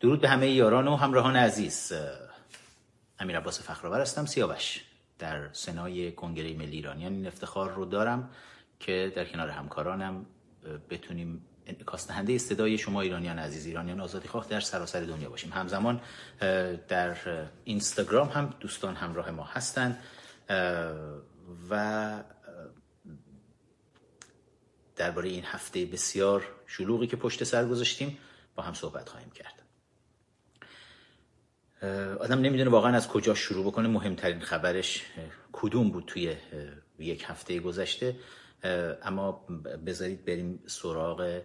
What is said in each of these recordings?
درود به همه یاران و همراهان عزیز. امیر عباس فخرآور هستم سیاوش. در سنای کنگره ملی ایرانیان این افتخار رو دارم که در کنار همکارانم بتونیم انعکاس دهنده صدای شما ایرانیان عزیز ایرانیان آزادی خواه در سراسر دنیا باشیم. همزمان در اینستاگرام هم دوستان همراه ما هستند و درباره این هفته بسیار شلوغی که پشت سر گذاشتیم با هم صحبت خواهیم کرد. آدم نمی‌دونه واقعا از کجا شروع بکنه. مهمترین خبرش کدوم بود توی یک هفته گذشته؟ اما بذارید بریم سراغ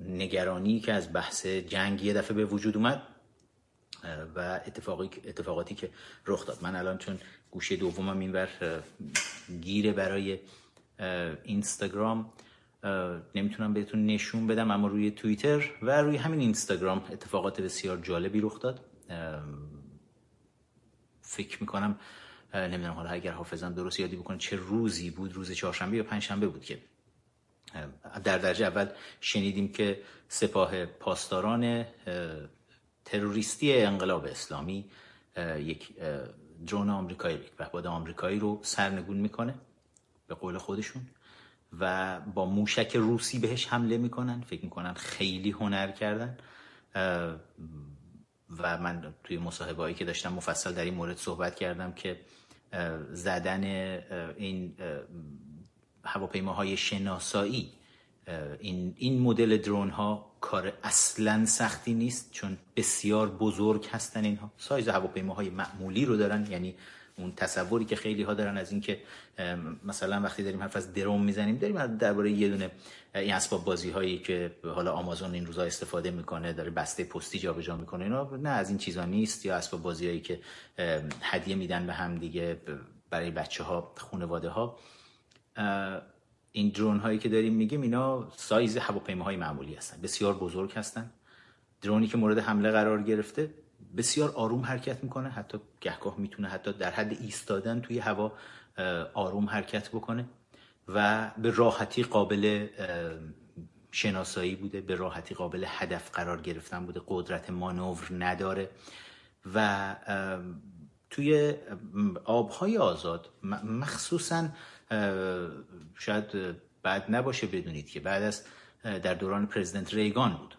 نگرانی که از بحث جنگ یه دفعه به وجود اومد و اتفاقی اتفاقاتی که رخ داد. من الان چون گوشه دومم اینور گیره برای اینستاگرام نمی‌تونم بهتون نشون بدم اما روی توییتر و روی همین اینستاگرام اتفاقات بسیار جالبی رخ داد. فکر می‌کنم نمی‌دونم حالا اگر حافظم درست یادی بکنه چه روزی بود روز چهارشنبه یا پنجشنبه بود که در درجه اول شنیدیم که سپاه پاسداران تروریستی انقلاب اسلامی یک درون آمریکایی یک پهپاد آمریکایی رو سرنگون می‌کنه به قول خودشون و با موشک روسی بهش حمله می‌کنن. فکر می‌کنن خیلی هنر کردن. و من توی مصاحبه هایی که داشتم مفصل در این مورد صحبت کردم که زدن این هواپیماهای شناسایی این این مدل درون ها کار اصلا سختی نیست چون بسیار بزرگ هستن اینها. سایز هواپیماهای معمولی رو دارن یعنی اون تصوری که خیلی ها دارن از اینکه مثلا وقتی داریم حرف از درون می‌زنیم داریم درباره یه دونه این اسباب بازی هایی که حالا آمازون این روزا استفاده می‌کنه داره بسته پستی جابجا می‌کنه اینا نه از این چیزا نیست. یا اسباب بازی هایی که هدیه میدن به هم دیگه برای بچه ها خانواده ها این درون هایی که داریم میگیم اینا سایز هواپیماهای معمولی هستن بسیار بزرگ هستن. درونی که مورد حمله قرار گرفته. بسیار آروم حرکت می‌کنه. حتی گهگاه می‌تونه حتی در حد ایستادن توی هوا آروم حرکت بکنه و به راحتی قابل شناسایی بوده به راحتی قابل هدف قرار گرفتن بوده. قدرت مانور نداره و توی آبهای آزاد مخصوصا شاید بعد نباشه بدونید که بعد از در دوران پرزیدنت ریگان بود.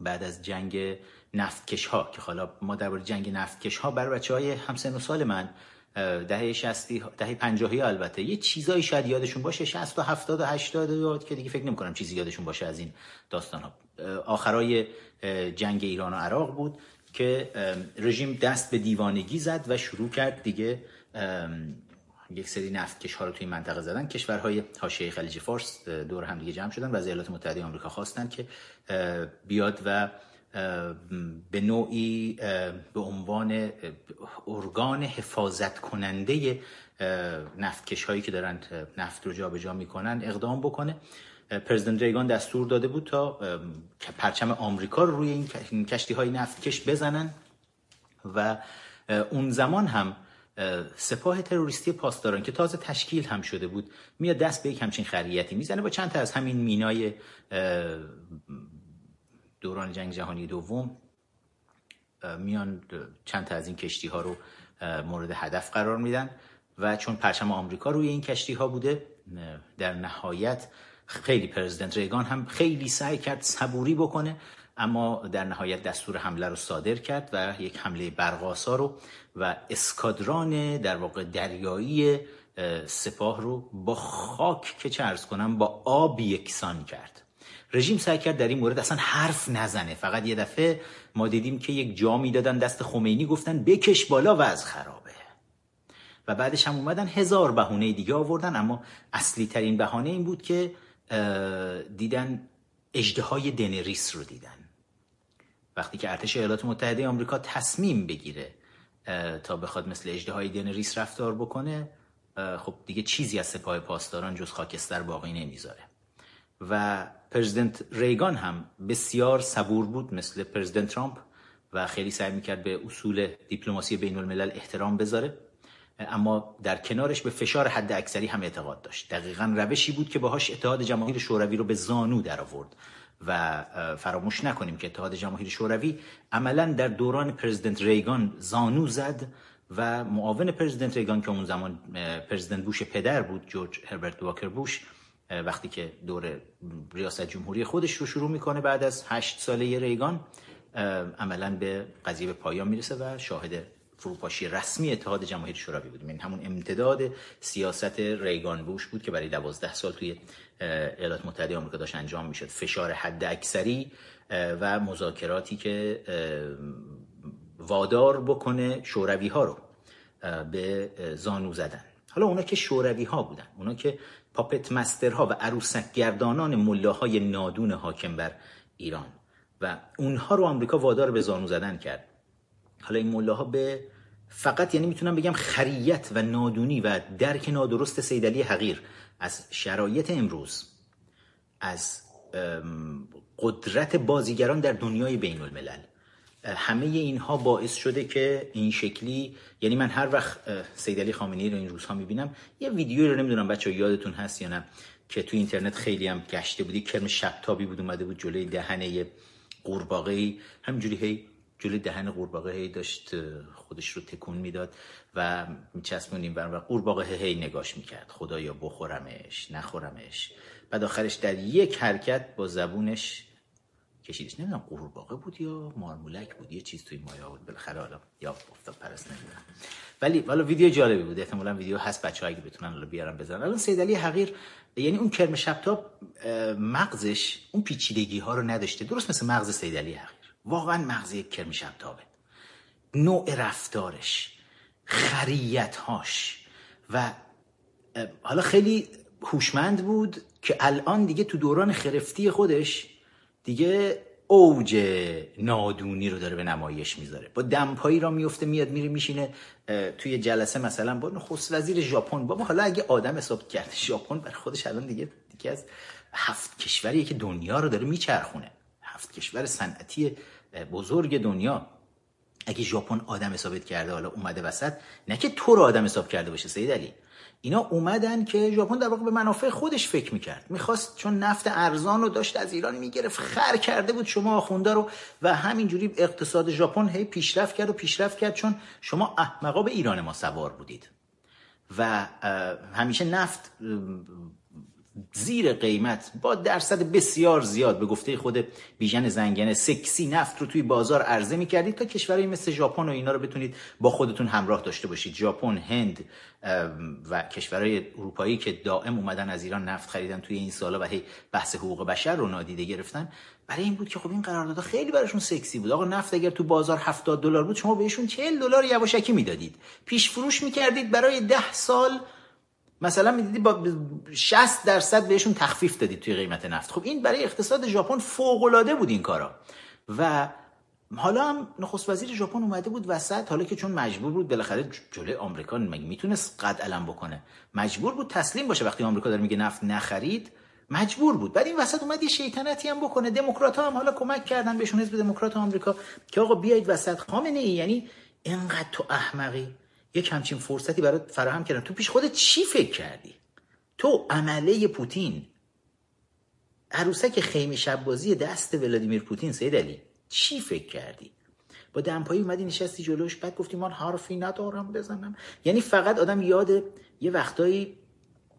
بعد از جنگ نفتکش ها که حالا ما درباره جنگ نفتکش ها بر بچه های همسن و سال من دهه 60 دهه 50 البته یه چیزایی شاید یادشون باشه 60 و 70 و 80 که دیگه فکر نمی کنم چیزی یادشون باشه از این داستان ها آخرای جنگ ایران و عراق بود که رژیم دست به دیوانگی زد و شروع کرد دیگه یک سری نفتکش ها رو توی منطقه زدن. کشورهای حاشیه خلیج فارس دور هم دیگه جمع شدن و از ایالات متحده آمریکا خواستن که بیاد و به نوعی به عنوان ارگان حفاظت کننده نفتکش هایی که دارن نفت رو جابجا می‌کنن اقدام بکنه. پرزیدنت ریگان دستور داده بود تا پرچم آمریکا رو روی این کشتی های نفتکش بزنن و اون زمان هم سپاه تروریستی پاسداران که تازه تشکیل هم شده بود میاد دست به یک همچین خریتی می‌زنه با چند تا از همین مینای دوران جنگ جهانی دوم میان چند تا از این کشتی ها رو مورد هدف قرار میدن و چون پرچم آمریکا روی این کشتی ها بوده در نهایت خیلی پرزیدنت ریگان هم خیلی سعی کرد صبوری بکنه اما در نهایت دستور حمله رو صادر کرد و یک حمله برقاسا رو و اسکادران در واقع دریایی سپاه رو با خاک که چرز کنم با آب یکسان کرد. رژیم سعی کرد در این مورد اصلا حرف نزنه. فقط یه دفعه ما دیدیم که یک جامی دادن دست خمینی گفتن بکش بالا و از خرابه. و بعدش هم اومدن هزار بهونه دیگه آوردن اما اصلی ترین بهانه این بود که دیدن اجده دنریس رو دیدن. وقتی که ارتش ایالات متحده آمریکا تصمیم بگیره تا بخواد مثل اجده های دنریس رفتار بکنه خب دیگه چیزی از سپاه پاسداران جز خاکستر باقی نمی‌ذاره. و پرزیدنت ریگان هم بسیار صبور بود مثل پرزیدنت ترامپ و خیلی سعی می‌کرد به اصول دیپلماسی بین الملل احترام بذاره. اما در کنارش به فشار حد اکثری هم اعتقاد داشت. دقیقا روشی بود که باهاش اتحاد جماهیر شوروی رو به زانو در آورد و فراموش نکنیم که اتحاد جماهیر شوروی عملا در دوران پرزیدنت ریگان زانو زد و معاون پرزیدنت ریگان که اون زمان پرزیدنت بوش پدر بود جورج هربرت واکر بوش وقتی که دور ریاست جمهوری خودش رو شروع می‌کنه بعد از هشت ساله ریگان عملا به قضیه به پایان می‌رسه و شاهد فروپاشی رسمی اتحاد جماهیر شوروی بودیم. این همون امتداد سیاست ریگان بوش بود که برای دوازده سال توی ایالات متحده آمریکا داشت انجام می‌شد. فشار حد اکثری و مذاکراتی که وادار بکنه شوروی ها رو به زانو زدن. حالا اونا که شوروی ها بودن اونا که پاپت مسترها و عروسک گردانان ملاهای نادون حاکم بر ایران. و اونها رو آمریکا وادار به زانو زدن کرد. حالا این ملاها به فقط یعنی می‌تونم بگم خریت و نادونی و درک نادرست سیدلی حقیر از شرایط امروز از قدرت بازیگران در دنیای بین الملل همه اینها باعث شده که این شکلی یعنی من هر وقت سید علی خامنه‌ای رو این روزها می‌بینم یه ویدیویی رو نمی‌دونم بچه یادتون هست یا نه که تو اینترنت خیلی هم گشته بودی کرم شبتابی بود اومده بود جلوی دهنه قورباغه همینجوری هی جلوی دهن قورباغه هی داشت خودش رو تکون می‌داد و میچسبونیم بر و قورباغه هی نگاش می‌کرد. خدایا بخورمش نخورمش. بعد آخرش در یک حرکت با زبونش کشیدش. نمی‌دونم قورباغه بود یا مارمولک بود یه چیز توی مایا بود بالاخره حالا یا افتاد پرست نمی‌دونم. ولی حالا ویدیو جالبی بود. احتمالا ویدیو هست بچه‌ها اگه بتونن حالا بیارن بزنن. الان سید علی حقیر یعنی اون کرم شبتاب مغزش اون پیچیدگی ها رو نداشته. درست مثل مغز سید علی حقیر. واقعا مغز یک کرم شبتابه. نوع رفتارش خریتهاش و حالا خیلی هوشمند بود که الان دیگه تو دوران خرفتی خودش دیگه اوج نادونی رو داره به نمایش می‌ذاره. با دمپایی را میفته میاد میره میشینه توی جلسه مثلا با نخست وزیر ژاپن. بابا حالا اگه آدم حساب کرده ژاپن برای خودش الان دیگه دیگه از هفت کشوریه که دنیا رو داره میچرخونه. هفت کشور صنعتی بزرگ دنیا. اگه ژاپن آدم حسابت کرده حالا اومده وسط نه که تو رو آدم حساب کرده باشه سید علی. اینا اومدن که ژاپن در واقع به منافع خودش فکر می‌کرد. می‌خواست چون نفت ارزان رو داشت از ایران می‌گرفت خر کرده بود شما آخونده رو و همینجوری اقتصاد ژاپن هی پیشرفت کرد و پیشرفت کرد چون شما احمقا به ایران ما سوار بودید. و همیشه نفت زیر قیمت با درصد بسیار زیاد به گفته خود بیژن زنگنه سکسی نفت رو توی بازار عرضه می‌کردید تا کشورهایی مثل ژاپن و اینا رو بتونید با خودتون همراه داشته باشید. ژاپن هند و کشورهای اروپایی که دائم اومدن از ایران نفت خریدن توی این سالا و هی بحث حقوق بشر رو نادیده گرفتن. برای این بود که خب این قراردادها خیلی براشون سکسی بود. آقا نفت اگر تو بازار 70 دلار بود شما بهشون 40 دلار یواشکی می‌دادید. پیش فروش می‌کردید. برای 10 سال مثلا می‌دیدی با 60 درصد بهشون تخفیف دادید توی قیمت نفت. خب این برای اقتصاد ژاپن فوق العاده بود این کارا. و حالا هم نخست وزیر ژاپن اومده بود وسط حالا که چون مجبور بود بالاخره جلوی آمریکا مگه می‌تونست قد علم بکنه؟ مجبور بود تسلیم باشه وقتی آمریکا داره میگه نفت نخرید. مجبور بود. بعد این وسط اومد یه شیطنتی هم بکنه. دموکرات هم حالا کمک کردن بهشون حزب دموکرات آمریکا که آقا بیایید وسط خامنه ای یعنی اینقدر تو احمقی. یک همچین فرصتی برات فراهم کردن تو پیش خودت چی فکر کردی؟ تو عمله پوتین. عروسک خیمه شب بازی دست ولادیمیر پوتین سید علی. چی فکر کردی؟ با دمپایی اومدی نشستی جلوش بعد گفتی من حرفی ندارم بزنم. یعنی فقط آدم یاد یه وقتایی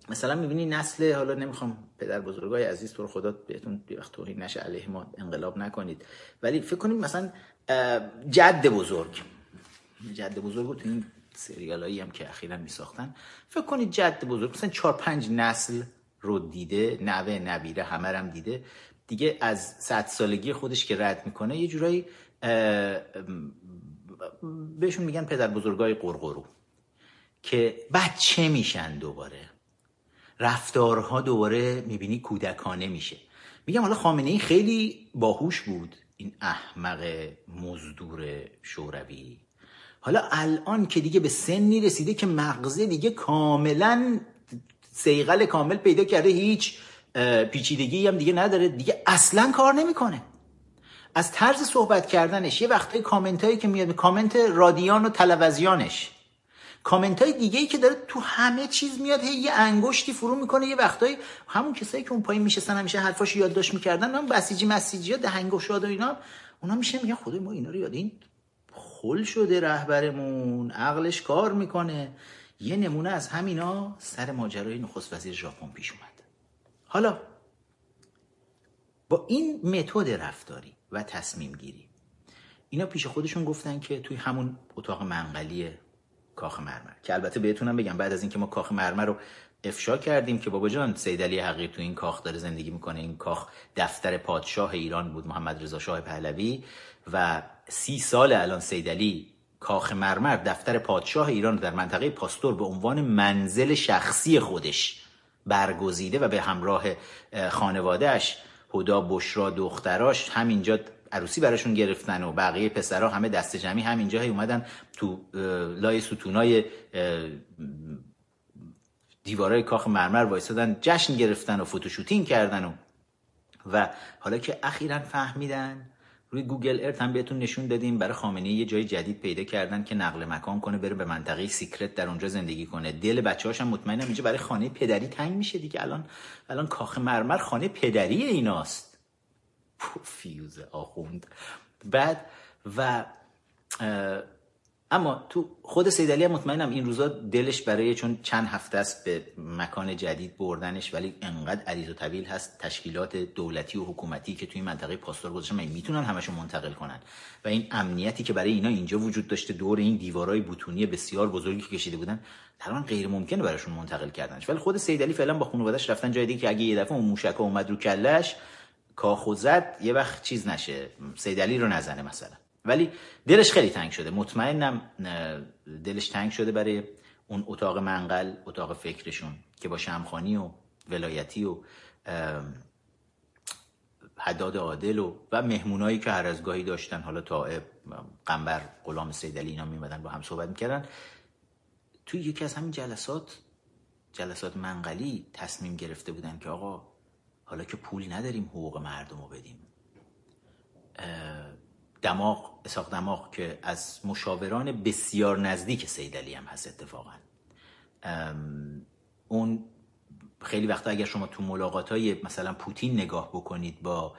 مثلا می‌بینی نسل حالا نمی‌خوام پدر بزرگای عزیز تو خدا بهتون یه وقت توهین نشه علیه ما انقلاب نکنید. ولی فکر کنید مثلا جد بزرگ. جد بزرگ تو این سریال هم که اخیرا می ساختن فکر کنید جد بزرگ مثلا چهار پنج نسل رو دیده نوه نبیره همه هم دیده. دیگه از صد سالگی خودش که رد می‌کنه یه جورایی بهشون میگن پدر بزرگای قرقرو که بچه میشن دوباره؟ رفتارها دوباره می‌بینی کودکانه میشه. میگم حالا خامنه ای خیلی باهوش بود این احمق مزدور شوروی. حالا الان که دیگه به سنی رسیده که مغزه دیگه کاملا سیغل کامل پیدا کرده هیچ پیچیدگی هم دیگه نداره. دیگه اصلا کار نمی‌کنه. از طرز صحبت کردنش یه وقتای کامنت هایی که میاد کامنت رادیان و تلویزیونش. کامنت های دیگه ای که داره تو همه چیز میاد هی یه انگشتی فرو می‌کنه یه وقتایی همون کسایی که اون پایین میشستن همیشه حرفاشو یادداشت می‌کردن اون بسیجی مسیجی ها دهنگشاد و اینا اونا میشه میگن خدای ما اینا رو یاد این خل شده رهبرمون عقلش کار می‌کنه. یه نمونه از همینا سر ماجرای نخست وزیر ژاپن پیش اومد. حالا با این متد رفتاری و تصمیم گیری اینا پیش خودشون گفتن که توی همون اتاق منقلی کاخ مرمر که البته بهتونم بگم بعد از اینکه ما کاخ مرمر رو افشا کردیم که بابا جان سید علی حقیر تو این کاخ داره زندگی می‌کنه. این کاخ دفتر پادشاه ایران بود محمد رضا شاه پهلوی و سی سال الان سید علی کاخ مرمر دفتر پادشاه ایران در منطقه پاستور به عنوان منزل شخصی خودش برگزیده و به همراه خانوادهش هدا بشرا دختراش همینجا عروسی براشون گرفتن و بقیه پسرها همه دست جمعی همینجا اومدن تو لای ستونای دیوارای کاخ مرمر وایسادن جشن گرفتن و photo shooting کردن و و حالا که اخیرا فهمیدن روی گوگل ارت هم بهتون نشون دادیم. برای خامنه‌ای یه جای جدید پیدا کردن که نقل مکان کنه بره به منطقه secret در اونجا زندگی کنه. دل بچه هم مطمئنم اینجا برای خانه پدری تنگ میشه دیگه. الان الان کاخ مرمر خانه پدری ایناست. فیوز آخوند. بعد و اما تو خود سیدالی هم مطمئنم این روزا دلش برای چون چند هفته است به مکان جدید بردنش ولی انقدر عریض و طویل هست تشکیلات دولتی و حکومتی که توی منطقه پاستور گذاشتن می‌تونن همشون منتقل کنن. و این امنیتی که برای اینا اینجا وجود داشته دور این دیوارای بتونی بسیار بزرگی که کشیده بودن تقریبا غیر ممکنه براشون منتقل کردنش. ولی خود سیدالی فعلا با خانواده‌اش رفتن جای دیگه که اگه یه دفعه اون موشک اومد رو کلش کاخو زد یه وقت چیز نشه. سیدالی رو نزنه مثلا. ولی دلش خیلی تنگ شده. مطمئنم دلش تنگ شده برای اون اتاق منقل اتاق فکرشون که با شمخانی و ولایتی و حداد عادل و و مهمونایی که هر از گاهی داشتن. حالا طائب قنبر غلام سیدلی اینا میمدن با هم صحبت می‌کردن. توی یکی از همین جلسات جلسات منقلی تصمیم گرفته بودن که آقا حالا که پول نداریم حقوق مردم رو بدیم. دماغ اساق دماغ که از مشاوران بسیار نزدیک سید علی هم هست اتفاقا. اون خیلی وقتا اگر شما تو ملاقات های مثلا پوتین نگاه بکنید با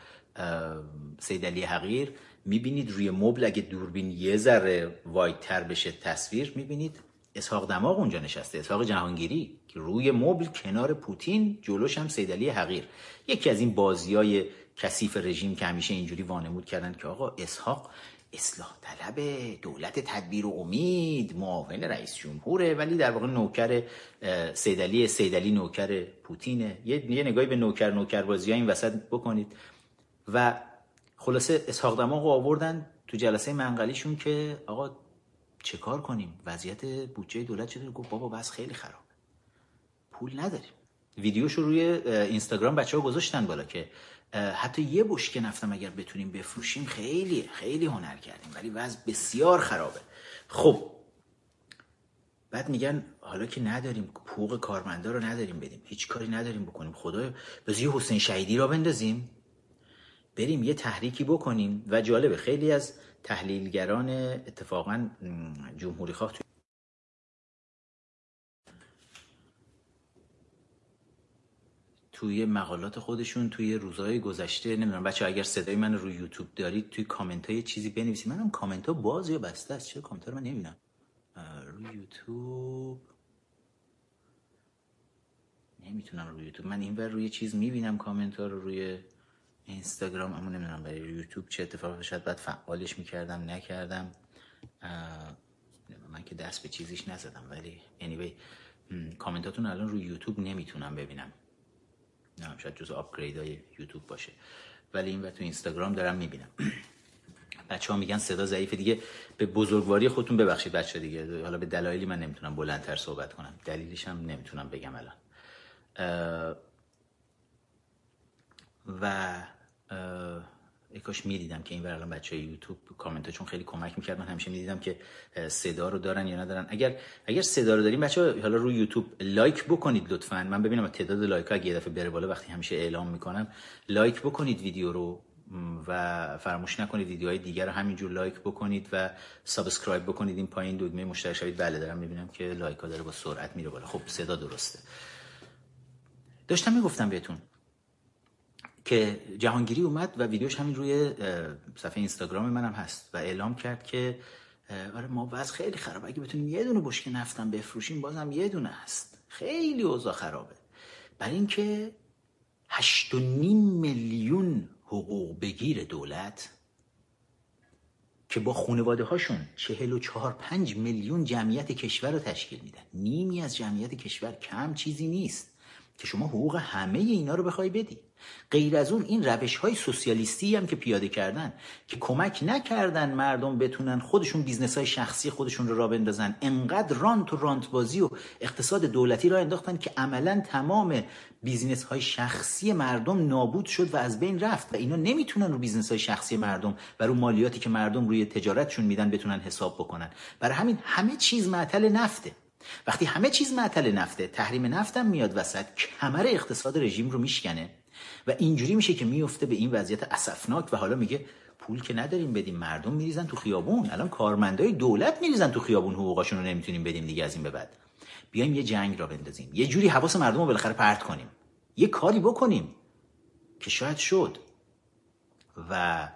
سید علی حقیر می‌بینید روی مبل اگه دوربین یه ذره تر بشه تصویر می‌بینید اسحاق دماغ اونجا نشسته اسحاق جهانگیری که روی مبل کنار پوتین جلوش هم سید علی حقیر. یکی از این بازی های کثیف رژیم که همیشه اینجوری وانمود کردن که آقا اسحاق اصلاح طلب دولت تدبیر و امید معاون رئیس جمهوره ولی در واقع نوکر سیدلی سیدلی نوکر پوتینه. یه, یه نگاهی به نوکر نوکر بازی این وسط بکنید. و خلاصه اسحاق دماغ آوردن تو جلسه منقلیشون که آقا چه کار کنیم؟ وضعیت بودجه دولت چطور؟ گفت بابا بس خیلی خراب. پول نداریم. ویدیوشو روی اینستاگرام بچه ها گذاشتن بالا که حتی یه بشکه نفتم اگر بتونیم بفروشیم خیلی خیلی هنر کردیم. ولی وضع بسیار خرابه. خب. بعد میگن حالا که نداریم حقوق کارمندا رو نداریم بدیم. هیچ کاری نداریم بکنیم. خدا بز یه حسین شهیدی را بندازیم. بریم یه تحریکی بکنیم. و جالبه خیلی از تحلیلگران اتفاقا جمهوری خواه توی مقالات خودشون توی روزهای گذشته نمی‌دونم بچه اگر صدای من روی یوتیوب دارید توی کامنت های چیزی بنویسید. منم کامنت ها باز یا بسته است؟ چه کامنت من نمی‌بینم؟ روی یوتیوب. نمی‌تونم روی یوتیوب. من اینور روی چیز می‌بینم کامنت ها رو روی اینستاگرام اما نمی‌دونم برای یوتیوب چه اتفاقی شاید بعد فعالش می‌کردم نکردم. من که دست به چیزیش نزدم ولی anyway کامنتاتون الان روی یوتیوب نمی‌تونم ببینم. نه شاید جز آپگرید های یوتیوب باشه. ولی این تو اینستاگرام دارم می‌بینم. بچه ها میگن صدا ضعیف دیگه. به بزرگواری خودتون ببخشید بچه دیگه. حالا به دلایلی من نمی‌تونم بلندتر صحبت کنم. دلیلش هم نمی‌تونم بگم الان. و ای کاش می‌دیدم که این الان بچه یوتیوب کامنت چون خیلی کمک می‌کرد من همیشه می‌دیدم که صدا رو دارن یا ندارن اگر اگر صدا رو داریم بچه حالا روی یوتیوب like بکنید لطفا من ببینم تعداد like ها اگه یه دفعه بره بالا وقتی همیشه اعلام می‌کنم like بکنید ویدیو رو و فراموش نکنید ویدیوهای دیگر رو همینجور like بکنید و subscribe بکنید این پایین دودمه مشترک شوید بله دارم می‌بینم که like ها داره با سرعت میره بالا خب صدا درسته داشتم می‌گفتم بهتون که جهانگیری اومد و ویدیوش همین روی صفحه اینستاگرام منم هست و اعلام کرد که آره ما وضع خیلی خرابه اگه بتونیم یه دونه بشکه نفتم بفروشیم بازم یه دونه هست. خیلی اوضاع خرابه. برای اینکه هشت و نیم میلیون حقوق بگیر دولت که با خانواده هاشون چهل و چهار پنج میلیون جمعیت کشور رو تشکیل میدن. نیمی از جمعیت کشور کم چیزی نیست که شما حقوق همه اینا رو بخوای بدی. غیر از اون این روش های سوسیالیستی هم که پیاده کردن که کمک نکردن مردم بتونن خودشون business های شخصی خودشون رو راه بندازن. انقدر رانت و رانت بازی و اقتصاد دولتی راه انداختن که عملا تمام business های شخصی مردم نابود شد و از بین رفت و اینا نمی‌تونن رو business های شخصی مردم و رو مالیاتی که مردم روی تجارتشون میدن بتونن حساب بکنن. برای همین همه چیز معطل نفته. وقتی همه چیز معطل نفته تحریم نفتم میاد وسط کمر اقتصاد رژیم رو میشکنه. و اینجوری میشه که میفته به این وضعیت اسفناک و حالا میگه پول که نداریم بدیم مردم میریزن تو خیابون. الان کارمندای دولت میریزن تو خیابون حقوقاشون رو نمی‌تونیم بدیم دیگه از این به بعد. بیایم یه جنگ را بندازیم. یه جوری حواس مردم رو بالاخره پرت کنیم. یه کاری بکنیم که شاید شد. و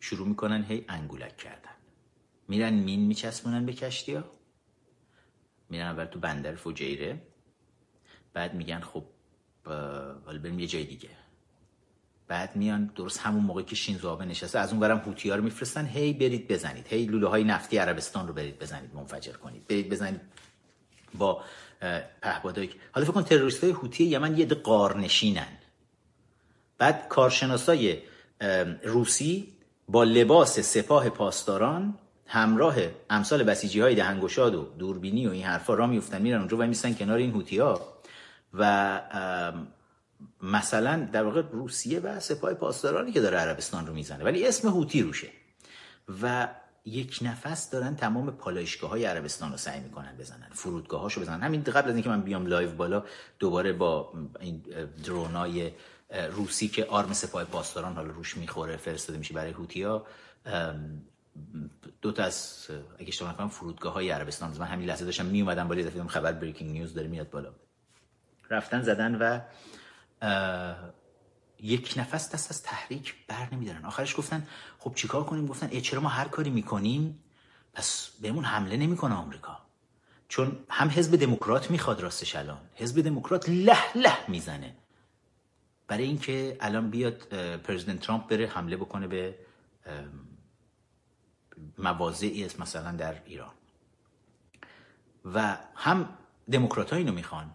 شروع می‌کنن هی انگولک کردن. میرن مین میچسبونن به کشتی ها میرن اول تو بندر فجیره. بعد میگن خب حالا بریم یه جای دیگه. بعد میان درست همون موقع که شینزو نشسته از اون برم هوتی رو میفرستن هی برید بزنید. هی لوله های نفتی عربستان رو برید بزنید منفجر کنید. برید بزنید با پهبادایی حالا فکر کن تروریست های هوتی یمن یه قارنشینن. بعد کارشناسای روسی با لباس سپاه پاسداران همراه امثال بسیجی های دهن‌گشاد و دوربینی و این حرفا راه میفتن میرن اونجا و وامیستن کنار این حوثی و مثلا در واقع روسیه و سپاه پاسدارانی که داره عربستان رو می‌زنه ولی اسم حوثی روشه. و یک نفس دارن تمام پالایشگاه های عربستان رو سعی می‌کنن بزنن فرودگاه رو بزنن. همین قبل از اینکه من بیام live بالا دوباره با این درونای روسی که آرم سپاه پاسداران حالا روش می‌خوره فرستاده میشه برای هوتیا دو تا از اگه اشتباه نکنم فرودگاه های عربستان. من همین لحظه داشتم می اومدم بالا دیدم خبر بریکینگ نیوز داره میاد بالا. رفتن زدن و یک نفس دست از تحریک بر نمیدارن. آخرش گفتن خب چیکار کنیم؟ گفتن ای چرا ما هر کاری می‌کنیم پس بهمون حمله نمی‌کنه آمریکا. چون هم حزب دموکرات می‌خواد راستش الان حزب دموکرات له له می‌زنه. برای اینکه الان بیاد پرزیدنت ترامپ بره حمله بکنه به مواضعی مثلا در ایران. و هم دموکرات اینو می‌خوان.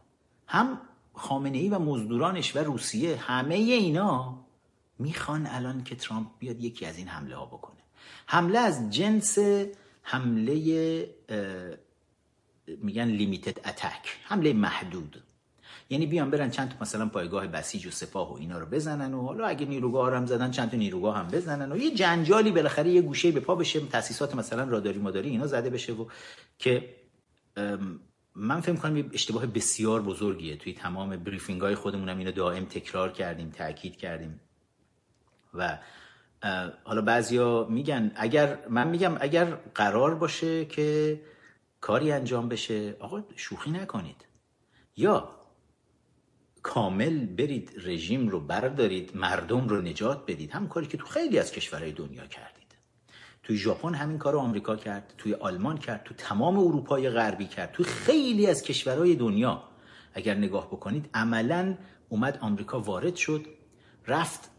هم خامنه ای و مزدورانش و روسیه همه اینا می‌خوان الان که ترامپ بیاد یکی از این حمله ها بکنه. حمله از جنس حمله میگن لیمیتد اتک حمله محدود. یعنی بیان برن چند تا مثلا پایگاه بسیج و سپاه و اینا رو بزنن و حالا اگه نیروگاه هم زدن چند تا نیروگاه هم بزنن و یه جنجالی بالاخره یه گوشه به پا بشه تاسیسات مثلا راداری ماداری اینا زده بشه و که من فکر کنم یه اشتباه بسیار بزرگیه. توی تمام بریفینگ های خودمون هم اینو دائم تکرار کردیم تاکید کردیم. و حالا بعضیا میگن اگر من میگم اگر قرار باشه که کاری انجام بشه آقا شوخی نکنید. یا کامل برید رژیم رو بردارید مردم رو نجات بدید. هم کاری که تو خیلی از کشورهای دنیا کردید. توی ژاپن همین کار آمریکا کرد توی آلمان کرد تو تمام اروپای غربی کرد توی خیلی از کشورهای دنیا. اگر نگاه بکنید عملا اومد آمریکا وارد شد رفت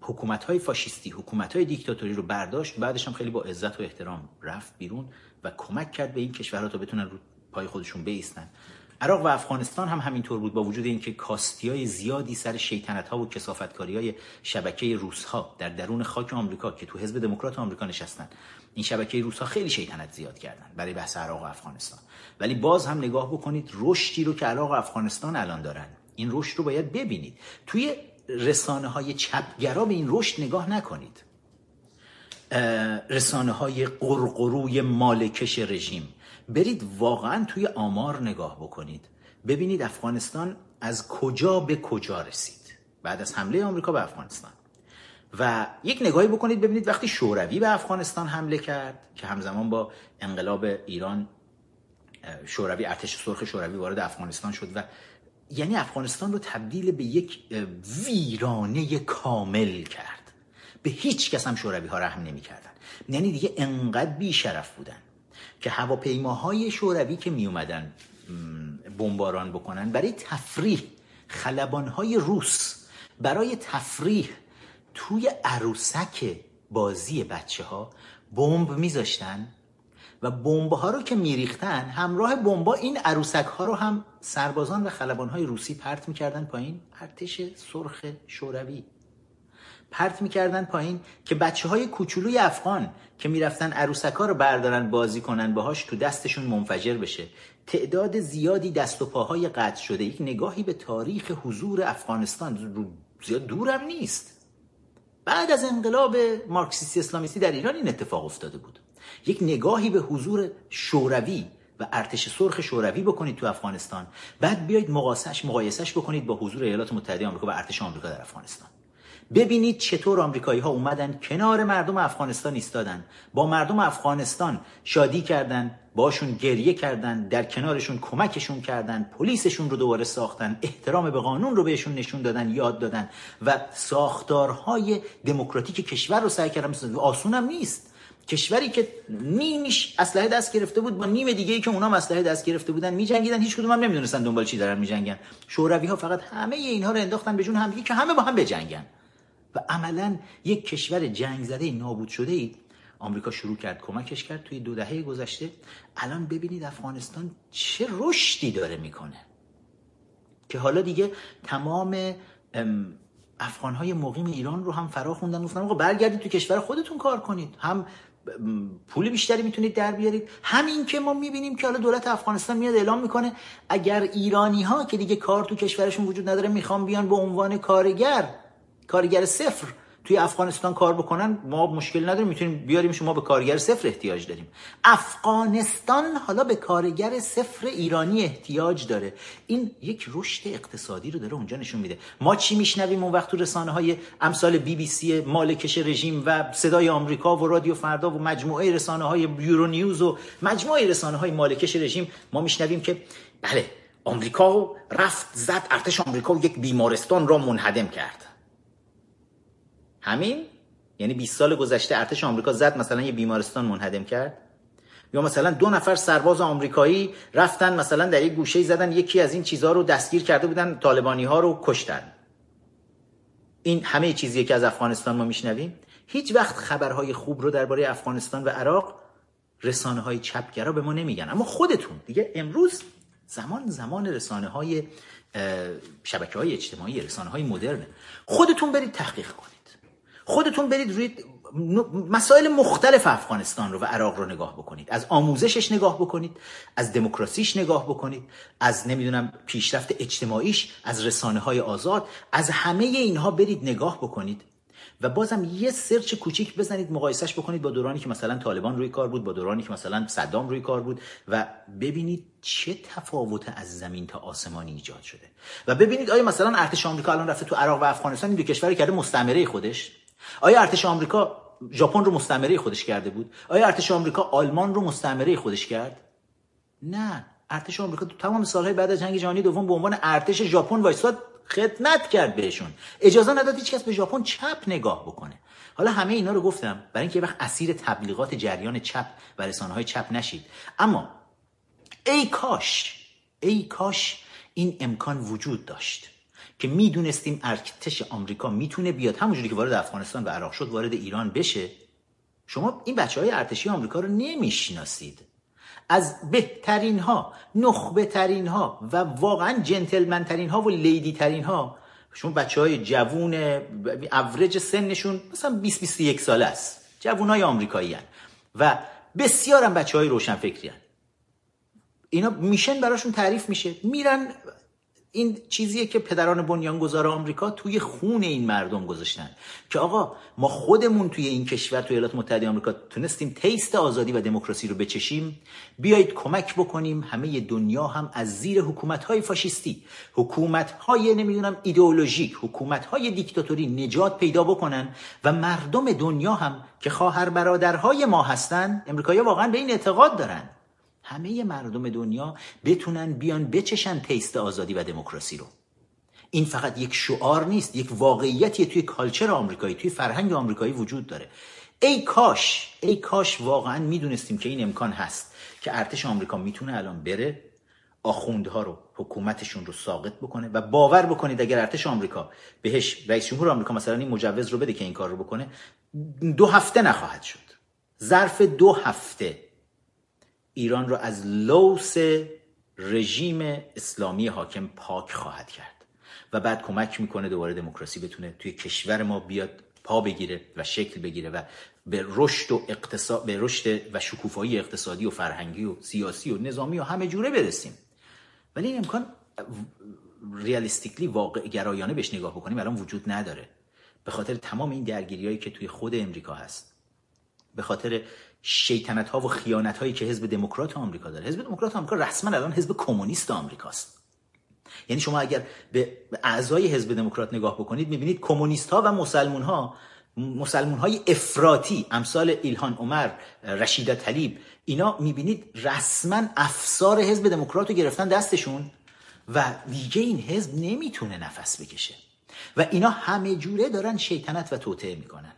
حکومت های فاشیستی حکومت های دیکتاتوری رو برداشت بعدش هم خیلی با عزت و احترام رفت بیرون و کمک کرد به این کشورها تا بتونن رو پای خودشون بیستن. عراق و افغانستان هم همینطور بود با وجود اینکه کاستی های زیادی سر شیطنت ها و کسافتکاری های شبکه روس ها در درون خاک آمریکا که تو حزب دموکرات آمریکا نشستن. این شبکه روس ها خیلی شیطنت زیاد کردن برای بحث عراق و افغانستان. ولی باز هم نگاه بکنید رشدی رو که عراق و افغانستان الان دارن این رشد رو باید ببینید. توی رسانه های چپگرا به این رشد نگاه نکنید. رسانه های قرقروی مالکش رژیم. برید واقعا توی آمار نگاه بکنید. ببینید افغانستان از کجا به کجا رسید. بعد از حمله آمریکا به افغانستان. و یک نگاهی بکنید ببینید وقتی شوروی به افغانستان حمله کرد که همزمان با انقلاب ایران شوروی ارتش سرخ شوروی وارد افغانستان شد و یعنی افغانستان رو تبدیل به یک ویرانه کامل کرد. به هیچ کس هم شوروی ها رحم نمی‌کردن. یعنی دیگه انقدر بیشرف بودن. که هواپیماهای شوروی که می اومدن بمباران بکنن برای تفریح خلبانهای روس برای تفریح توی عروسک بازی بچه ها بمب میذاشتن و بمب ها رو که میریختن همراه بمبا این عروسک ها رو هم سربازان و خلبان های روسی پرت می‌کردن پایین. ارتش سرخ شوروی. پرت می‌کردن پایین که بچه های کوچولوی افغان که می‌رفتن عروسک ها رو بردارن بازی کنن باهاش تو دستشون منفجر بشه. تعداد زیادی دست و پاهای قطع شده. یک نگاهی به تاریخ حضور افغانستان. زیاد دورم نیست. بعد از انقلاب مارکسیستی اسلامیستی در ایران این اتفاق افتاده بود. یک نگاهی به حضور شوروی و ارتش سرخ شوروی بکنید تو افغانستان. بعد بیایید مقایسش مقایسش بکنید با حضور ایالات متحده آمریکا و ارتش آمریکا در افغانستان. ببینید چطور آمریکایی ها اومدن کنار مردم افغانستان ایستادن. با مردم افغانستان شادی کردن باشون گریه کردن در کنارشون کمکشون کردن پلیسشون رو دوباره ساختن احترام به قانون رو بهشون نشون دادن یاد دادن. و ساختارهای دموکراتیک کشور رو سعی کردن آسون هم نیست. کشوری که نیمش اسلحه دست گرفته بود با نیم دیگه ای که اونا اسلحه دست گرفته بودن میجنگیدن. هیچ کدوم هم نمی‌دونستن دنبال چی دارن میجنگن. شوروی ها فقط همه اینها رو انداختن به جون هم که همه با هم بجنگن. و عملا یک کشور جنگ زده نابود شده ای آمریکا شروع کرد کمکش کرد توی دو دهه گذشته. الان ببینید افغانستان چه رشدی داره می‌کنه. که حالا دیگه تمام افغانهای مقیم ایران رو هم فرا خوندن. گفتن آقا برگردید تو کشور خودتون کار کنید. هم پول بیشتری می‌تونید در بیارید. همین که ما می‌بینیم که حالا دولت افغانستان میاد اعلام می‌کنه اگر ایرانی ها که دیگه کار تو کشورشون وجود نداره می‌خوان بیان به عنوان کارگر کارگر صفر توی افغانستان کار بکنن ما مشکل نداریم می‌تونیم بیاریم شما به کارگر صفر احتیاج داریم. افغانستان حالا به کارگر صفر ایرانی احتیاج داره. این یک رشد اقتصادی رو داره اونجا نشون میده. ما چی میشنویم اون وقت تو رسانه های امثال بی بی سی مالکش رژیم و صدای آمریکا و رادیو فردا و مجموعه رسانه های یورو نیوز و مجموعه رسانه های مالکش رژیم ما میشنویم که بله آمریکا رفت زد ارتش آمریکا یک بیمارستان را منهدم کرد. همین؟ یعنی 20 سال گذشته ارتش آمریکا زد مثلا یه بیمارستان منهدم کرد؟ یا مثلا دو نفر سرباز آمریکایی رفتن مثلا در یک گوشه زدن یکی از این چیزها رو دستگیر کرده بودن طالبانی ها رو کشتن. این همه چیزیه که از افغانستان ما میشنویم. هیچ وقت خبرهای خوب رو درباره افغانستان و عراق رسانه های چپگرا به ما نمیگن. اما خودتون دیگه امروز زمان زمان رسانه های شبکه های اجتماعی رسانه های مدرن. خودتون برید تحقیق کنید. خودتون برید روی مسائل مختلف افغانستان رو و عراق رو نگاه بکنید. از آموزشش نگاه بکنید از دموکراسیش نگاه بکنید از نمی‌دونم پیشرفت اجتماعیش از رسانه های آزاد از همه اینها برید نگاه بکنید. و بازم یه سرچ کوچیک بزنید مقایسش بکنید با دورانی که مثلا طالبان روی کار بود با دورانی که مثلا صدام روی کار بود و ببینید چه تفاوت از زمین تا آسمانی ایجاد شده. و ببینید آیا مثلا ارتش آمریکا الان رفته تو عراق و افغانستان این دو کشور کرده مستعمره خودش. آیا ارتش آمریکا ژاپن رو مستعمره خودش کرده بود؟ آیا ارتش آمریکا آلمان رو مستعمره خودش کرد؟ نه. ارتش آمریکا تو تمام سالهای بعد از جنگ جهانی دوم به عنوان ارتش ژاپن وایساد خدمت کرد بهشون. اجازه نداد هیچ کس به ژاپن چپ نگاه بکنه. حالا همه اینا رو گفتم برای اینکه وقت اسیر تبلیغات جریان چپ و رسانه های چپ نشید. اما ای کاش ای کاش این امکان وجود داشت. که می‌دونستیم ارتش آمریکا می‌تونه بیاد. همونجوری که وارد افغانستان و عراق شد وارد ایران بشه. شما این بچه های ارتشی آمریکا رو نمی‌شناسید. از بهترین ها نخبه ترین ها و واقعا جنتلمن ترین ها و لیدی ترین ها شما بچه های جوون اوریج سنشون مثلا 20 21 ساله است. جوون های آمریکایی هن. و بسیار هم بچه های روشن فکری هن. اینا میشن براشون تعریف میشه. میرن این چیزیه که پدران بنیانگذار آمریکا توی خون این مردم گذاشتن. که آقا ما خودمون توی این کشور توی ایالات متحده آمریکا تونستیم تیست آزادی و دموکراسی رو بچشیم. بیایید کمک بکنیم. همه دنیا هم از زیر حکومت های فاشیستی حکومت های نمی‌دونم ایدئولوژیک حکومت های دیکتاتوری نجات پیدا بکنن و مردم دنیا هم که خواهر برادرهای ما هستن امریکایی واقعا به این اعتقاد دارن. همه مردم دنیا بتونن بیان بچشن تیست آزادی و دموکراسی رو. این فقط یک شعار نیست یک واقعیتی توی کالچر آمریکایی توی فرهنگ آمریکایی وجود داره. ای کاش ای کاش واقعا می‌دونستیم که این امکان هست که ارتش آمریکا می‌تونه الان بره آخوندها رو حکومتشون رو ساقط بکنه و باور بکنید اگر ارتش آمریکا بهش رئیس جمهور آمریکا مثلا این مجوز رو بده که این کار رو بکنه دو هفته نخواهد شد. ظرف دو هفته ایران را از لوس رژیم اسلامی حاکم پاک خواهد کرد و بعد کمک می‌کنه دوباره دموکراسی بتونه توی کشور ما بیاد پا بگیره و شکل بگیره و به رشد و اقتصاد به رشد و شکوفایی اقتصادی و فرهنگی و سیاسی و نظامی و همه جوره برسیم. ولی این امکان ریالیستیکلی واقع گرایانه بهش نگاه بکنیم الان وجود نداره. به خاطر تمام این درگیریایی که توی خود امریکا هست به خاطر شیطنت ها و خیانت هایی که حزب دموکرات آمریکا داره. حزب دموکرات آمریکا رسما الان حزب کمونیست آمریکاست. یعنی شما اگر به اعضای حزب دموکرات نگاه بکنید می‌بینید کمونیست ها و مسلمون ها مسلمون های افراطی امثال ایلهان عمر رشیده طلیب اینا می‌بینید رسما افسار حزب دموکرات رو گرفتن دستشون و دیگه این حزب نمی‌تونه نفس بکشه. و اینا همه جوره دارن شیطنت و توطئه می‌کنن.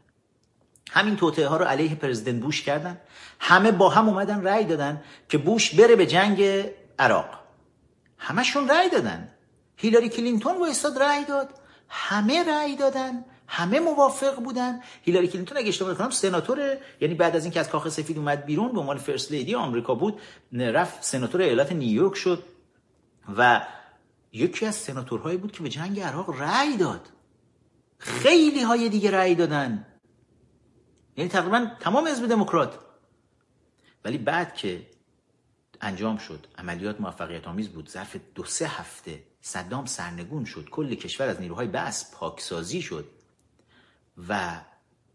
همین توطئه ها رو علیه پرزیدنت بوش کردن. همه با هم اومدن رأی دادن که بوش بره به جنگ عراق. همشون رأی دادن. هیلاری کلینتون وایستاد رأی داد. همه رأی دادن. همه موافق بودن. هیلاری کلینتون اگه اشتباه کنم سناتور یعنی بعد از اینکه از کاخ سفید اومد بیرون به عنوان first lady آمریکا بود رفت سناتور ایالت نیویورک شد و یکی از سناتورهایی بود که به جنگ عراق رأی داد. خیلی های دیگه رأی دادن. یعنی تقریبا تمام حزب دموکرات. ولی بعد که انجام شد عملیات موفقیت آمیز بود ظرف دو سه هفته صدام سرنگون شد کل کشور از نیروهای بس پاکسازی شد و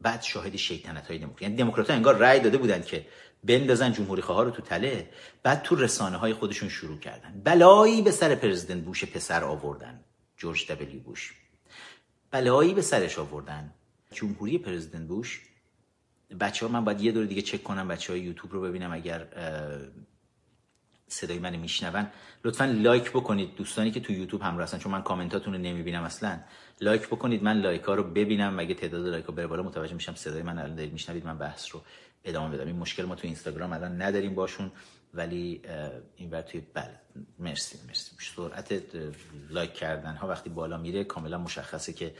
بعد شاهد شیطنت های دموکرات. یعنی دموکرات ها انگار رأی داده بودن که بندازن جمهوری خواه رو تو تله بعد تو رسانه های خودشون شروع کردن. بلایی به سر پرزیدنت بوش پسر آوردن جورج دبلیو بوش. بلایی به سرش آوردن. جمهوری پرزیدنت بوش بچه ها من باید یه دور دیگه چک کنم بچه های یوتیوب رو ببینم اگر صدای من میشنون. لطفا like بکنید. دوستانی که تو یوتیوب هم هستن چون من کامنتاتون رو نمی‌بینم اصلا. like بکنید. من like ها رو ببینم. مگه تعداد like ها بره بالا متوجه میشم صدای من الان دارید میشنوید. من بحث رو ادامه بدم این مشکل ما تو اینستاگرام الان نداریم باشون ولی این بر توی بله. مرسی مرسی. سرعت لایک کردن ها وقتی بالا میره کاملا مشخصه که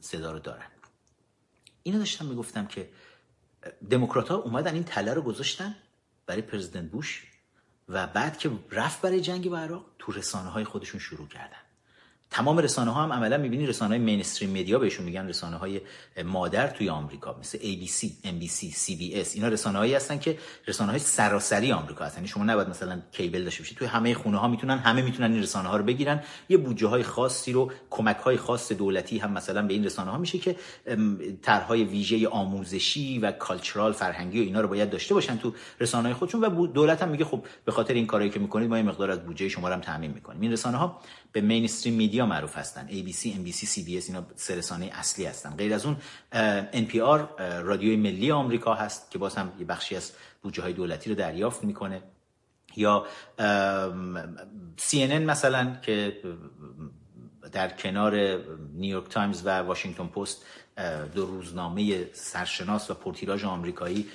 صدا رو دارن. اینو داشتم می‌گفتم که دموکرات ها اومدن این تله رو گذاشتن برای پرزیدنت بوش و بعد که رفت برای جنگ با عراق تو رسانه های خودشون شروع کردن. تمام رسانه ها هم عملا می‌بینی رسانه های مینستریم مدیا بهشون میگن رسانه های مادر توی آمریکا مثل ABC, NBC, CBS اینا رسانه هایی هستن که رسانه های سراسری آمریکا هستن. یعنی شما نباید مثلا کیبل داشته باشید توی همه خونه ها می‌تونن همه می‌تونن این رسانه ها رو بگیرن. یه بودجه های خاصی رو کمک های خاص دولتی هم مثلا به این رسانه ها میشه که طرحهای ویژه آموزشی و کالچرال فرهنگی و اینا رو باید داشته باشن تو رسانه های خودشون. و دولت هم میگه خب به خاطر این کارهایی که می‌کنید ما یه مقدار از بودجه شما رو هم تامین می‌کنیم. این رسانه ها به mainstream media معروف هستن. ABC, NBC, CBS اینا سه رسانه اصلی هستن. غیر از اون NPR رادیوی ملی آمریکا هست که باز هم یه بخشی از بودجه های دولتی رو دریافت می‌کنه. یا CNN مثلا که در کنار نیویورک تایمز و واشنگتن پست دو روزنامه سرشناس و پرتیراژ آمریکایی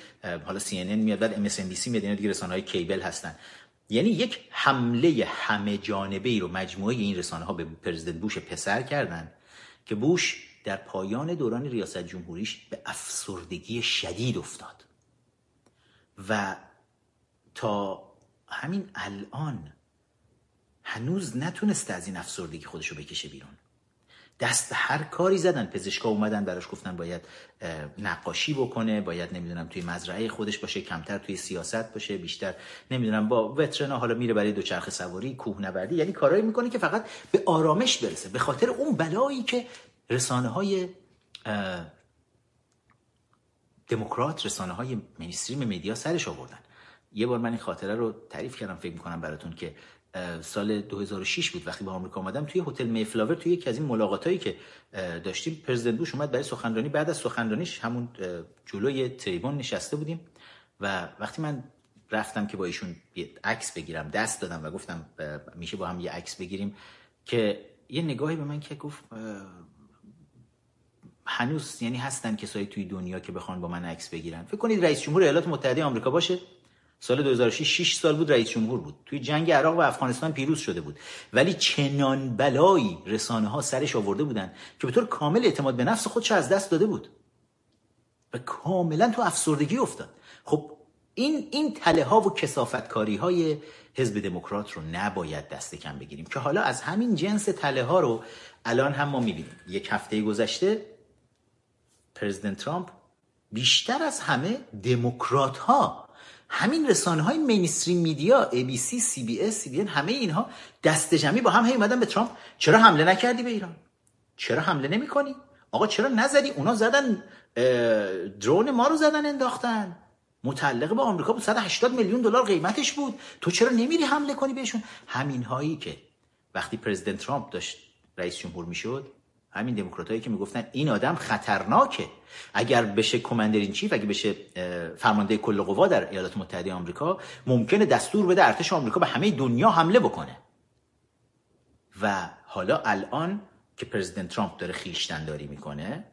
حالا CNN میاد بعد MSNBC میاد. اینا دیگه رسانه های cable هستن. یعنی یک حمله همه جانبه ای رو مجموعه این رسانه ها به پرزیدنت بوش پسر کردن که بوش در پایان دوران ریاست جمهوریش به افسردگی شدید افتاد. و تا همین الان هنوز نتونسته از این افسردگی خودشو بکشه بیرون. دست هر کاری زدن. پزشکا اومدن براش گفتن باید نقاشی بکنه باید نمی‌دونم توی مزرعه خودش باشه کمتر توی سیاست باشه بیشتر نمی‌دونم با وترنا حالا میره برای دوچرخه سواری کوهنوردی یعنی کارایی می‌کنه که فقط به آرامش برسه. به خاطر اون بلایی که رسانه های دموکرات رسانه های مینستریم مدیا سرش آوردن. یه بار من این خاطره رو تعریف کردم فکر می‌کنم براتون که سال 2006 بود وقتی با آمریکا آمدم توی هتل میفلاور توی یکی از این ملاقاتایی که داشتیم پرزیدنت بوش اومد برای سخنرانی. بعد از سخنرانیش همون جلوی تریبون نشسته بودیم و وقتی من رفتم که با ایشون عکس بگیرم دست دادم و گفتم میشه با هم یه عکس بگیریم که یه نگاهی به من که گفت هنوز یعنی هستن کسایی توی دنیا که بخوان با من عکس بگیرن. فکر کنید رئیس جمهور ایالات متحده آمریکا باشه؟ سال 2006 6 سال بود رئیس جمهور بود. توی جنگ عراق و افغانستان پیروز شده بود. ولی چنان بلایی رسانه ها سرش آورده بودن که به طور کامل اعتماد به نفس خودش از دست داده بود. و کاملا تو افسردگی افتاد. خب این این تله ها و کسافتکاری های حزب دموکرات رو نباید دست کم بگیریم که حالا از همین جنس تله ها رو الان هم ما می‌بینیم. یک هفته گذشته پرزیدنت ترامپ بیشتر از همه دموکرات ها همین رسانه های مینستریم میدیا ABC, CBS, CBN همه اینها دست جمعی با هم هی اومدن به ترامپ چرا حمله نکردی به ایران؟ چرا حمله نمی کنی آقا چرا نزدی؟ اونا زدن درون ما رو زدن انداختن. متعلق به آمریکا بود 180 میلیون دلار قیمتش بود. تو چرا نمیری حمله کنی بهشون؟ همین هایی که وقتی پرزیدنت ترامپ داشت رئیس جمهور می‌شد همین دموکراتایی که می‌گفتن این آدم خطرناکه. اگر بشه کماندر این چیف اگه بشه فرمانده کل قوا در ایالات متحده آمریکا ممکنه دستور بده ارتش آمریکا به همه دنیا حمله بکنه. و حالا الان که پرزیدنت ترامپ داره خیشتنداری می‌کنه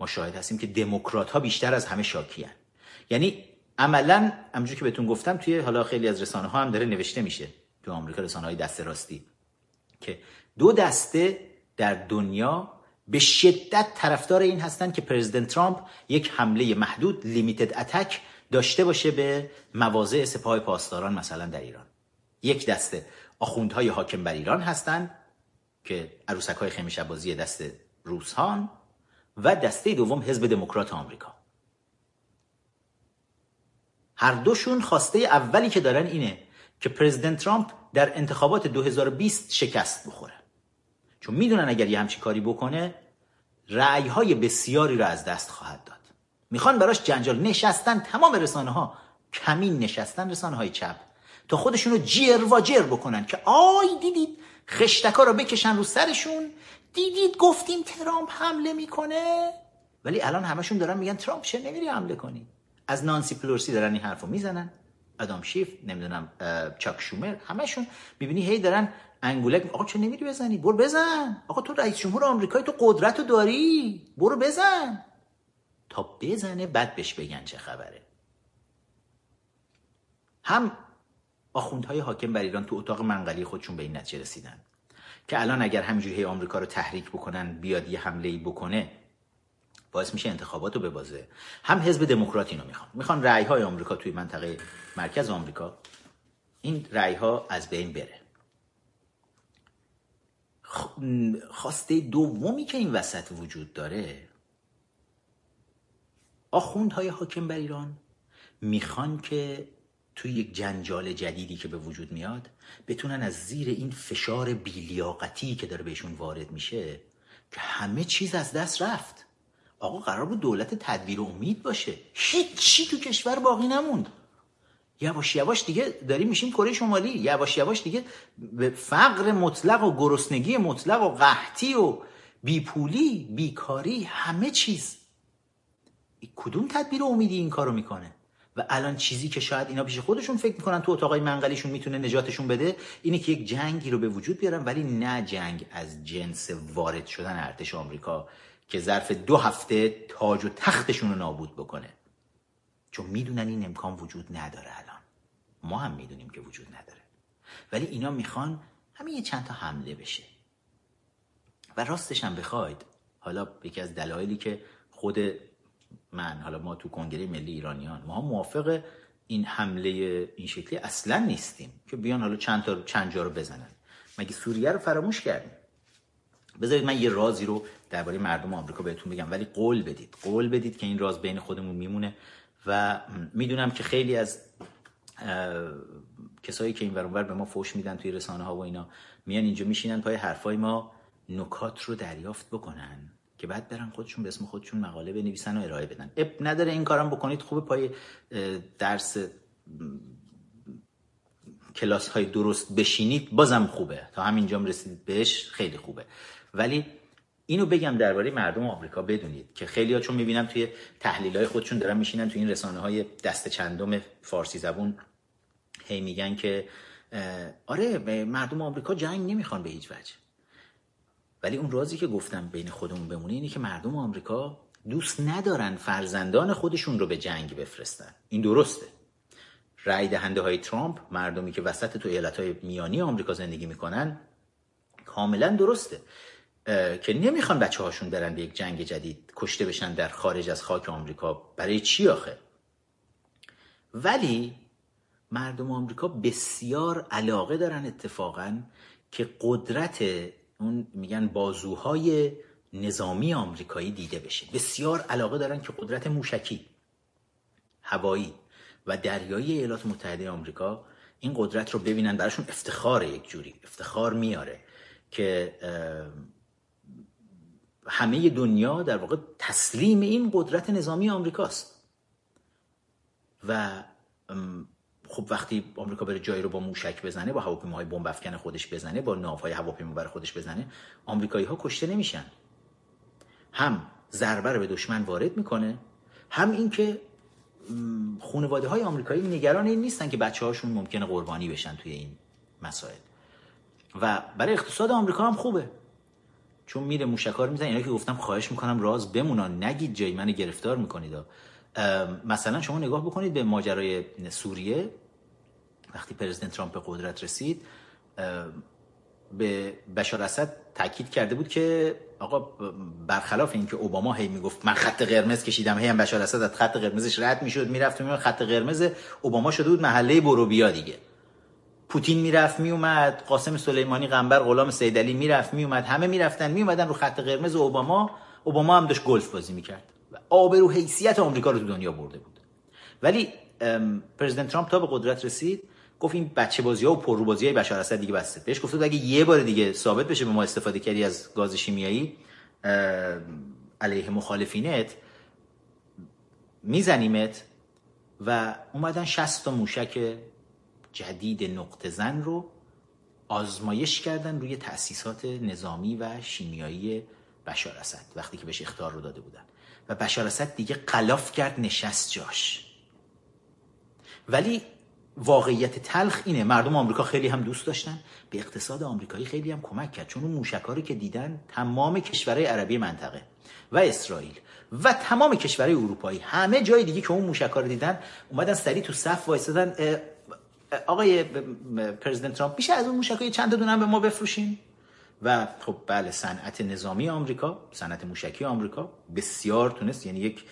ما شاهد هستیم که دموکرات ها بیشتر از همه شاکیان یعنی عملا همونجوری که بهتون گفتم توی حالا خیلی از رسانه ها هم داره نوشته میشه تو آمریکا رسانه های دست راستی که دو دسته در دنیا به شدت طرفدار این هستند که پرزیدنت ترامپ یک حمله محدود لیمیتد اتک داشته باشه به مواضع سپاه پاسداران مثلا در ایران. یک دسته آخوندهای حاکم بر ایران هستند که عروسک های خیمه شبازی دست روسهان و دسته دوم حزب دموکرات آمریکا. هر دوشون خواسته اولی که دارن اینه که پرزیدنت ترامپ در انتخابات 2020 شکست بخوره. چون می‌دونن اگر یه همچی کاری بکنه رعی های بسیاری رو از دست خواهد داد. می‌خوان براش جنجال. نشستن تمام رسانه ها کمین نشستن رسانه های چپ. تا خودشونو جیر و جر بکنن که آی دیدید خشتکا رو بکشن رو سرشون. دیدید گفتیم ترامپ حمله می‌کنه؟ ولی الان همشون دارن میگن ترامپ چه نمیری حمله کنی؟ از نانسی پلورسی دارن این حرفو می‌زنن. ادام شیف نمی‌دونم چاک شومر همشون می‌بینی هی دارن انگولک آقا چه نمیری بزنی؟ برو بزن. آقا تو رئیس جمهور آمریکایی تو قدرت داری. برو بزن. تا بزنه بعد بهش بگن چه خبره. هم آخوندهای حاکم بر ایران تو اتاق منقلی خودشون به این نتیجه رسیدن که الان اگر همینجوری آمریکا رو تحریک بکنن بیاد یه حمله ای بکنه باعث میشه انتخابات رو ببازه. هم حزب دموکرات اینو می‌خوان. می‌خوان رأی های آمریکا توی منطقه مرکز آمریکا این رأی ها از بین بره. خواسته دومی که این وسط وجود داره آخوندهای حاکم بر ایران می‌خوان که توی یک جنجال جدیدی که به وجود میاد بتونن از زیر این فشار بیلیاقتی که داره بهشون وارد میشه که همه چیز از دست رفت. آقا قرار بود دولت تدبیر امید باشه. هیچی تو کشور باقی نموند. یواش یواش دیگه داریم میشیم کره شمالی. یواش یواش دیگه به فقر مطلق و گرسنگی مطلق و قحطی و بیپولی بیکاری همه چیز. کدوم تدبیر امیدی این کارو می‌کنه؟ و الان چیزی که شاید اینا پیش خودشون فکر می‌کنن تو اتاقای منقلیشون می‌تونه نجاتشون بده اینه که یک جنگی رو به وجود بیارن ولی نه جنگ از جنس وارد شدن ارتش آمریکا که ظرف دو هفته تاج و تختشون رو نابود بکنه. چون می‌دونن این امکان وجود نداره الان. ما هم می‌دونیم که وجود نداره. ولی اینا می‌خوان همین یه چند تا حمله بشه. و راستش هم بخواید حالا یکی از دلایلی که خود من حالا ما تو کنگره ملی ایرانیان ما موافق این حمله این شکلی اصلا نیستیم که بیان حالا چند تا چند جا رو بزنن. مگه سوریه رو فراموش کردیم؟ بذارید من یه رازی رو درباره مردم آمریکا بهتون بگم ولی قول بدید. قول بدید که این راز بین خودمون میمونه. و می‌دونم که خیلی از کسایی که این ورانور به ما فوش میدن توی رسانه ها و اینا میان اینجا میشینن پای حرفای ما نکات رو دریافت بکنن که بعد برن خودشون به اسم خودشون مقاله بنویسن و ارائه بدن. اب نداره این کارم بکنید خوبه پای درس کلاس های درست بشینید بازم خوبه. تا همینجام رسیدید بهش خیلی خوبه. ولی اینو بگم درباره مردم آمریکا بدونید که خیلی ها چون می‌بینم توی تحلیل های خودشون دارن میشینن توی این رسانه های دست چندم فارسی زبون هی میگن که آره مردم آمریکا جنگ نمی‌خوان به هیچ وجه. ولی اون رازی که گفتم بین خودمون بمونه اینه که مردم آمریکا دوست ندارن فرزندان خودشون رو به جنگ بفرستن. این درسته. رای دهنده های ترامپ مردمی که وسط تو ایالت های میانی آمریکا زندگی می‌کنن کاملا درسته. که نمی‌خوان بچه هاشون برن به یک جنگ جدید کشته بشن در خارج از خاک آمریکا. برای چی آخه؟ ولی مردم آمریکا بسیار علاقه دارن اتفاقا که قدرت اون میگن بازوهای نظامی آمریکایی دیده بشه. بسیار علاقه دارن که قدرت موشکی هوایی و دریایی ایالات متحده آمریکا این قدرت رو ببینن. براشون افتخار یک جوری افتخار میاره که همه دنیا در واقع تسلیم این قدرت نظامی آمریکاست. و خب وقتی آمریکا بره جایی رو با موشک بزنه با هواپیماهای بمب افکن خودش بزنه با ناوهای هواپیما بر خودش بزنه آمریکایی ها کشته نمیشن. هم ضربه رو به دشمن وارد می‌کنه هم اینکه خانواده های آمریکایی نگران این نیستن که بچه هاشون ممکنه قربانی بشن توی این مسائل. و برای اقتصاد آمریکا هم خوبه. چون میره موشکار می‌زنه اینا که گفتم خواهش می‌کنم راز بمونن. نگید جای من گرفتار می‌کنید. مثلا شما نگاه بکنید به ماجرای سوریه. وقتی پرزیدنت ترامپ به قدرت رسید به بشار اسد تاکید کرده بود که آقا برخلاف اینکه اوباما هی می‌گفت من خط قرمز کشیدم هی هم بشار اسد از خط قرمزش رد می‌شد می‌رفت و خط قرمز اوباما شده بود محله برو بیا دیگه. پوتین می‌رفت میومد قاسم سلیمانی قنبر غلام سیدعلی می‌رفت میومد همه می‌رفتن میومدن رو خط قرمز اوباما. اوباما هم داشت گلف بازی می‌کرد. و آبرو حیثیت آمریکا رو تو دنیا برده بود. ولی پرزیدنت ترامپ تا به قدرت رسید گفت این بچه بازی ها و پررو بازی های بشار اسد دیگه بسته. بهش گفت اگه یه بار دیگه ثابت بشه به ما استفاده کردی از گاز شیمیایی علیه مخالفینت میزنیمت. و اومدن 60 تا موشک جدید نقطه زن رو آزمایش کردن روی تأسیسات نظامی و شیمیایی بشار اسد وقتی که بهش اختار رو داده بودن. و بشار اسد دیگه قلاف کرد نشست جاش. ولی واقعیت تلخ اینه. مردم آمریکا خیلی هم دوست داشتن. به اقتصاد آمریکایی خیلی هم کمک کرد. چون اون موشکاری که دیدن تمام کشورهای عربی منطقه و اسرائیل و تمام کشورهای اروپایی همه جای دیگه که اون موشکار دیدن اومدن سریع تو صف وایسادن آقای پرزیدنت ترامپ میشه از اون موشکای چند تا دونه به ما بفروشین. و خب بله صنعت نظامی آمریکا صنعت موشکی آمریکا بسیار تونست یعنی یک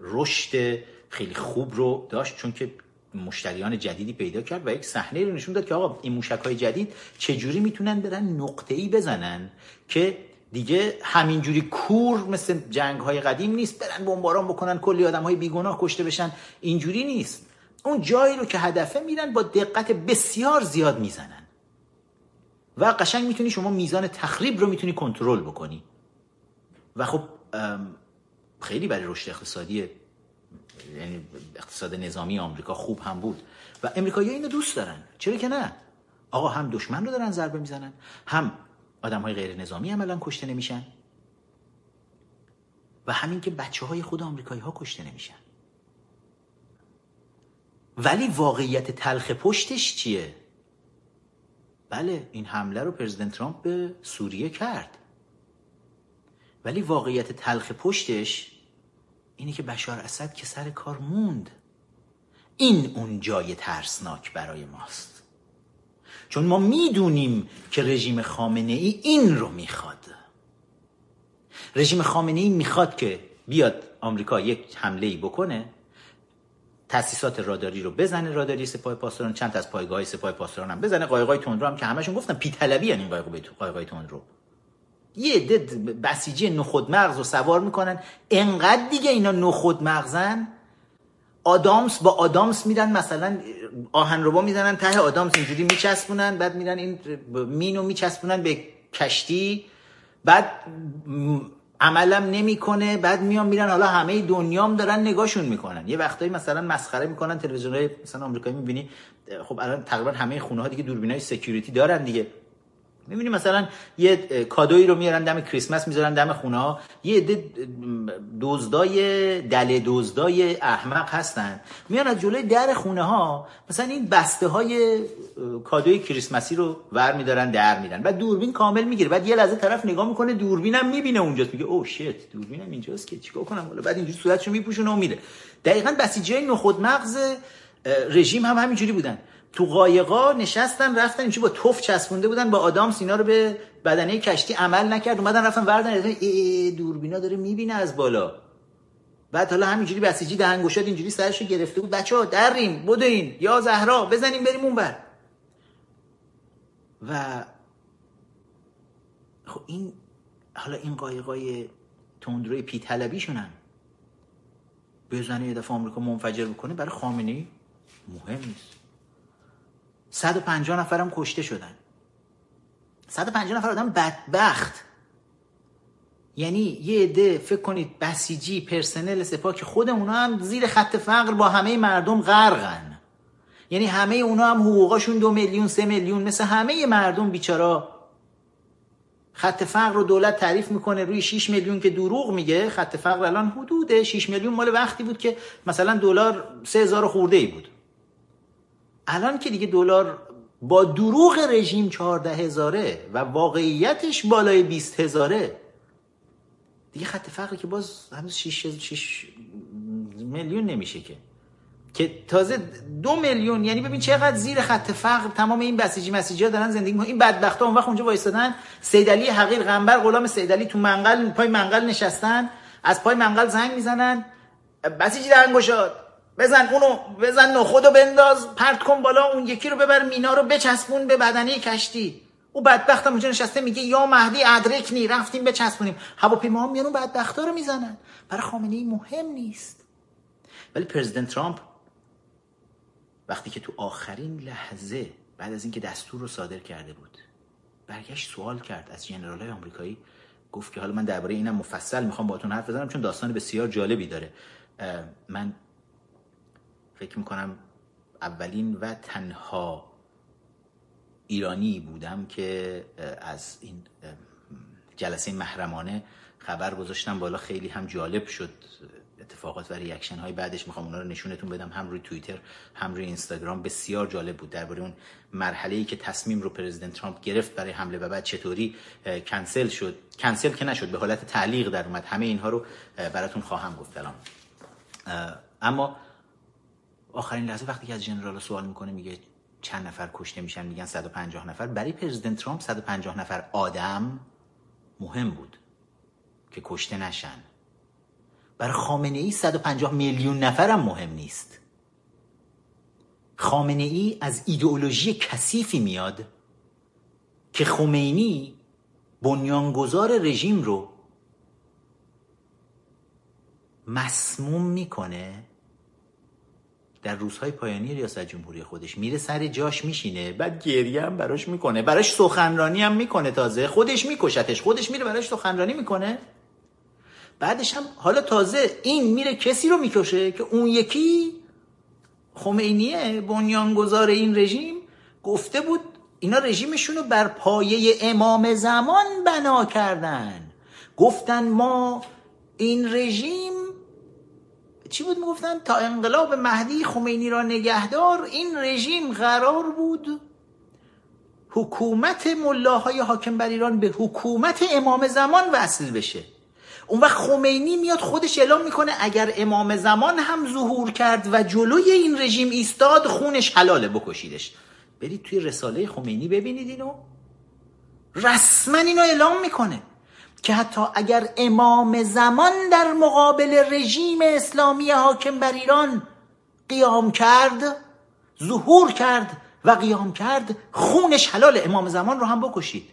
رشد خیلی خوب رو داشت چون که مشتریان جدیدی پیدا کرد و یک صحنه رو نشون داد که آقا این موشک های جدید چجوری می‌تونن برن نقطه ای بزنن که دیگه همینجوری کور مثل جنگ های قدیم نیست برن بمباران بکنن کلی آدم های بیگناه کشته بشن. اینجوری نیست. اون جایی رو که هدفه میرن با دقت بسیار زیاد می‌زنن. و قشنگ می‌تونی شما میزان تخریب رو می‌تونی کنترل بکنی. و خب خیلی برای رشد اقتصادی یعنی اقتصاد نظامی آمریکا خوب هم بود. و امریکایی اینو دوست دارن. چرا که نه؟ آقا هم دشمن رو دارن ضربه می‌زنن هم آدم های غیر نظامی عملا کشته نمیشن. و همین که بچه های خود آمریکایی ها کشته نمیشن. ولی واقعیت تلخ پشتش چیه؟ بله این حمله رو پرزیدنت ترامپ به سوریه کرد. ولی واقعیت تلخ پشتش اینه که بشار اسد که سر کار موند. این اون جای ترسناک برای ماست. چون ما می‌دونیم که رژیم خامنه ای این رو می‌خواد. رژیم خامنه ای می‌خواد که بیاد آمریکا یک حمله ای بکنه. تاسیسات راداری رو بزنه راداری سپاه پاسداران چند از پایگاه سپاه پاسداران هم بزنه. قایقای تندرو هم که همشون گفتن پی طلبی این قایق قایقای تندرو یه عده بسیجی نخود مغز رو سوار می‌کنن. انقدر دیگه اینا نخود مغزن آدامس با آدامس میرن مثلا آهنربا می‌زنن ته آدامس اینجوری میچسبونن بعد میرن این مینو میچسبونن به کشتی. بعد عملم نمی‌کنه بعد میان میرن حالا همه دنیام دارن نگاهشون می‌کنن. یه وقتایی مثلا مسخره می‌کنن تلویزیون های مثلا آمریکایی می‌بینی خب الان تقریبا همه خونه ها دیگه دوربینای سکیوریتی دارن دیگه. می‌بینی مثلا یه کادویی رو میارن دم کریسمس می‌ذارن دم خونه ها. یه عده دزدای دل دزدای احمق هستن. میان از جلوی در خونه ها مثلا این بسته های کادوی کریسمسی رو ور میدارن در میدن. بعد دوربین کامل می‌گیره. بعد یه لحظه طرف نگاه می‌کنه دوربینم می‌بینه اونجاست. میگه او شت دوربینم اینجاست که چیکار کنم؟ حالا بعد اینجوری صورتشو میپوشونه و میره دقیقاً بسیجای نخود مغز رژیم هم همینجوری بودن. تو قایقا نشستن رفتن اینجوری با توف چسبونده بودن با آدامس اینا رو به بدنه کشتی عمل نکرد. اومدن رفتن وردن ای دوربینا داره می‌بینه از بالا. بعد حالا همینجوری بسیجی دهنگشاد اینجوری سرش گرفته بود. بچه ها دریم بدوین یا زهرا بزنیم بریم اون بر و خب این حالا این قایقای تندروی پی طلبی شونن بزنه یه دفعه آمریکا منفجر بکنه برای خامنه مهم نیست. 150 نفرم کشته شدن. 150 نفر آدم بدبخت. یعنی یه عده فکر کنید بسیجی پرسنل سپاه که خود اونا هم زیر خط فقر با همه مردم غرقن. یعنی همه اونا هم حقوقاشون دو میلیون سه میلیون مثل همه مردم بیچارا خط فقر رو دولت تعریف می‌کنه روی 6 میلیون که دروغ میگه. خط فقر الان حدود 6 میلیون مال وقتی بود که مثلا دلار 3000 خورده ای بود. الان که دیگه دلار با دروغ رژیم 14 هزاره و واقعیتش بالای 20 هزاره دیگه خط فقری که باز هنوز 6 6 میلیون نمیشه که. که تازه دو میلیون یعنی ببین چقدر زیر خط فقر تمام این بسیجی مسیجی ها دارن زندگی این بدبخت ها اون وقت اونجا وایستادن. سیدلی حقیر غنبر غلام سیدلی تو منقل پای منقل نشستن. از پای منقل زنگ می‌زنن. بسیجی دهنگشاد بزن اونو بزن نخودو بنداز پرت کن بالا اون یکی رو ببر مینا رو بچسبون به بدنه کشتی. او بدبختم اونجا نشسته میگه یا مهدی ادرکنی رفتیم بچسبونیم. هواپیما میان اون بدبختا رو می‌زنن. برای خامنه ای مهم نیست. ولی پرزیدنت ترامپ وقتی که تو آخرین لحظه بعد از اینکه دستور رو صادر کرده بود برگشت سوال کرد از ژنرالای آمریکایی. گفت که حالا من درباره اینم مفصل می‌خوام باهاتون حرف بزنم چون داستان بسیار جالبی داره. من فکر می‌کنم اولین و تنها ایرانی بودم که از این جلسه محرمانه خبر گذاشتم. بالا خیلی هم جالب شد اتفاقات و ریاکشن های بعدش. می‌خوام اونا رو نشونتون بدم. هم روی توییتر هم روی اینستاگرام. بسیار جالب بود درباره اون مرحله ای که تصمیم رو پرزیدنت ترامپ گرفت برای حمله و بعد چطوری کنسل شد. کنسل که نشد به حالت تعلیق در اومد. همه اینها رو براتون خواهم گفت. الان اما آخرین لحظه وقتی که از جنرال سوال می‌کنه میگه چند نفر کشته میشن؟ میگن 150 نفر. برای پرزیدنت ترامپ 150 نفر آدم مهم بود که کشته نشن. برای خامنه ای 150 میلیون نفرم مهم نیست. خامنه ای از ایدئولوژی کثیفی میاد که خمینی بنیانگذار رژیم رو مسموم می‌کنه در روزهای پایانی ریاست جمهوری خودش میره سر جاش میشینه بعد گریه هم براش می‌کنه. براش سخنرانی هم می‌کنه تازه. خودش میکشتش خودش میره براش سخنرانی می‌کنه. بعدش هم حالا تازه این میره کسی رو می‌کشه که اون یکی خمینیه بنیانگذار این رژیم گفته بود اینا رژیمشون رو بر پایه امام زمان بنا کردن. گفتن ما این رژیم چی بود می‌گفتن؟ تا انقلاب مهدی خمینی را نگهدار این رژیم قرار بود حکومت ملاهای حاکم بر ایران به حکومت امام زمان وصل بشه. اون وقت خمینی میاد خودش اعلام می‌کنه اگر امام زمان هم ظهور کرد و جلوی این رژیم ایستاد خونش حلاله بکشیدش. برید توی رساله خمینی ببینید اینو. رسما اینو اعلام می‌کنه. که حتی اگر امام زمان در مقابل رژیم اسلامی حاکم بر ایران قیام کرد ظهور کرد و قیام کرد خونش حلال امام زمان رو هم بکشید.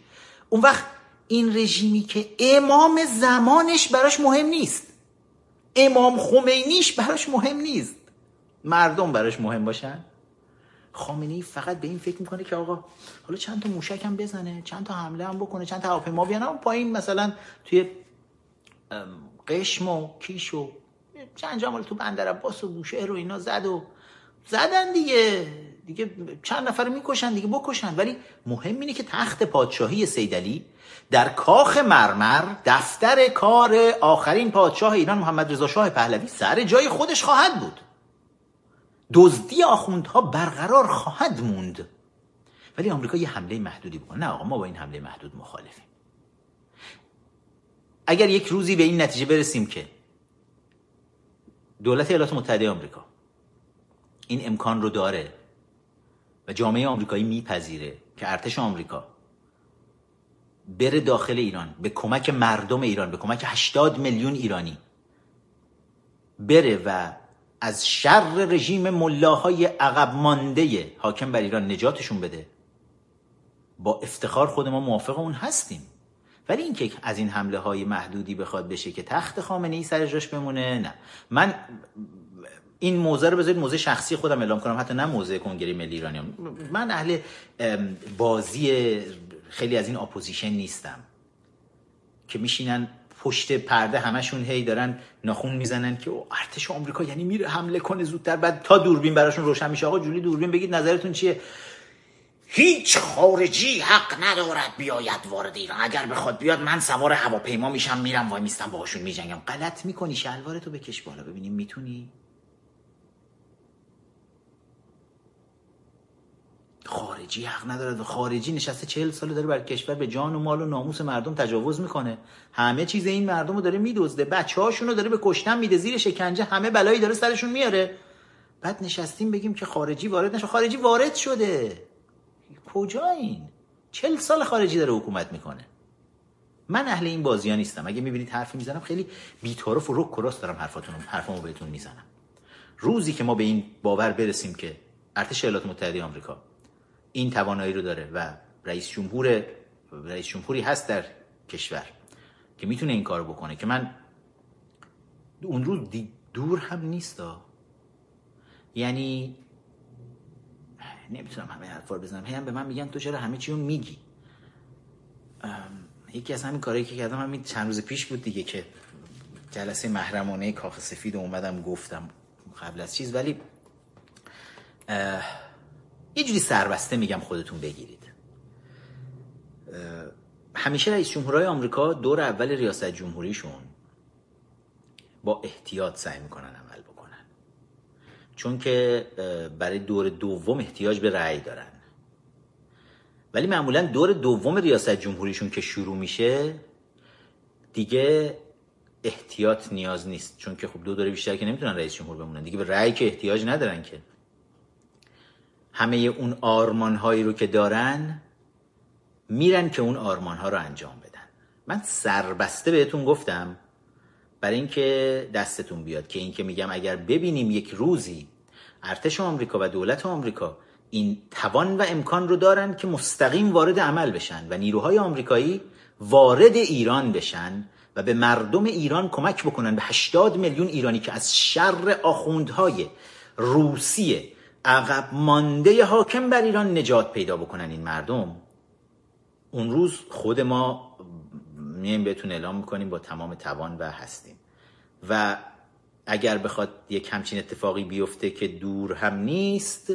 اون وقت این رژیمی که امام زمانش براش مهم نیست. امام خمینیش براش مهم نیست. مردم براش مهم باشن. خامنه ای فقط به این فکر می‌کنه که آقا حالا چند تا موشک هم بزنه چند تا حمله هم بکنه چند تا هواپیما بیان. اون پایین مثلا توی قشم و کیش و چند جامل تو بندر عباس و بوشهر و اینا زد و زدن دیگه. دیگه چند نفر می‌کشن دیگه بکشن. ولی مهم اینه که تخت پادشاهی سیدلی در کاخ مرمر دفتر کار آخرین پادشاه ایران محمد رضا شاه پهلوی سر جای خودش خواهد بود. دزدی آخوندها برقرار خواهد موند. ولی آمریکا یه حمله محدودی بکنه. نه آقا ما با این حمله محدود مخالفیم. اگر یک روزی به این نتیجه برسیم که دولت ایالات متحده آمریکا این امکان رو داره و جامعه آمریکایی میپذیره که ارتش آمریکا بره داخل ایران به کمک مردم ایران به کمک 80 میلیون ایرانی بره و از شر رژیم ملاهای عقب مانده حاکم بر ایران نجاتشون بده. با افتخار خود ما موافق اون هستیم. ولی اینکه از این حمله های محدودی بخواد بشه که تخت خامنه ای سر جاش بمونه نه. من این موضع رو بذارید موضع شخصی خودم اعلام کنم حتی نه موضع کنگره ملی ایرانی من اهل بازی خیلی از این اپوزیشن نیستم که میشینن پشت پرده همشون هی دارن ناخون می‌زنن که ارتش آمریکا یعنی میره حمله کنه زودتر. بعد تا دوربین براشون روشن میشه. آقا جلوی دوربین بگید نظرتون چیه؟ هیچ خارجی حق ندارد بیاید وارد ایران. اگر بخواد بیاد من سوار هواپیما میشم میرم وای میستم باهاشون میجنگم. غلط می‌کنی شلوارتو بکش بالا. ببینیم می‌تونی؟ خارجی حق نداره خارجی نشسته چهل ساله داره بر کشور به جان و مال و ناموس مردم تجاوز می‌کنه. همه چیز این مردم رو داره میدزده. بچه رو داره به کشتن میده. زیر شکنجه همه بلایی داره سرشون میاره. بعد نشستیم بگیم که خارجی وارد نشه. خارجی وارد شده. کجا این چل سال خارجی داره حکومت می‌کنه. من اهل این بازی ها نیستم. اگه می‌بینید حرفی می‌زنم خیلی بیطرف و رک کراس دارم حرفاتون حرفمو بهتون می‌زنم. روزی که ما به این باور برسیم که ارتش ایالات متحده آمریکا این توانایی رو داره و رئیس جمهور رئیس جمهوری هست در کشور که می‌تونه این کارو بکنه که من اون روز دور هم نیست یعنی نمی‌تونم همه حرفا رو بزنم. هم به من میگن تو چرا همه چی رو میگی؟ یکی از همین کارهایی که کردم همین چند روز پیش بود دیگه که جلسه محرمانه کاخ سفید اومدم گفتم قبل از چیز. ولی یه جوری سربسته میگم خودتون بگیرید. همیشه رئیس جمهورهای آمریکا دور اول ریاست جمهوریشون با احتیاط سعی می‌کنن عمل بکنن. چون که برای دور دوم احتیاج به رأی دارن. ولی معمولا دور دوم ریاست جمهوریشون که شروع میشه دیگه احتیاط نیاز نیست. چون که خب دو دوره بیشتر که نمی‌تونن رئیس جمهور بمونن. دیگه به رأی که احتیاج ندارن که. همه اون آرمان هایی رو که دارن میرن که اون آرمان ها رو انجام بدن. من سربسته بهتون گفتم برای اینکه دستتون بیاد که اینکه میگم اگر ببینیم یک روزی ارتش آمریکا و دولت آمریکا این توان و امکان رو دارن که مستقیم وارد عمل بشن و نیروهای آمریکایی وارد ایران بشن و به مردم ایران کمک بکنن. به 80 میلیون ایرانی که از شر آخوندهای روسیه عقب مانده حاکم بر ایران نجات پیدا بکنن این مردم. اون روز خود ما میایم بهتون اعلام می‌کنیم با تمام توان و هستیم. و اگر بخواد یک همچین اتفاقی بیفته که دور هم نیست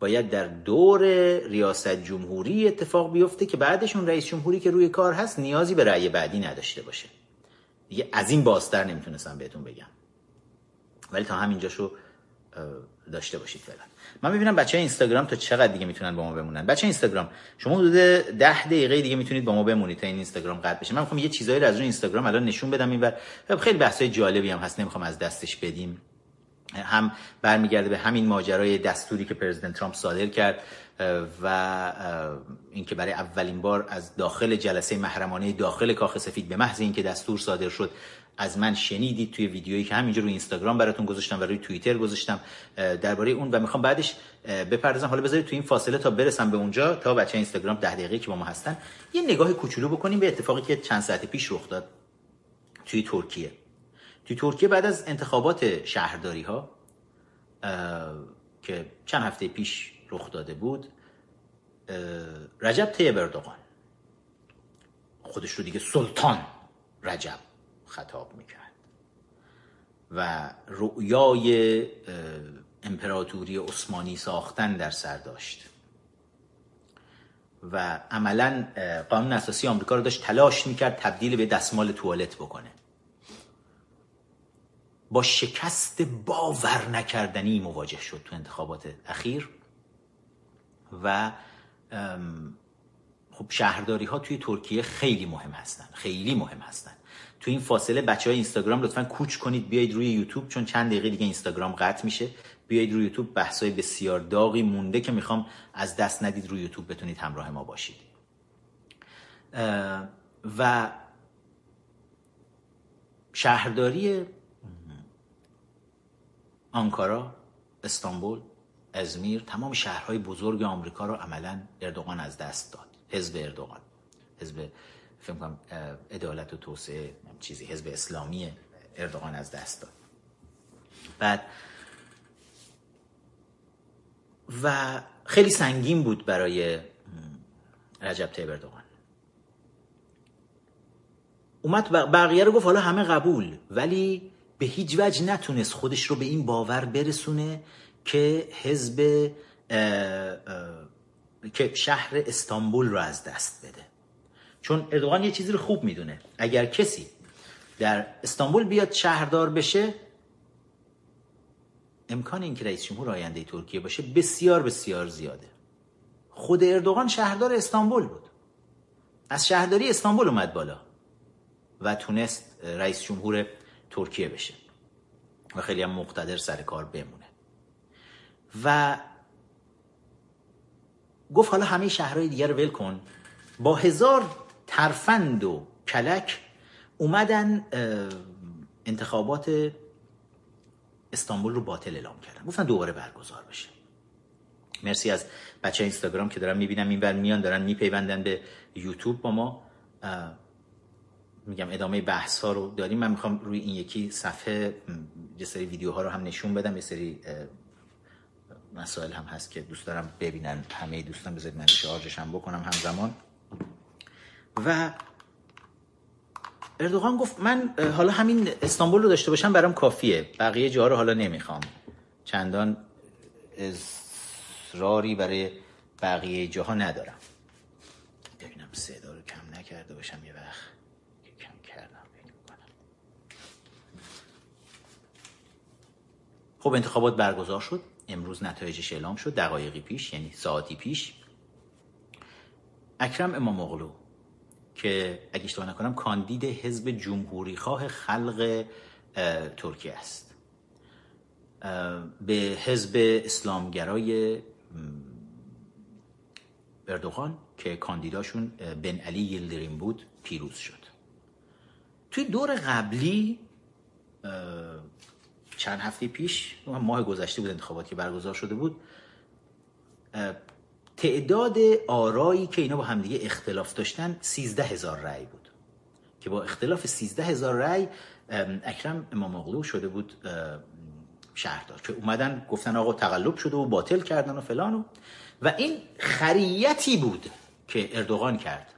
باید در دور ریاست جمهوری اتفاق بیفته که بعدشون رئیس جمهوری که روی کار هست نیازی به رأی بعدی نداشته باشه. دیگه از این بازتر نمی‌تونستم بهتون بگم. ولی تا همینجاشو داشته باشید فعلا. من ببینم بچه اینستاگرام تا چقدر دیگه می‌تونن با ما بمونن. بچه اینستاگرام شما حدود 10 دقیقه دیگه می‌تونید با ما بمونید تا این اینستاگرام قطع بشه. من می‌خوام یه چیزایی رو از اون اینستاگرام الان نشون بدم این و خیلی بحثای جالبی هم هست نمی‌خوام از دستش بدیم. هم برمیگرده به همین ماجرای دستوری که پرزیدنت ترامپ صادر کرد و اینکه برای اولین بار از داخل جلسه محرمانه داخل کاخ سفید به محض اینکه دستور صادر شد از من شنیدید توی ویدیویی که همینجا روی اینستاگرام براتون گذاشتم و روی توییتر گذاشتم درباره اون. و می‌خوام بعدش بپردازم. حالا بذارید توی این فاصله تا برسم به اونجا تا بچه اینستاگرام ده دقیقه که با ما هستن یه نگاه کوچولو بکنیم به اتفاقی که چند ساعت پیش رخ داد توی ترکیه. توی ترکیه بعد از انتخابات شهرداری ها که چند هفته پیش رخ داده بود رجب طیب اردوغان خودش رو دیگه سلطان رجب. خطاب می‌کرد. و رؤیای امپراتوری عثمانی ساختن در سر داشت. و عملا قانون اساسی آمریکا رو داشت تلاش می‌کرد تبدیل به دستمال توالت بکنه. با شکست باور نکردنی مواجه شد تو انتخابات اخیر و خب شهرداری ها توی ترکیه خیلی مهم هستن خیلی مهم هستن. تو این فاصله بچه های اینستاگرام لطفا کوچ کنید بیاید روی یوتیوب چون چند دقیقه دیگه اینستاگرام قطع میشه. بیاید روی یوتیوب بحث های بسیار داغی مونده که می‌خوام از دست ندید روی یوتیوب بتونید همراه ما باشید. و شهرداری آنکارا استانبول ازمیر تمام شهرهای بزرگ آمریکا رو عملا اردوغان از دست داد. حزب اردوغان. حزب فکر کنم عدالت و توسعه چیزی حزب اسلامی اردوغان از دست داد. بعد و خیلی سنگین بود برای رجب طیب اردوغان. اومد بقیه رو گفت حالا همه قبول ولی به هیچ وجه نتونست خودش رو به این باور برسونه که حزب که شهر استانبول رو از دست بده. چون اردوغان یه چیزی رو خوب می‌دونه. اگر کسی در استانبول بیاد شهردار بشه امکان اینکه رئیس جمهور آینده ترکیه باشه بسیار بسیار زیاده. خود اردوغان شهردار استانبول بود. از شهرداری استانبول اومد بالا و تونست رئیس جمهور ترکیه بشه و خیلی هم مقتدر سر کار بمونه. و گفت حالا همه شهرهای دیگر رو ول کن. با هزار ترفند و کلک اومدن انتخابات استانبول رو باطل اعلام کردن. گفتن دوباره برگزار بشه. مرسی از بچه اینستاگرام که دارن می‌بینم این بر میان دارن میپیوندن به یوتیوب با ما. میگم ادامه بحث ها رو داریم. من می‌خوام روی این یکی صفحه یه سری ویدیوها رو هم نشون بدم. یه سری مسائل هم هست که دوست دارم ببینن. همه دوستان بذارید من شارژش هم بکنم همزمان. و اردوغان گفت من حالا همین استانبول رو داشته باشم برام کافیه. بقیه جاها رو حالا نمی‌خوام. چندان اصراری برای بقیه جاها ندارم. ببینم صدا رو کم نکرده باشم یه وقت. کم کردم خب انتخابات برگزار شد. امروز نتایجش اعلام شد. دقایقی پیش یعنی ساعتی پیش. اکرم امام اغلو که اگه اشتباه نکنم کاندید حزب جمهوری خواه خلق ترکیه است. به حزب اسلامگرای اردوغان که کاندیداشون بن علی یلدرین بود پیروز شد. توی دور قبلی چند هفته پیش ماه گذشته بود انتخاباتی برگزار شده بود تعداد آرایی که اینا با همدیگه اختلاف داشتن سیزده هزار رأی بود. که با اختلاف سیزده هزار رأی اکرم امام اغلو شده بود شهردار. که اومدن گفتن آقا تقلب شده و باطل کردن و فلان و. و این خریتی بود که اردوغان کرد.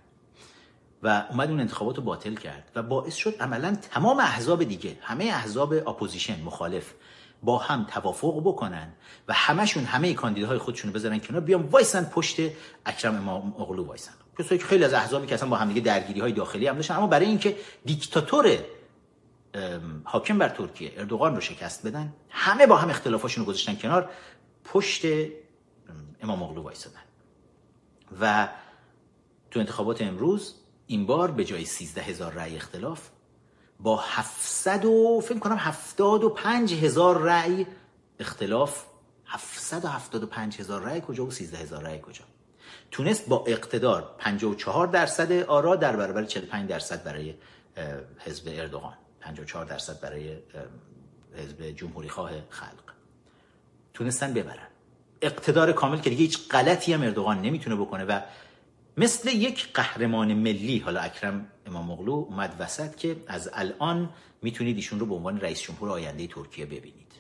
و اومد اون انتخابات رو باطل کرد. و باعث شد عملا تمام احزاب دیگه همه احزاب اپوزیشن مخالف با هم توافق بکنن و همشون همه کاندیداهای خودشون رو بذارن کنار بیان وایسن پشت اکرم امام‌اوغلو وایسن. کسایی که خیلی از احزابی که اصلا با هم دیگه درگیری های داخلی هم داشتن اما برای اینکه دیکتاتور حاکم بر ترکیه اردوغان رو شکست بدن همه با هم اختلافاشون گذاشتن کنار پشت امام اغلو وایسادن. و تو انتخابات امروز این بار به جای 13 هزار رأی اختلاف با 700 و فکر کنم 75 هزار رأی. اختلاف 775 هزار رأی کجا و 13 هزار رأی کجا؟ تونست با اقتدار 54 درصد آرا در برابر 45 درصد برای حزب اردوغان. 54 درصد برای حزب جمهوری خواه خلق. تونستن ببرن. اقتدار کامل که دیگه هیچ غلطی هم اردوغان نمی‌تونه بکنه و مثل یک قهرمان ملی. حالا اکرم امام اغلو اومد وسط که از الان می‌تونید ایشون رو به عنوان رئیس جمهور آینده ترکیه ببینید.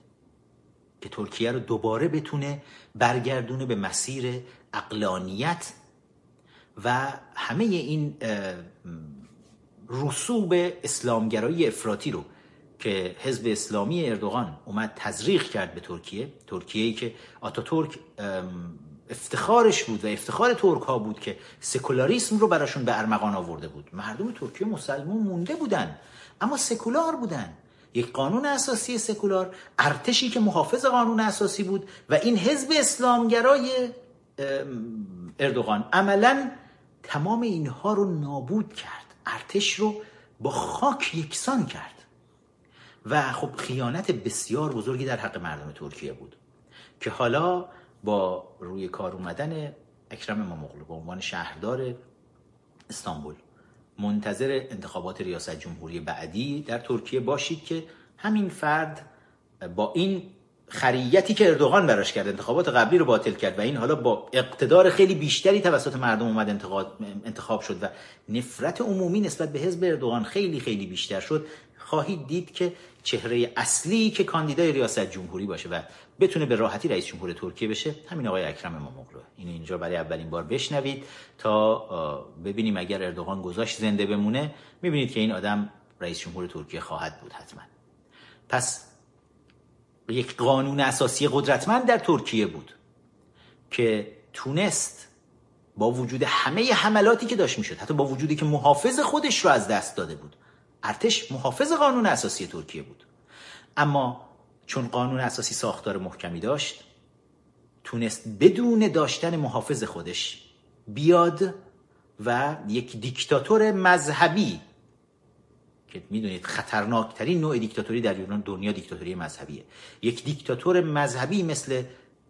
که ترکیه رو دوباره بتونه برگردونه به مسیر اقلانیت و همه این رسوب اسلامگرایی افراطی رو که حزب اسلامی اردوغان اومد تزریق کرد به ترکیه. ترکیه که آتاتورک افتخارش بود و افتخار ترک ها بود که سکولاریسم رو براشون به ارمغان آورده بود. مردم ترکیه مسلمون مونده بودن اما سکولار بودن. یک قانون اساسی سکولار ارتشی که محافظ قانون اساسی بود و این حزب اسلامگرای اردوغان عملا تمام اینها رو نابود کرد. ارتش رو با خاک یکسان کرد. و خب خیانت بسیار بزرگی در حق مردم ترکیه بود که حالا با روی کار اومدن اکرم اماموغلو به عنوان شهردار استانبول. منتظر انتخابات ریاست جمهوری بعدی در ترکیه باشید که همین فرد با این خریتی که اردوغان براش کرد انتخابات قبلی رو باطل کرد و این حالا با اقتدار خیلی بیشتری توسط مردم اومد انتخاب شد و نفرت عمومی نسبت به حزب اردوغان خیلی خیلی بیشتر شد. خواهید دید که چهره اصلی که کاندیدای ریاست جمهوری باشه و بتونه به راحتی رئیس جمهور ترکیه بشه. همین آقای اکرم اماموغلو این اینجا برای اولین بار بشنوید تا ببینیم اگر اردوغان گذاشت زنده بمونه می‌بینید که این آدم رئیس جمهور ترکیه خواهد بود حتما. پس یک قانون اساسی قدرتمند در ترکیه بود که تونست با وجود همه حملاتی که داشت می‌شد حتی با وجودی که محافظ خودش رو از دست داده بود ارتش محافظ قانون اساسی ترکیه بود. اما چون قانون اساسی ساختار محکمی داشت تونست بدون داشتن محافظ خودش بیاد و یک دیکتاتور مذهبی که می‌دونید خطرناکترین نوع دیکتاتوری در یونان دنیا دیکتاتوری مذهبیه. یک دیکتاتور مذهبی مثل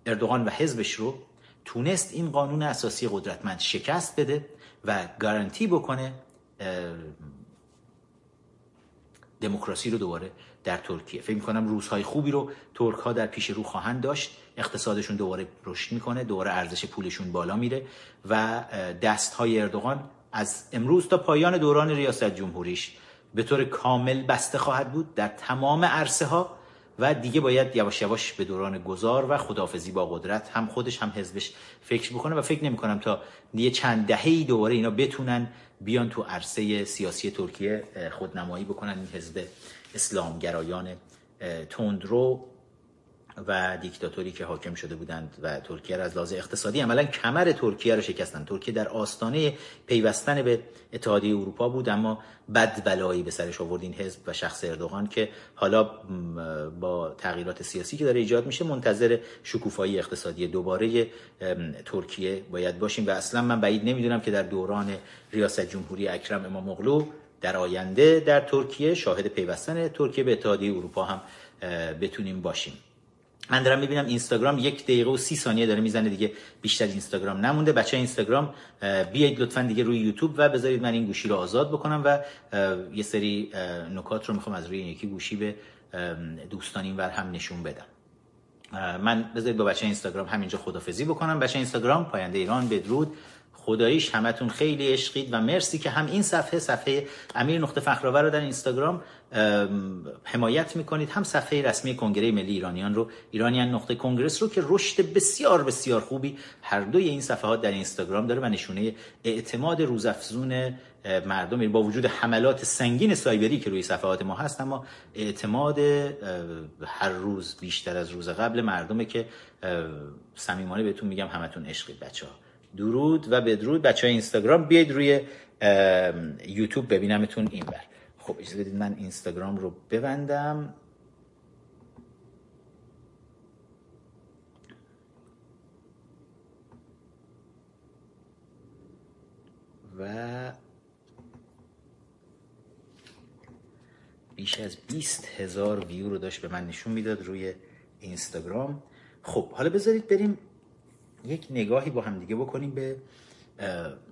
اردوغان و حزبش رو تونست این قانون اساسی قدرتمند شکست بده و گارانتی بکنه دموکراسی رو دوباره در ترکیه. فکر می‌کنم روزهای خوبی رو ترک ها در پیش رو خواهند داشت. اقتصادشون دوباره رشد می‌کنه دوباره ارزش پولشون بالا میره و دست های اردوغان از امروز تا پایان دوران ریاست جمهوریش به طور کامل بسته خواهد بود در تمام عرصه ها و دیگه باید یواش یواش به دوران گذار و خدافزی با قدرت هم خودش هم حزبش فکر بکنه و فکر نمی کنم تا یه چند دهه دوباره اینا بتونن بیان تو عرصه سیاسی ترکیه خودنمایی بکنن این حزب اسلامگرایان تندرو و دیکتاتوری که حاکم شده بودند و ترکیه را از لحاظ اقتصادی عملا کمر ترکیه را شکستند. ترکیه در آستانه پیوستن به اتحادیه اروپا بود اما بد بلایی به سرش آورد این حزب و شخص اردوغان که حالا با تغییرات سیاسی که داره ایجاد میشه منتظر شکوفایی اقتصادی دوباره ترکیه باید باشیم. و اصلا من بعید نمی‌دونم که در دوران ریاست جمهوری اکرم اماموغلو در آینده در ترکیه شاهد پیوستن ترکیه به اتحادیه اروپا هم بتونیم باشیم. من دارم می‌بینم اینستاگرام یک دقیقه و سی ثانیه داره می‌زنه دیگه بیشتر اینستاگرام نمونده. بچه اینستاگرام بیایید لطفا دیگه روی یوتیوب و بذارید من این گوشی رو آزاد بکنم و یه سری نکات رو می‌خوام از روی یکی گوشی به دوستان این ور هم نشون بدم. من بذارید با بچه اینستاگرام همینجا خدافزی بکنم. بچه اینستاگرام پاینده ایران بدرود. خداییش همتون خیلی عشقید و مرسی که هم این صفحه صفحه امیر نقطه فخرآور رو در اینستاگرام حمایت می‌کنید. هم صفحه رسمی کنگره ملی ایرانیان رو ایرانیان نقطه کنگرس رو که رشد بسیار بسیار خوبی هر دوی این صفحات در اینستاگرام داره و نشونه اعتماد روزافزون مردم با وجود حملات سنگین سایبری که روی صفحات ما هست اما اعتماد هر روز بیشتر از روز قبل مردمه که صمیمانه بهتون میگم همتون عشقید بچه ها درود و بدرود. بچه های اینستاگرام بیاید روی یوتیوب ببینمتون این بر خب اجازه بدید من اینستاگرام رو ببندم. و بیش از 20 هزار ویو رو داشت به من نشون می‌داد روی اینستاگرام. خب حالا بذارید بریم یک نگاهی با هم دیگه بکنیم به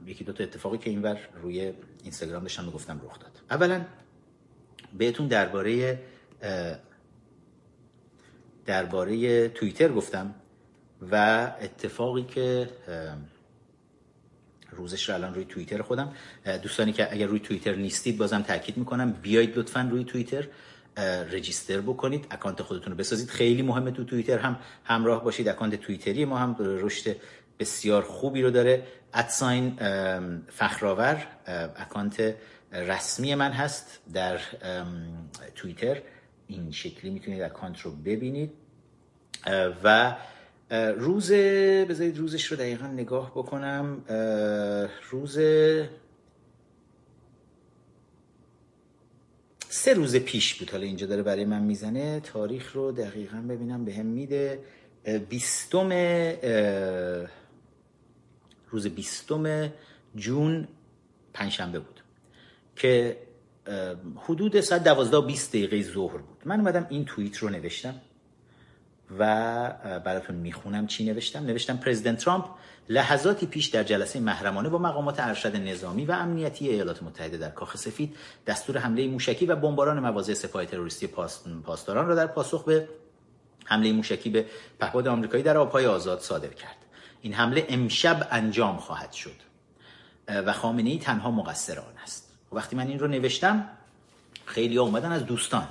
یکی دو تا اتفاقی که اینور روی اینستاگرام داشتم گفتم رخ داد. اولا بهتون درباره درباره توییتر گفتم و اتفاقی که روزش رو الان روی توییتر خودم دوستانی که اگر روی توییتر نیستید بازم تاکید می‌کنم بیایید لطفا روی توییتر. register بکنید. اکانت خودتون رو بسازید. خیلی مهمه تو توییتر هم همراه باشید. اکانت توییتری ما هم رشد بسیار خوبی رو داره. at sign فخرآور اکانت رسمی من هست در توییتر. این شکلی می‌تونید اکانت رو ببینید. و روز بذارید روزش رو دقیقا نگاه بکنم. روز سه روز پیش بود حالا اینجا داره برای من می‌زنه. تاریخ رو دقیقا ببینم به هم میده بیستم روز بیستم جون پنجشنبه بود که حدود ساعت دوازده بیست دقیقه ظهر بود. من اومدم این توییت رو نوشتم. و براتون می‌خونم چی نوشتم؟ نوشتم پرزیدنت ترامپ لحظاتی پیش در جلسه محرمانه با مقامات ارشد نظامی و امنیتی ایالات متحده در کاخ سفید دستور حمله موشکی و بمباران مواضع سپاه تروریستی پاسداران را در پاسخ به حمله موشکی به پهپاد آمریکایی در آبهای آزاد صادر کرد. این حمله امشب انجام خواهد شد. و خامنه ای تنها مقصر آن است. وقتی من این رو نوشتم خیلی اومدن از دوستان.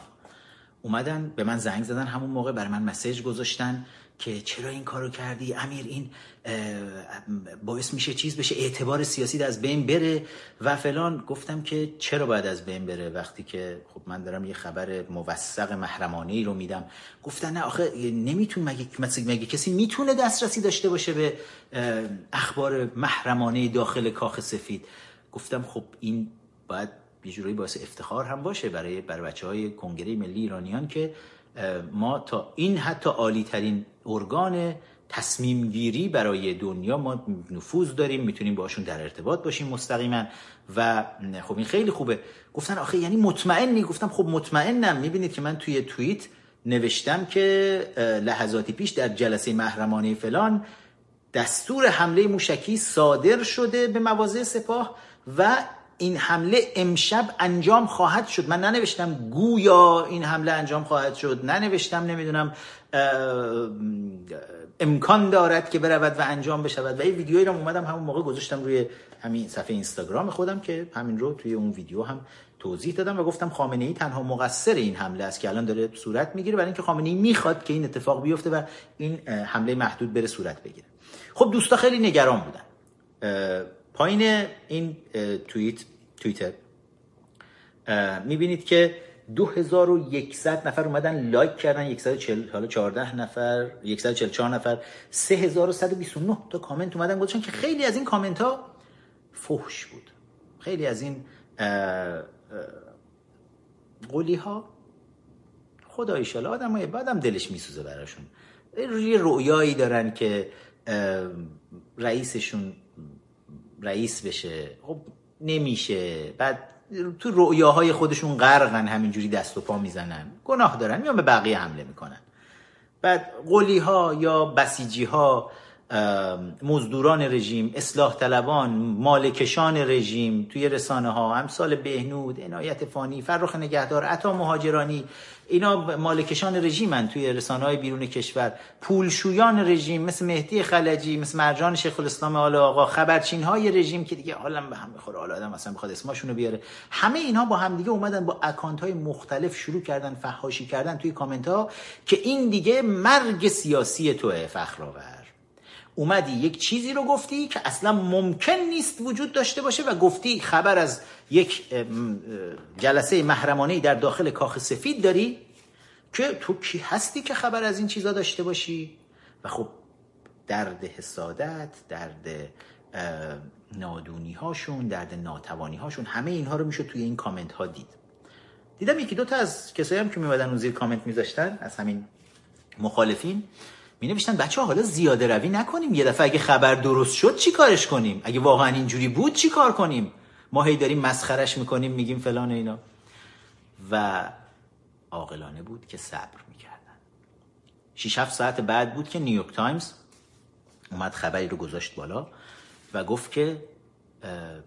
اومدن به من زنگ زدن همون موقع برای من مسیج گذاشتن که چرا این کارو کردی؟ امیر این باعث میشه چیز بشه اعتبار سیاسی از بین بره و فلان. گفتم که چرا باید از بین بره؟ وقتی که خب من دارم یه خبر موثق محرمانه ای رو میدم. گفتن نه آخه نمیتون مگه مگه کسی می‌تونه دسترسی داشته باشه به اخبار محرمانه داخل کاخ سفید؟ گفتم خب این باید یه جورایی باعث افتخار هم باشه برای بر بچه های کنگره ملی ایرانیان که ما تا این حتی عالی ترین ارگان تصمیم گیری برای دنیا ما نفوذ داریم می‌تونیم باشون در ارتباط باشیم مستقیما. و خب این خیلی خوبه. گفتن آخه یعنی مطمئنی؟ گفتم خب مطمئنم. می‌بینید که من توی توییت نوشتم که لحظاتی پیش در جلسه محرمانه فلان دستور حمله موشکی صادر شده به مواضع سپاه و این حمله امشب انجام خواهد شد. من ننوشتم گویا این حمله انجام خواهد شد. ننوشتم نمی‌دونم امکان دارد که برود و انجام بشود. و این ویدیویی رو اومدم همون موقع گذاشتم روی همین صفحه اینستاگرام خودم که همین رو توی اون ویدیو هم توضیح دادم و گفتم خامنه ای تنها مقصر این حمله است که الان داره صورت می‌گیره. برای اینکه خامنه ای می‌خواد که این اتفاق بیفته و این حمله محدود بره صورت بگیره. خب دوستا خیلی نگران بودن. پایین این توییت توییتر. می‌بینید که 2100 نفر اومدن لایک کردن 140 حالا 14 نفر 144 نفر 3129 تا کامنت اومدن گذاشتن که خیلی از این کامنت ها فحش بود. خیلی از این قولی ها خدا ایشالا آدم های بعدم دلش میسوزه براشون. یه رویایی دارن که رئیسشون رئیس بشه. خب نمیشه. بعد تو رؤیاهای خودشون غرقن همینجوری دست و پا می‌زنن. گناه دارن. میان به بقیه حمله می‌کنن. بعد قلی ها یا بسیجی ها مزدوران رژیم اصلاح طلبان مالکشان رژیم توی رسانه ها امثال بهنود عنایت فانی فرخ نگهدار عطا مهاجرانی اینا مالکشان رژیمن توی رسانه های بیرون کشور. پولشویان رژیم مثل مهدی خلجی مثل مرجان شیخ الاسلام آل آقا خبرچین های رژیم که دیگه حالا به هم می‌خوره حالا آدم اصلا بخواد اسمشون رو بیاره. همه اینها با هم دیگه اومدن با اکانت های مختلف شروع کردن فحاشی کردن توی کامنت ها که این دیگه مرگ سیاسی توه فخرآور اومدی یک چیزی رو گفتی که اصلا ممکن نیست وجود داشته باشه و گفتی خبر از یک جلسه محرمانه در داخل کاخ سفید داری که تو کی هستی که خبر از این چیزا داشته باشی؟ و خب درد حسادت درد نادونی هاشون درد ناتوانی هاشون همه اینها رو میشه توی این کامنت ها دید. دیدم یکی دو تا از کسایی هم که میمدن اون زیر کامنت میذاشتن از همین مخالفین. می نوشتن بچه حالا زیاده روی نکنیم. یه دفعه اگه خبر درست شد چی کارش کنیم؟ اگه واقعا اینجوری بود چی کار کنیم؟ ما هی داریم مسخرش می‌کنیم میگیم فلان اینا. و عاقلانه بود که صبر می‌کردن. 6 7 ساعت بعد بود که نیویورک تایمز اومد خبری رو گذاشت بالا و گفت که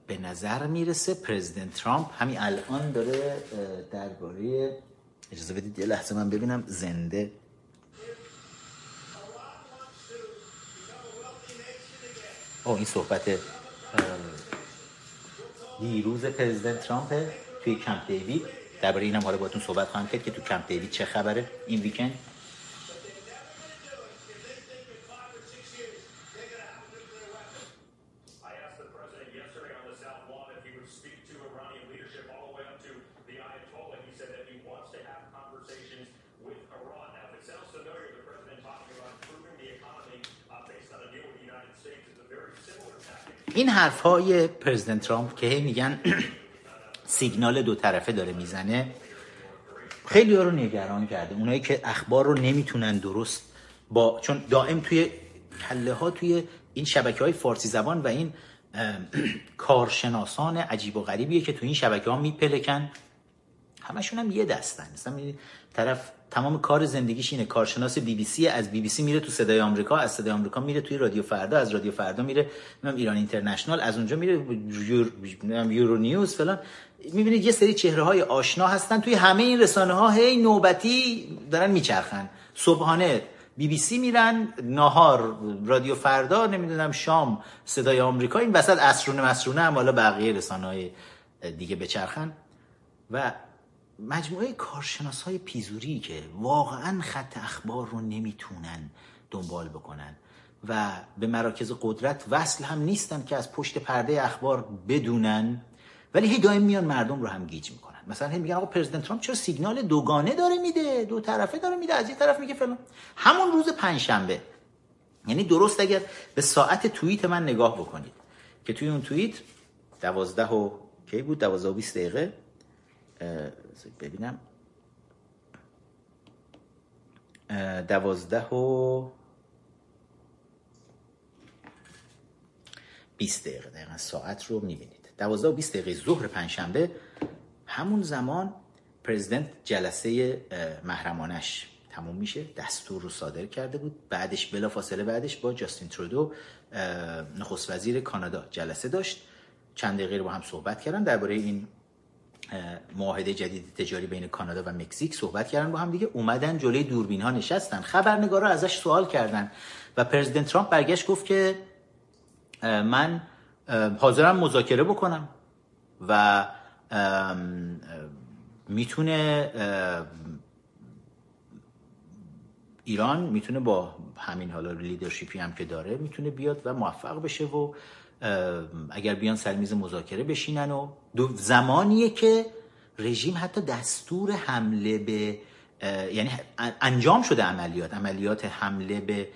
به نظر می‌رسه پرزیدنت ترامپ همین الان داره درباره اجازه بدید یه لحظه من ببینم زنده او این صحبت دیروز پرزیدنت ترامپ توی کمپ دیوید. درباره اینم حالا باتون صحبت خواهم کرد که تو کمپ دیوید چه خبره. این ویکند این حرف های پرزیدنت ترامپ که میگن سیگنال دو طرفه داره می‌زنه خیلی ها رو نگران کرده. اونایی که اخبار رو نمی‌تونن درست با چون دائم توی کله ها توی این شبکه های فارسی زبان و این کارشناسان عجیب و غریبیه که توی این شبکه ها میپلکن. همشون هم یه دستن. مثلا طرف تمام کار زندگیش اینه. کارشناس بی بی سی از بی بی سی میره تو صدای آمریکا. از صدای آمریکا میره توی رادیو فردا. از رادیو فردا میره ایران اینترنشنال. از اونجا میره یور... یورو نیوز فلان. می‌بینید یه سری چهره های آشنا هستن. توی همه این رسانه ها هی نوبتی دارن میچرخن. صبحانه بی بی سی میرن ناهار رادیو فردا نمی‌دونم شام صدای آمریکا. این وسط اسرونه مسرونه هم حالا بقیه رسانه های دیگه بچرخن. و مجموعه کارشناس های پیزوری که واقعا خط اخبار رو نمی‌تونن دنبال بکنن و به مراکز قدرت وصل هم نیستن که از پشت پرده اخبار بدونن ولی هی دائم میان مردم رو هم گیج می‌کنن. مثلا هی میگن آقا پرزیدنت ترامپ چرا سیگنال دوگانه داره میده؟ دو طرفه داره میده از یه طرف میگه فلان. همون روز پنجشنبه. یعنی درست اگر به ساعت توییت من نگاه بکنید که توی اون توییت دوازده و کی بود؟ دوازده و بیست دقیقه ببینم. دوازده و بیست دقیقه. دقیقا ساعت رو می‌بینید. دوازده و بیست دقیقه ظهر پنجشنبه. همون زمان پرزیدنت جلسه محرمانش تموم میشه. دستور رو صادر کرده بود. بعدش بلا فاصله بعدش با جاستین ترودو نخست وزیر کانادا جلسه داشت. چند دقیقه با هم صحبت کردن. درباره این معاهده جدید تجاری بین کانادا و مکزیک صحبت کردن با هم دیگه. اومدن جلوی دوربین ها نشستن. خبرنگارا ازش سوال کردن. و پرزیدنت ترامپ برگشت گفت که من حاضرم مذاکره بکنم و می‌تونه ایران می‌تونه با همین حالا لیدرشیپی هم که داره می‌تونه بیاد و موفق بشه و اگر بیان سر میز مذاکره بشینن و دو زمانیه که رژیم حتی دستور حمله به یعنی انجام شده عملیات عملیات حمله به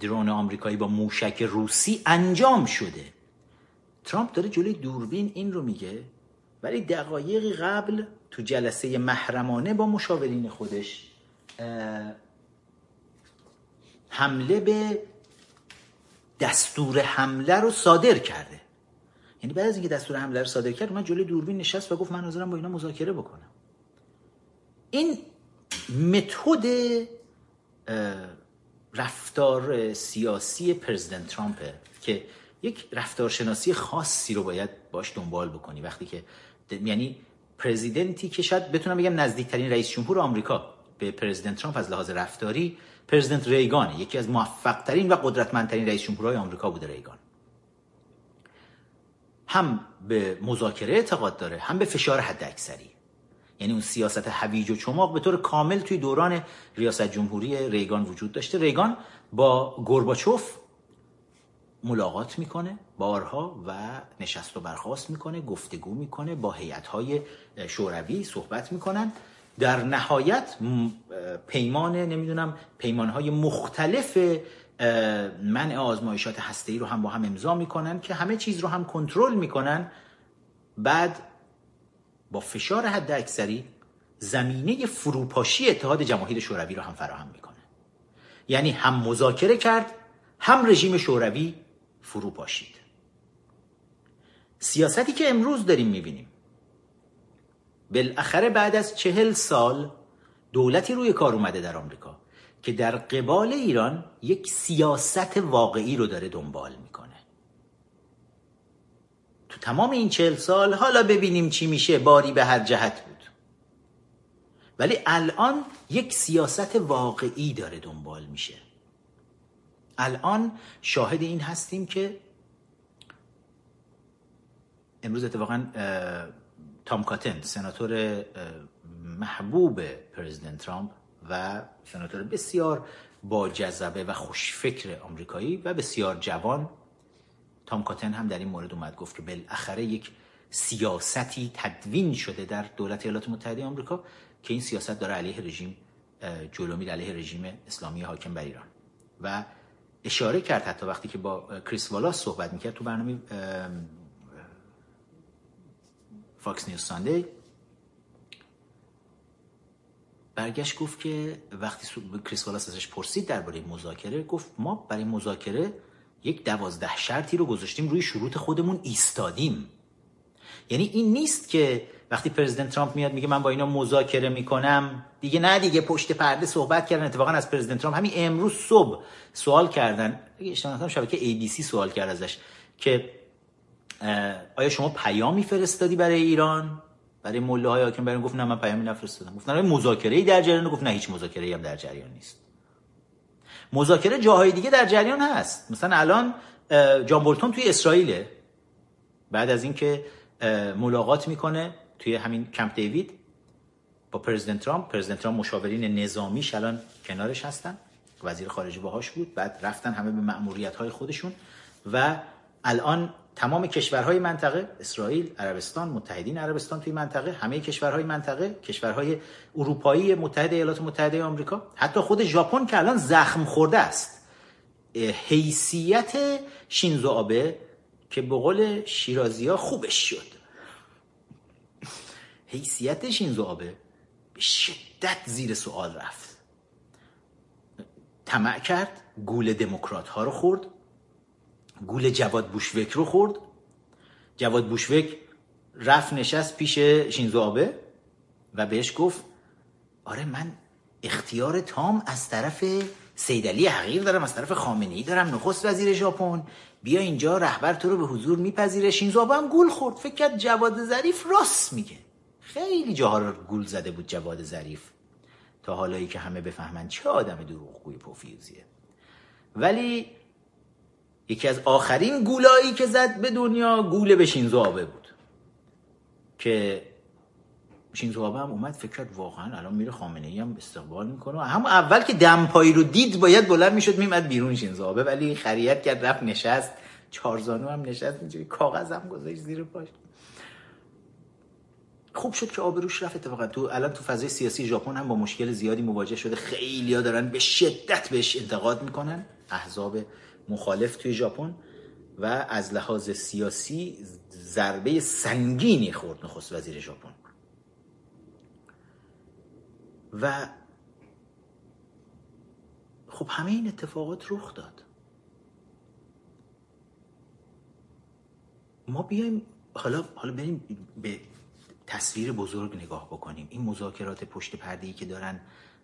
درون آمریکایی با موشک روسی انجام شده. ترامپ داره جلوی دوربین این رو میگه ولی دقایقی قبل تو جلسه محرمانه با مشاورین خودش حمله به دستور حمله رو صادر کرده. یعنی بعد از اینکه دستور حمله رو صادر کرد من جلوی دوربین نشست و گفت من حاضرم با اینا مذاکره بکنم. این متد رفتار سیاسی پرزیدنت ترامپه که یک رفتارشناسی خاصی رو باید باش دنبال بکنی. وقتی که یعنی پرزیدنتی که شاید بتونم بگم نزدیکترین رئیس جمهور آمریکا به پرزیدنت ترامپ از لحاظ رفتاری پرزیدنت ریگان یکی از موفقترین و قدرتمندترین رئیس جمهورهای آمریکا بوده ریگان. هم به مذاکره اعتقاد داره هم به فشار حد اکثری یعنی اون سیاست هویج و چماق به طور کامل توی دوران ریاست جمهوری ریگان وجود داشته. ریگان با گورباچوف ملاقات می‌کنه بارها و نشست و برخواست می‌کنه گفتگو می‌کنه با هیئت‌های شوروی صحبت می‌کنن. در نهایت پیمان نمی‌دونم پیمانهای مختلف منع آزمایشات هسته‌ای رو هم با هم امضا می‌کنن که همه چیز رو هم کنترل می‌کنن. بعد با فشار حد اکثری زمینه فروپاشی اتحاد جماهیر شوروی رو هم فراهم می‌کنه یعنی هم مذاکره کرد هم رژیم شوروی فرو پاشید سیاستی که امروز داریم می‌بینیم بالاخره بعد از چهل سال دولتی روی کار اومده در آمریکا که در قبال ایران یک سیاست واقعی رو داره دنبال می‌کنه. تو تمام این چهل سال حالا ببینیم چی میشه باری به هر جهت بود. ولی الان یک سیاست واقعی داره دنبال میشه. الان شاهد این هستیم که امروز اتفاقا تام کاتن سناتور محبوب پرزیدنت ترامپ و سناتور بسیار با جذبه و خوشفکر آمریکایی و بسیار جوان. تام کاتن هم در این مورد اومد گفت که بالاخره یک سیاستی تدوین شده در دولت ایالات متحده آمریکا که این سیاست داره علیه رژیم جلو میره علیه رژیم اسلامی حاکم بر ایران. و اشاره کرد حتی وقتی که با کریس والاس صحبت می‌کرد تو برنامه فاکس نیوز ساندی برگشت گفت که وقتی کریس والاس ازش پرسید درباره مذاکره گفت ما برای مذاکره یک دوازده شرطی رو گذاشتیم روی شروط خودمون ایستادیم. یعنی این نیست که وقتی پرزیدنت ترامپ میاد میگه من با اینا مذاکره می‌کنم. دیگه نه دیگه پشت پرده صحبت کردن. اتفاقا از پرزیدنت ترامپ همین امروز صبح سوال کردن. اشتباه شبکه ABC سوال کرد ازش که آیا شما پیامی فرستادی برای ایران؟ برای مله های حاکم برای گفت نه من پیامی نفرستادم. گفتن مذاکره ای در جریان گفت نه هیچ مذاکره ای هم در جریان نیست. مذاکره جاهای دیگه در جریان هست. مثلا الان جان بولتون توی اسرائیله. بعد از اینکه ملاقات می‌کنه توی همین کمپ دیوید با پرزیدنت ترامپ. پرزیدنت ترامپ مشاورین نظامیش الان کنارش هستن. وزیر خارجه باهاش بود. بعد رفتن همه به مأموریت های خودشون. و الان تمام کشورهای منطقه اسرائیل عربستان متحدین عربستان توی منطقه همه کشورهای منطقه کشورهای اروپایی متحد ایالات متحده آمریکا حتی خود ژاپن که الان زخم خورده است. حیثیت شینزو آبه که به قول شیرازی خوبش شد. حیثیت شینزو آبه به شدت زیر سوال رفت. طمع کرد گول دموکرات ها رو خورد. گول جواد بوشوک رو خورد. جواد بوشوک رفت نشست پیش شینزو آبه و بهش گفت آره من اختیار تام از طرف سیدلی حقیر دارم از طرف خامنه ای دارم نخست وزیر ژاپن. بیا اینجا رهبر تو رو به حضور میپذیره. شینزو آبه هم گول خورد. فکر کرد جواد ظریف راست میگه. خیلی جاها رو گول زده بود جواد ظریف. تا حالایی که همه بفهمن چه آدم دروغگوی پوفیوزیه. ولی یکی از آخرین گولایی که زد به دنیا گول به شینزو بود. که شینزو آبه هم اومد فکر کرد واقعا الان میره خامنه ای هم استقبال می‌کنه. هم اول که دمپایی رو دید باید بلند می‌شد میمد بیرون شینزو ولی خریت کرد رفت نشست. چارزانو هم نشست اینجوری کاغذ هم گذاشت زیر پاش. خوب شد که آبروش رفت اتفاقا. تو الان تو فضای سیاسی ژاپن هم با مشکل زیادی مواجه شده. خیلیا دارن به شدت بهش انتقاد می‌کنن. احزاب مخالف توی ژاپن و از لحاظ سیاسی ضربه سنگینی خورد نخست وزیر ژاپن. و خب همه این اتفاقات رخ داد. ما بیایم حالا حالا بریم به تصویر بزرگ نگاه بکنیم. این مذاکرات پشت پرده ای که دارن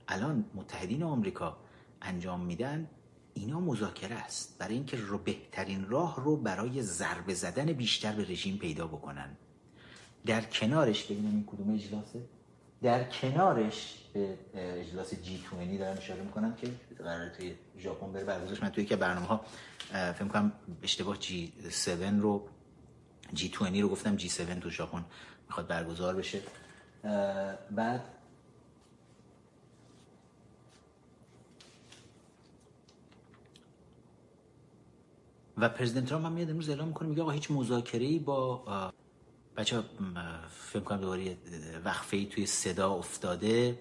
الان متحدین آمریکا انجام میدن اینا مذاکره است. برای اینکه رو بهترین راه رو برای ضربه زدن بیشتر به رژیم پیدا بکنن. در کنارش ببینیم این کدوم اجلاسه در کنارش به اجلاس جی 20 دارم اشاره می‌کنم که قرار توی ژاپن بره. برگزارش من توی که برنامه ها فکر کنم اشتباه جی 7 رو جی 20 رو گفتم جی 7 تو ژاپن می‌خواد برگزار بشه. بعد و پرزیدنت ترامپ هم میاد امروز اعلام می‌کنه میگه آقا هیچ مذاکره با بچه فکر کنم دوباره وقفه ای توی صدا افتاده.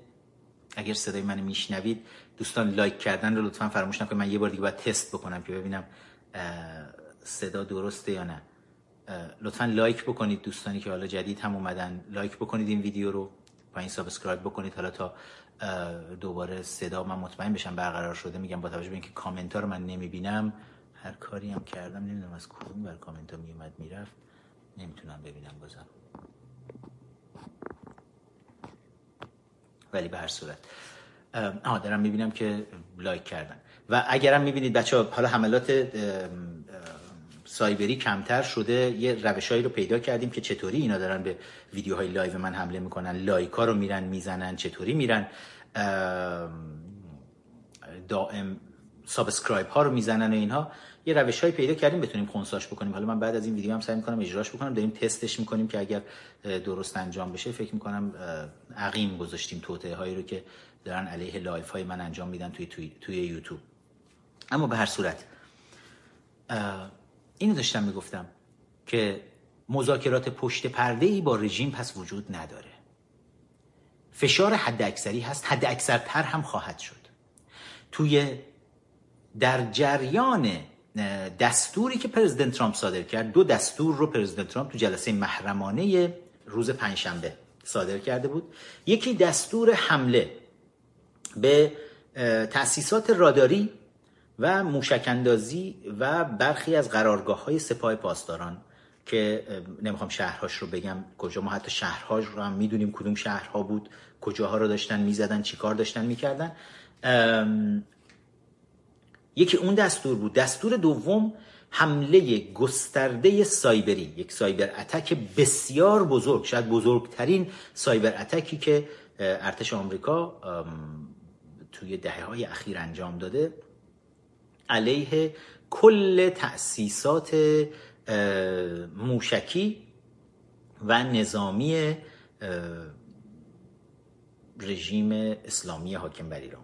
اگر صدای من میشنوید دوستان لایک کردن رو لطفا فراموش نکنید. من یه بار دیگه باید تست بکنم که ببینم صدا درسته یا نه. لطفا لایک بکنید دوستانی که حالا جدید هم اومدن. لایک بکنید این ویدیو رو. این subscribe بکنید. حالا تا دوباره صدا من مطمئن بشم برقرار شده. میگم با توجه به اینکه کامنت ها رو من نمی‌بینم. هر کاری هم کردم نمی‌دونم از کدوم بر کامنت ها میومد می‌رفت. نمی‌تونم ببینم بازم. ولی به هر صورت. آها دارم می‌بینم که لایک کردن. و اگرم می‌بینید بچه ها حالا حملات سایبری کمتر شده یه روشهایی رو پیدا کردیم که چطوری اینا دارن به ویدیوهای live من حمله می‌کنن لایکا رو میرن می‌زنن چطوری میرن. دائم subscribe ها رو می‌زنن و اینها. یه روش های پیدا کردیم بتونیم خونساش بکنیم. حالا من بعد از این ویدیو هم سعی می‌کنم اجراش بکنم. داریم تستش می‌کنیم که اگر درست انجام بشه فکر می‌کنم عقیم گذاشتیم توطئه هایی رو که دارن علیه live های من انجام میدن توی, توی, توی یوتیوب. اما به هر صورت اینو داشتم می‌گفتم که مذاکرات پشت پرده ای با رژیم پس وجود نداره. فشار حد اکثری هست حد اکثرتر هم خواهد شد. توی در جریان دستوری که پرزیدنت ترامپ صادر کرد دو دستور رو پرزیدنت ترامپ تو جلسه محرمانه روز پنجشنبه صادر کرده بود. یکی دستور حمله به تأسیسات راداری و موشکندازی و برخی از قرارگاه های سپاه پاسداران که نمی‌خوام شهرهاش رو بگم کجا ما حتی شهرهاش رو هم می‌دونیم کدوم شهرها بود کجاها رو داشتن می‌زدن چیکار داشتن می‌کردن. یکی اون دستور بود. دستور دوم حمله گسترده سایبری یک سایبر اتک بسیار بزرگ شاید بزرگترین سایبر اتکی که ارتش آمریکا توی دهه های اخیر انجام داده. علیه کل تأسیسات موشکی و نظامی رژیم اسلامی حاکم بر ایران.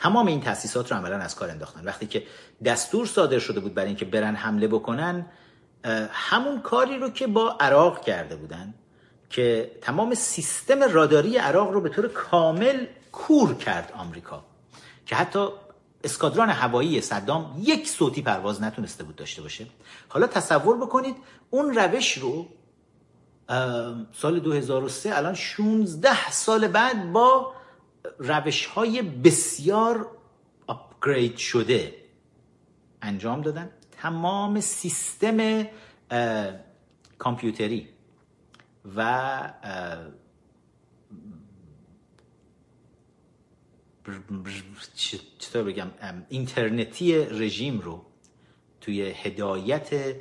تمام این تأسیسات رو عملا از کار انداختن. وقتی که دستور صادر شده بود برای اینکه برن حمله بکنن همون کاری رو که با عراق کرده بودن که تمام سیستم راداری عراق رو به طور کامل کور کرد آمریکا. که حتی اسکادران هوایی صدام یک صوتی پرواز نتونسته بود داشته باشه. حالا تصور بکنید اون روش رو سال 2003 الان 16 سال بعد با روش های بسیار اپگرید شده انجام دادن. تمام سیستم کامپیوتری و چطور بگم اینترنتی رژیم رو توی هدایت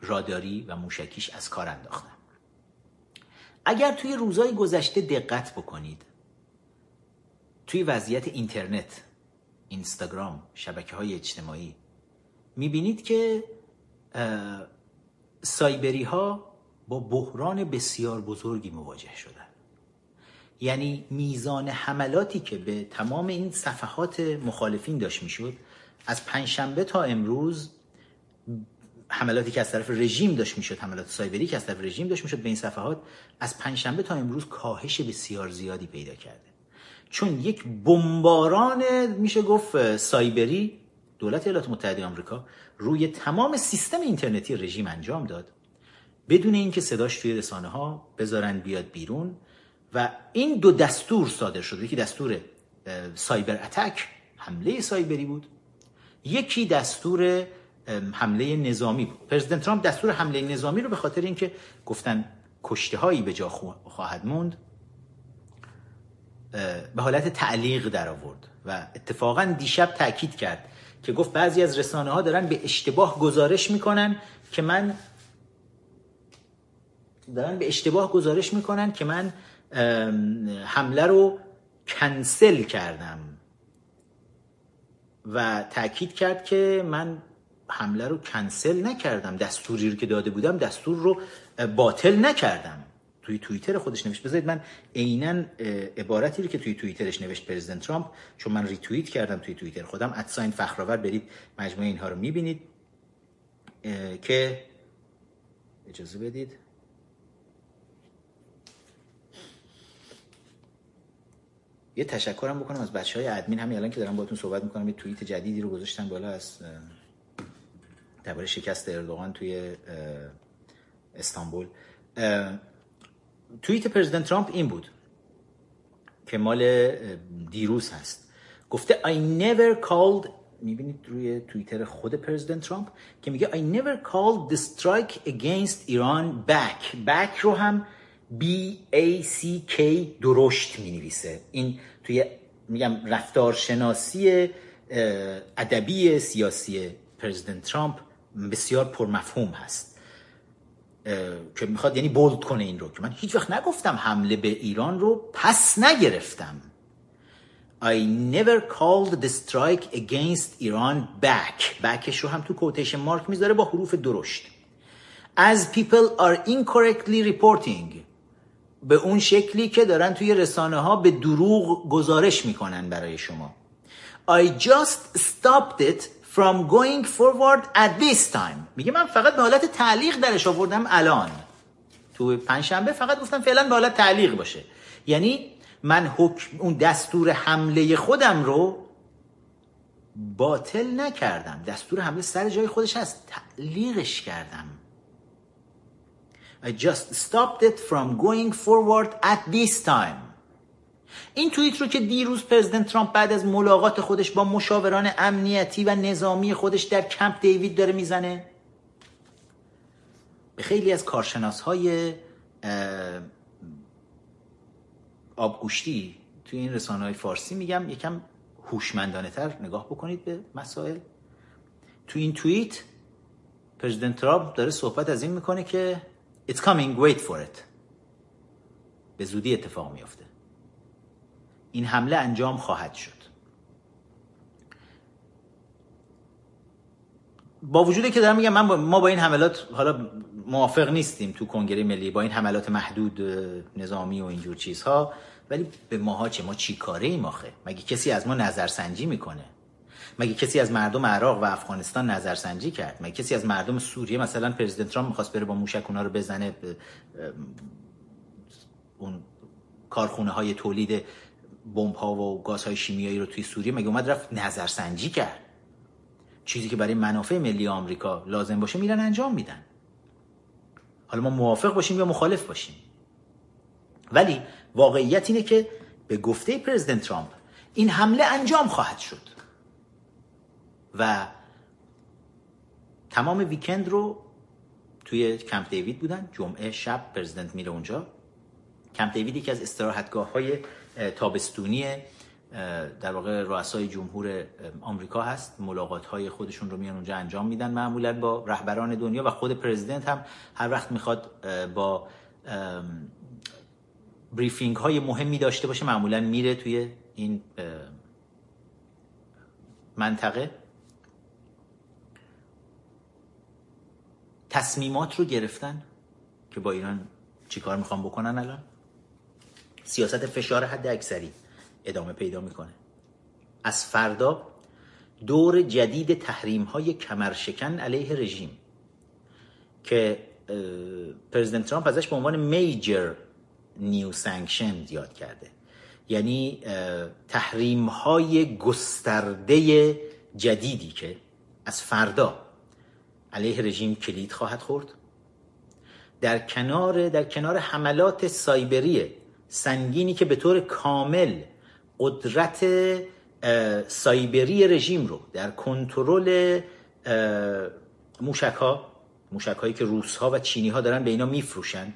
راداری و موشکیش از کار انداختن. اگر توی روزهای گذشته دقت بکنید توی وضعیت اینترنت اینستاگرام شبکه های اجتماعی می‌بینید که سایبری ها با بحران بسیار بزرگی مواجه شدن. یعنی میزان حملاتی که به تمام این صفحات مخالفین داشت می‌شد از پنجشنبه تا امروز حملاتی که از طرف رژیم داشت می‌شد حملات سایبری که از طرف رژیم داشت می‌شد به این صفحات از پنجشنبه تا امروز کاهش بسیار زیادی پیدا کرده. چون یک بمباران میشه گفت سایبری دولت ایالات متحده آمریکا روی تمام سیستم اینترنتی رژیم انجام داد. بدون اینکه صداش توی رسانه ها بذارن بیاد بیرون و این دو دستور صادر شد. یکی دستور سایبر اتک حمله سایبری بود. یکی دستور حمله نظامی بود. پرزیدنت ترامپ دستور حمله نظامی رو به خاطر اینکه گفتن کشته هایی به جا خواهد موند به حالت تعلیق در آورد و اتفاقا دیشب تاکید کرد که گفت بعضی از رسانه ها دارن به اشتباه گزارش می‌کنن که من دارن به اشتباه گزارش می‌کنن که من حمله رو کنسل کردم. و تاکید کرد که من حمله رو کنسل نکردم. دستوری رو که داده بودم دستور رو باطل نکردم. توی توییتر خودش نوشت. بذارید من عینا عبارتی رو که توی توییترش نوشت پرزیدنت ترامپ چون من ریتوییت کردم توی توییتر خودم. ادساین فخرآور برید مجموعه اینها رو می‌بینید که اجازه بدید. یه تشکرم بکنم از بچه های ادمین. همین الان که دارم باهاتون صحبت می‌کنم یه توییت جدیدی رو گذاشتن بالا از درباره شکست اردوغان توی استانبول. توییت پرزیدنت ترامپ این بود که مال دیروز هست. گفته I never called می‌بینید روی توییتر خود پرزیدنت ترامپ که میگه I never called the strike against Iran back. Back رو هم B A C K درشت می نویسه این توی میگم رفتارشناسی ادبی سیاسی پرزیدنت ترامپ بسیار پرمفهوم هست. که می‌خواد یعنی بولد کنه این رو که من هیچ وقت نگفتم حمله به ایران رو پس نگرفتم. I never called the strike against Iran back. Backش رو هم تو کوتیشن مارک می‌ذاره با حروف درشت. As people are incorrectly reporting به اون شکلی که دارن توی رسانه ها به دروغ گزارش می‌کنن برای شما. I just stopped it from going forward at this time. میگه من فقط به حالت تعلیق درش آوردم الان. تو پنجشنبه فقط گفتم فعلا به حالت تعلیق باشه. یعنی من حکم اون دستور حمله خودم رو باطل نکردم. دستور حمله سر جای خودش هست. تعلیقش کردم. I just stopped it from going forward at this time. این توییت رو که دیروز پرزیدنت ترامپ بعد از ملاقات خودش با مشاوران امنیتی و نظامی خودش در کمپ دیوید داره می‌زنه. به خیلی از کارشناس های آبگوشتی توی این رسانه های فارسی میگم یکم هوشمندانه تر نگاه بکنید به مسائل. تو این توییت پرزیدنت ترامپ داره صحبت از این می‌کنه که It's coming, wait for it. به زودی اتفاق میافته. این حمله انجام خواهد شد. با وجودی که دارم میگم من ما با این حملات حالا موافق نیستیم تو کنگره ملی با این حملات محدود نظامی و اینجور چیزها. ولی به ماها چه؟ ما چی کاره ایم آخه؟ مگه کسی از ما نظرسنجی می‌کنه؟ مگه کسی از مردم عراق و افغانستان نظرسنجی کرد؟ مگه کسی از مردم سوریه مثلا پرزیدنت ترامپ می‌خواست بره با موشک اونا رو بزنه اون کارخونه های تولید بمب ها و گازهای شیمیایی رو توی سوریه مگه اومد رفت نظرسنجی کرد؟ چیزی که برای منافع ملی آمریکا لازم باشه میرن انجام میدن. حالا ما موافق باشیم یا مخالف باشیم؟ ولی واقعیت اینه که به گفته پرزیدنت ترامپ این حمله انجام خواهد شد. و تمام ویکند رو توی کمپ دیوید بودن. جمعه شب پرزیدنت میره اونجا. کمپ دیوید یکی از استراحتگاه های تابستونی در واقع رؤسای جمهور آمریکا هست. ملاقات های خودشون رو میان اونجا انجام میدن. معمولا با رهبران دنیا و خود پرزیدنت هم هر وقت می‌خواد با بریفینگ های مهمی داشته باشه معمولا میره توی این منطقه. تصمیمات رو گرفتن که با ایران چیکار می‌خوام بکنن الان؟ سیاست فشار حد اکثری ادامه پیدا می‌کنه. از فردا دور جدید تحریم های کمرشکن علیه رژیم که پرزیدنت ترامپ ازش به عنوان major new sanction یاد کرده. یعنی تحریم های گسترده جدیدی که از فردا علیه رژیم کلید خواهد خورد. در کنار در کنار حملات سایبری سنگینی که به طور کامل قدرت سایبری رژیم رو در کنترل موشک ها موشک هایی که روس ها و چینی ها دارن به اینا میفروشن.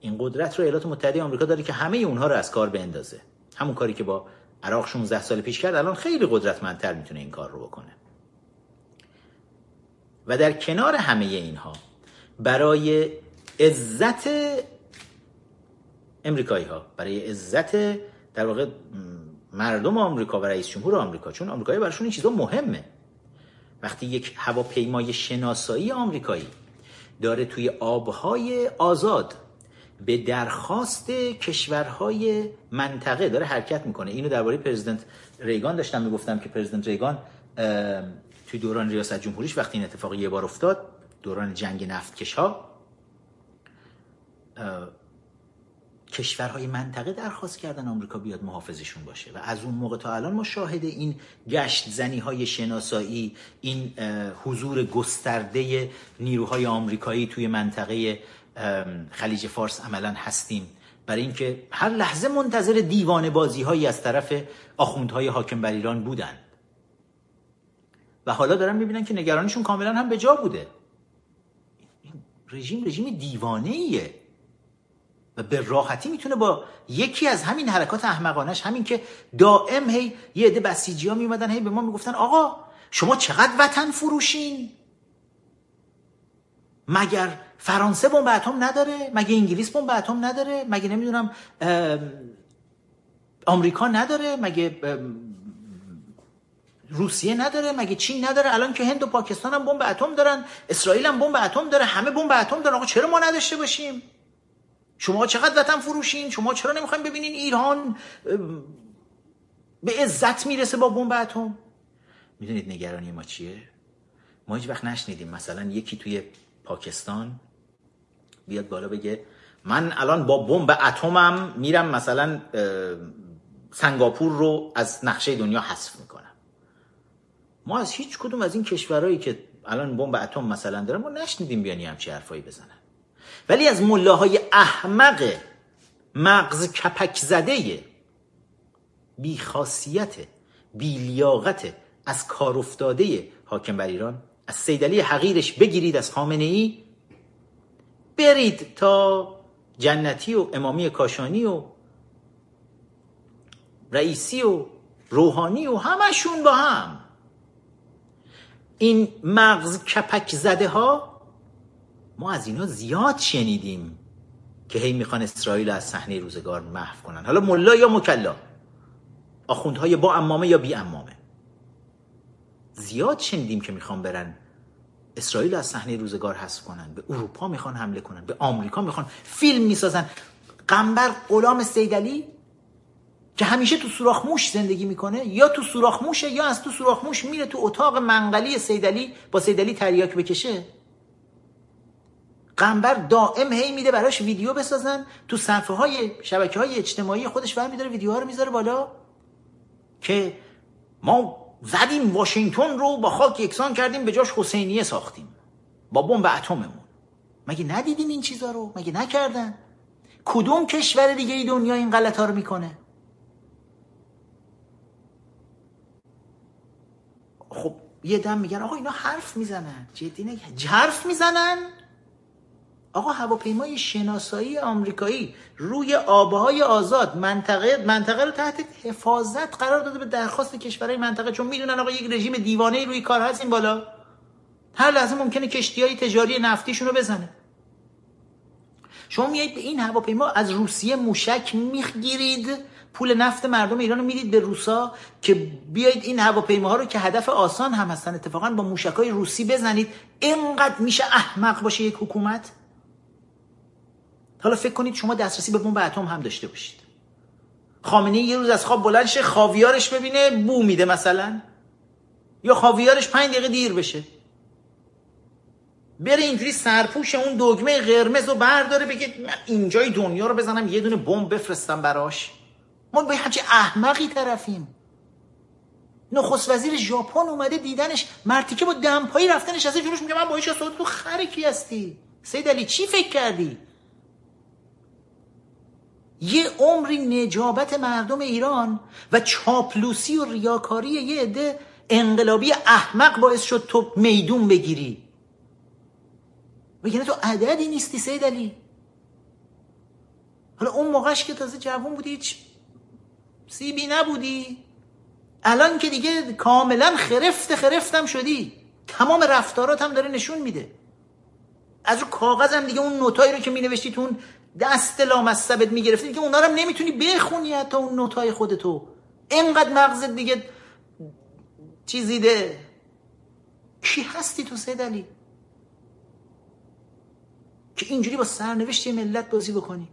این قدرت رو ایالات متحده آمریکا داره که همه اونها رو از کار بندازه. همون کاری که با عراق 16 سال پیش کرد الان خیلی قدرتمندتر می‌تونه این کار رو بکنه. و در کنار همه اینها برای عزت امریکایی ها برای عزت در واقع مردم آمریکا و رئیس جمهور آمریکا. چون آمریکایی براشون این چیزا مهمه. وقتی یک هواپیمای شناسایی آمریکایی داره توی آبهای آزاد به درخواست کشورهای منطقه داره حرکت می‌کنه. اینو درباره پرزیدنت ریگان داشتم می‌گفتم که پرزیدنت ریگان توی دوران ریاست جمهوریش وقتی این اتفاق یه بار افتاد دوران جنگ نفتکش ها کشورهای منطقه درخواست کردن آمریکا بیاد محافظشون باشه و از اون موقع تا الان ما شاهد این گشت زنی های شناسایی این حضور گسترده نیروهای آمریکایی توی منطقه خلیج فارس عملا هستیم. برای اینکه هر لحظه منتظر دیوان بازی هایی از طرف آخوندهای حاکم بر ایران بودن. و حالا دارن می‌بینن که نگرانشون کاملا هم به جا بوده. رژیم رژیم دیوانه ایه و به راحتی می‌تونه با یکی از همین حرکات احمقانش همین که دائم هی یه عده بسیجی ها میومدن هی به ما می‌گفتن آقا شما چقدر وطن فروشین؟ مگر فرانسه بمب اتم نداره؟ مگه انگلیس بمب اتم نداره؟ مگه نمی‌دونم آمریکا نداره؟ مگه روسیه نداره؟ مگه چین نداره؟ الان که هند و پاکستان هم بمب اتم دارن اسرائیل هم بمب اتم داره همه بمب اتم دارن آقا چرا ما نداشته باشیم؟ شما چقدر وطن فروشین؟ شما چرا نمی‌خواین ببینین ایران به عزت می‌رسه با بمب اتم؟ می‌دونید نگرانی ما چیه؟ ما هیچ وقت نشنیدیم. مثلا یکی توی پاکستان بیاد بالا بگه من الان با بمب اتمم میرم مثلا سنگاپور رو از نقشه دنیا حذف می‌کنم. ما از هیچ کدوم از این کشورهایی که الان بمب اتم مثلا دارن ما نشنیدیم بیانی همچی حرفایی بزنن. ولی از ملاهای احمق مغز کپک زده بیخاصیت بیلیاقت از کار افتاده حاکم بر ایران. از سیدلی حقیرش بگیرید از خامنه ای برید تا جنتی و امامی کاشانی و رئیسی و روحانی و همشون با هم. این مغز کپک زده ها ما از اینا زیاد شنیدیم که هی می‌خوان اسرائیل از صحنه روزگار محو کنن. حالا ملا یا مکلا؟ آخوندهای با امامه یا بی امامه؟ زیاد شنیدیم که می‌خوان برن اسرائیل از صحنه روزگار حذف کنن. به اروپا می‌خوان حمله کنن. به آمریکا می‌خوان فیلم می‌سازن. قنبر غلام سیدلی که همیشه تو سوراخ موش زندگی می‌کنه یا تو سوراخ موشه یا از تو سوراخ موش میره تو اتاق منقلی سیدلی با سیدلی تریاک بکشه. قنبر دائم هی میده براش ویدیو بسازن. تو صفحه های شبکه های اجتماعی خودش برمیداره ویدیوها رو می‌ذاره بالا. که ما زدیم واشنگتن رو با خاک یکسان کردیم به جاش حسینیه ساختیم. با بمب اتممون. مگه ندیدین این چیزا رو؟ مگه نکردن؟ کدوم کشور دیگه ای دنیا این غلط ها رو می‌کنه؟ خب یه دم میگن آقا اینا حرف می‌زنن. جدی نگه حرف می‌زنن؟ آقا هواپیمای شناسایی آمریکایی روی آبهای آزاد منطقه منطقه رو تحت حفاظت قرار داده به درخواست کشورهای منطقه چون می‌دونن آقا یک رژیم دیوانه روی کار هست این بالا. هر لحظه ممکنه کشتی های تجاری نفتیشون رو بزنه. شما میایید به این هواپیما از روسیه موشک می‌گیرید. پول نفت مردم ایران رو می‌دید به روسا که بیایید این هواپیماها رو که هدف آسان هم هستن اتفاقا با موشک های روسی بزنید. اینقدر میشه احمق باشه یک حکومت. حالا فکر کنید شما دسترسی به بمب اتم هم داشته باشید. خامنه یه روز از خواب بلند شه خاویارش ببینه بو میده مثلا. یا خاویارش پنج دقیقه دیر بشه. بره اینجوری سرپوش اون دگمه قرمز رو برداره بگه من اینجای دنیا رو بزنم یه دونه بمب بفرستم براش. ما به همچه احمقی طرفیم. نخست وزیر ژاپن اومده دیدنش مرتیکه با دمپایی رفتنش از جلوش میگه من با هیچ تو خرکی هستی؟ سید علی چی فکر کردی؟ یه عمری نجابت مردم ایران و چاپلوسی و ریاکاری یه عده انقلابی احمق باعث شد تو میدون بگیری. بگنه تو عددی نیستی سید علی. حالا اون موقعش که تازه جوان بودی هیچ سیبی نبودی. الان که دیگه کاملا خرفت خرفتم شدی. تمام رفتارات هم داره نشون میده. از رو کاغذ هم دیگه اون نوتایی رو که می نوشتی تو اون دست لامصبت می‌گرفتی دیگه اونا رو هم نمی‌تونی بخونی حتی اون نوتای خودتو. اینقدر مغزت دیگه چیزیده کی هستی تو سید علی؟ که اینجوری با سرنوشت ملت بازی بکنی.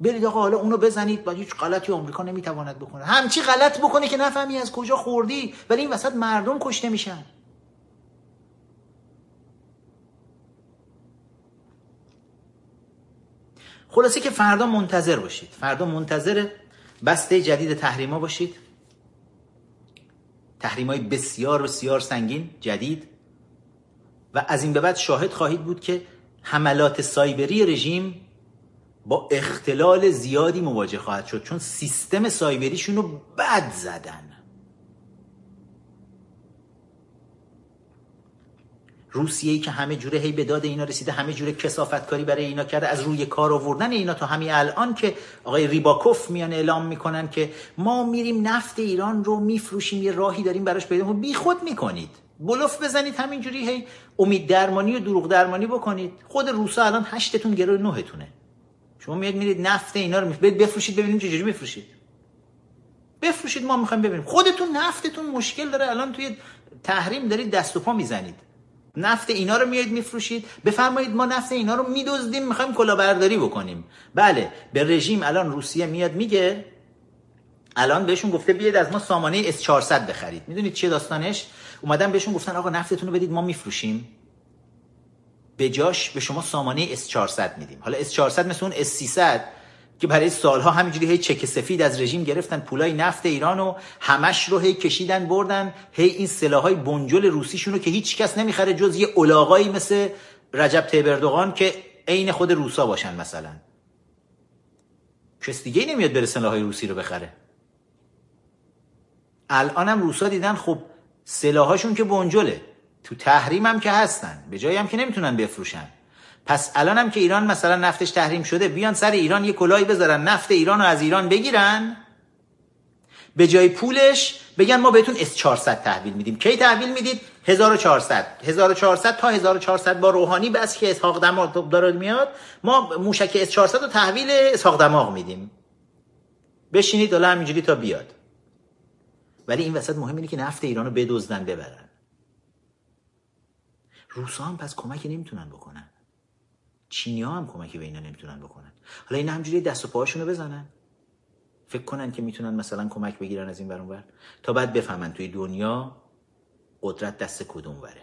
برید آقا حالا اونو بزنید. و هیچ غلطی آمریکا نمی‌تواند بکنه. همچی غلط بکنه که نفهمی از کجا خوردی ولی این وسط مردم کشته میشن. خلاصه که فردا منتظر باشید. فردا منتظر بسته جدید تحریما باشید. تحریم های بسیار بسیار سنگین جدید. و از این به بعد شاهد خواهید بود که حملات سایبری رژیم با اختلال زیادی مواجه خواهد شد. چون سیستم سایبریشون رو بد زدن. روسیه ای که همه جوره هی به داد اینا رسیده همه جوره کسافت کاری برای اینا کرده از روی کار آوردن اینا تا همین الان که آقای ریباکوف میان اعلام می‌کنن که ما میریم نفت ایران رو میفروشیم یه راهی داریم براش پیدا بی خود می‌کنید. بلوف بزنید همینجوری هی امید درمانی و دروغ درمانی بکنید. خود روسا الان هشتتون گروه نهتونه. شما میاد میرید نفت اینا رو میفروشید بفروشید ببینیم چجوری میفروشید. بفروشید ما می‌خوایم ببینیم. خودتون نفتتون مشکل داره. الان توی تحریم دارید دست و پا می‌زنید. نفت اینا رو میاد میفروشید. بفرمایید ما نفت اینا رو میدزدیم می‌خوایم کلاهبرداری بکنیم. بله به رژیم الان روسیه میاد میگه الان بهشون گفته بیاید از ما سامانه اس 400 بخرید. می‌دونید چیه داستانش؟ اومدن بهشون گفتن آقا نفتتون رو بدید ما میفروشیم. به جاش به شما سامانه S400 میدیم. حالا S400 مثل اون S300 که برای سالها همینجوری هی چک سفید از رژیم گرفتن پولای نفت ایران و همش رو هی کشیدن بردن. هی این سلاحای بنجل روسیشون رو که هیچ کس نمی‌خره جز یه الاغایی مثل رجب طیب که عین خود روسا باشن مثلا. کس دیگه نمیاد بره سلاحای روسی رو بخره. الانم روسا دیدن خب سلاحاشون که بنجله. تو تحریم هم که هستن. به جایی هم که نمی‌تونن بفروشن. پس الان هم که ایران مثلا نفتش تحریم شده بیان سر ایران یه کلاهی بذارن نفت ایران رو از ایران بگیرن. به جای پولش بگن ما بهتون اس 400 تحویل میدیم. کی تحویل می‌دید؟ 1400 1400 تا 1400 با روحانی بس که اسحاق دماغ داره میاد. ما موشک اس 400 رو تحویل اسحاق دماغ میدیم. بشینید حالا همینجوری تا بیاد. ولی این وسط مهم اینه که نفت ایران رو بدزدن ببرن. روسا هم پس کمکی نمی‌تونن بکنن. چینی ها هم کمکی به اینا نمی‌تونن بکنن. حالا این همجوری دست و پاهاشون رو بزنن. فکر کنن که می‌تونن مثلا کمک بگیرن از این برون بر تا بعد بفهمن توی دنیا قدرت دست کدوم وره.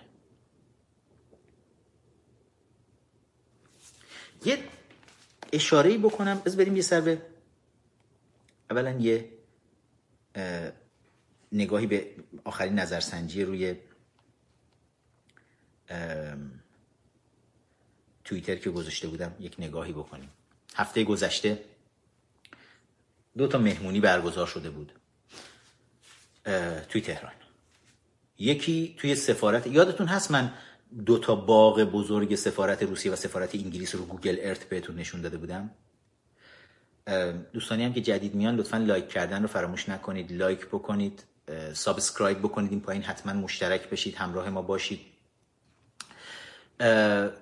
یه اشاره بکنم. از بریم یه سر به اولا یه نگاهی به آخرین نظرسنجی روی توییتر که گذاشته بودم یک نگاهی بکنیم. هفته گذشته دو تا مهمونی برگزار شده بود توی تهران. یکی توی سفارت یادتون هست من دو تا باغ بزرگ سفارت روسیه و سفارت انگلیس رو گوگل ارت بهتون نشون داده بودم. دوستانی هم که جدید میان لطفا لایک کردن رو فراموش نکنید لایک بکنید subscribe بکنید این پایین حتما مشترک بشید همراه ما باشید.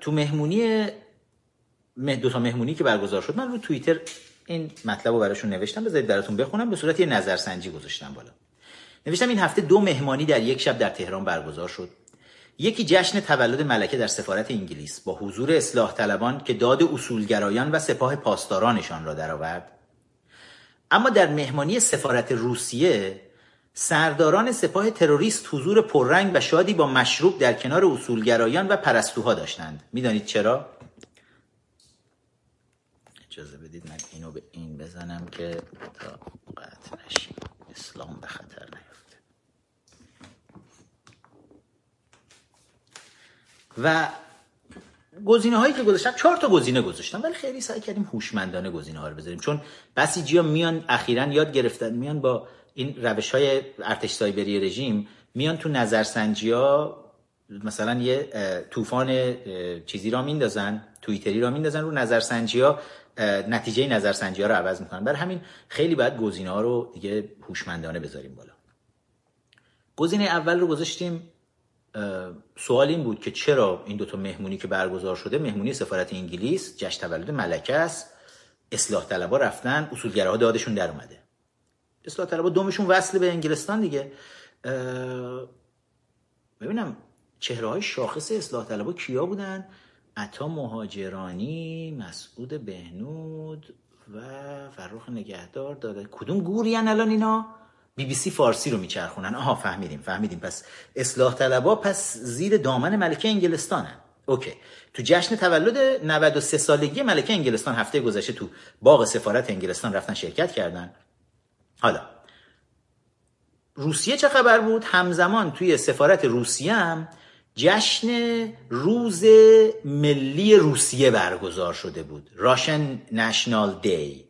تو مهمونی دو تا مهمونی که برگزار شد من رو توییتر این مطلب رو براشون نوشتم بذارید براتون بخونم به صورت یه نظرسنجی گذاشتم بالا. نوشتم این هفته دو مهمانی در یک شب در تهران برگزار شد. یکی جشن تولد ملکه در سفارت انگلیس با حضور اصلاح طلبان که داد اصولگرایان و سپاه پاسدارانشان را درآورد. اما در مهمانی سفارت روسیه سرداران سپاه تروریست حضور پررنگ و شادی با مشروب در کنار اصولگرایان و پرستوها داشتند. می‌دانید چرا؟ اجازه بدید من اینو به این بزنم که تا قطع نشیم. اسلام به خطر نیفته و گزینه هایی که گذاشتم چهار تا گزینه گذاشتم ولی خیلی سعی کردیم هوشمندانه گزینه ها رو بذاریم. چون بسیجی ها میان اخیرا یاد گرفتن میان با این روش های ارتش سایبری رژیم میان تو نظرسنجی ها مثلا یه طوفان چیزی را میندازن توییتری را میندازن رو نظرسنجی ها نتیجه نظرسنجی ها رو عوض می‌کنن. برای همین خیلی باید گزینه ها رو دیگه هوشمندانه بذاریم بالا. گزینه اول رو گذاشتیم سوال این بود که چرا این دوتا مهمونی که برگزار شده مهمونی سفارت انگلیس جشن تولد ملکه است اصلاح طلبا رفتن اصولگراها دادشون در اومده. اصلاح طلبا دومشون وصل به انگلستان دیگه. ببینم چهره های شاخص اصلاح طلبا کیا بودن؟ عطا مهاجرانی مسعود بهنود و فرخ نگهدار داده. کدوم گوری الان اینا؟ بی بی سی فارسی رو میچرخونن. آها فهمیدیم فهمیدیم. پس اصلاح طلبا پس زیر دامن ملکه انگلستانن اوکی. تو جشن تولد 93 سالگی ملکه انگلستان هفته گذشته تو باغ سفارت انگلستان رفتن شرکت کردن. حالا روسیه چه خبر بود؟ همزمان توی سفارت روسیه هم جشن روز ملی روسیه برگزار شده بود. راشن نشنال دی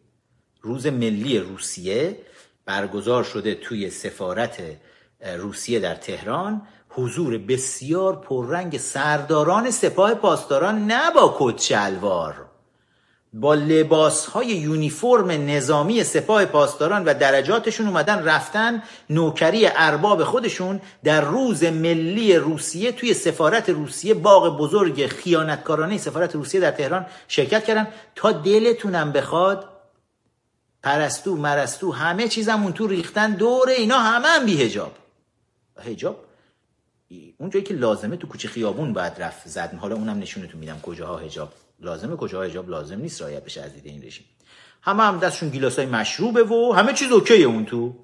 روز ملی روسیه برگزار شده توی سفارت روسیه در تهران. حضور بسیار پررنگ سرداران سپاه پاسداران نه با با لباس های یونیفرم نظامی سپاه پاسداران و درجاتشون اومدن رفتن نوکری ارباب خودشون در روز ملی روسیه توی سفارت روسیه باغ بزرگ خیانتکارانه سفارت روسیه در تهران شرکت کردن. تا دلتونم بخواد پرستو مرستو همه چیزمون تو ریختن دور اینا همه هم بی هجاب هجاب اونجایی که لازمه تو کوچه خیابون باید رفت زد. حالا اونم نشونتون میدم کجاها هجاب لازمه کجاها هجاب لازم نیست رعایت بشه از دید این رژیم. همه هم دستشون گیلاسای مشروبه و همه چیز اوکیه اون تو.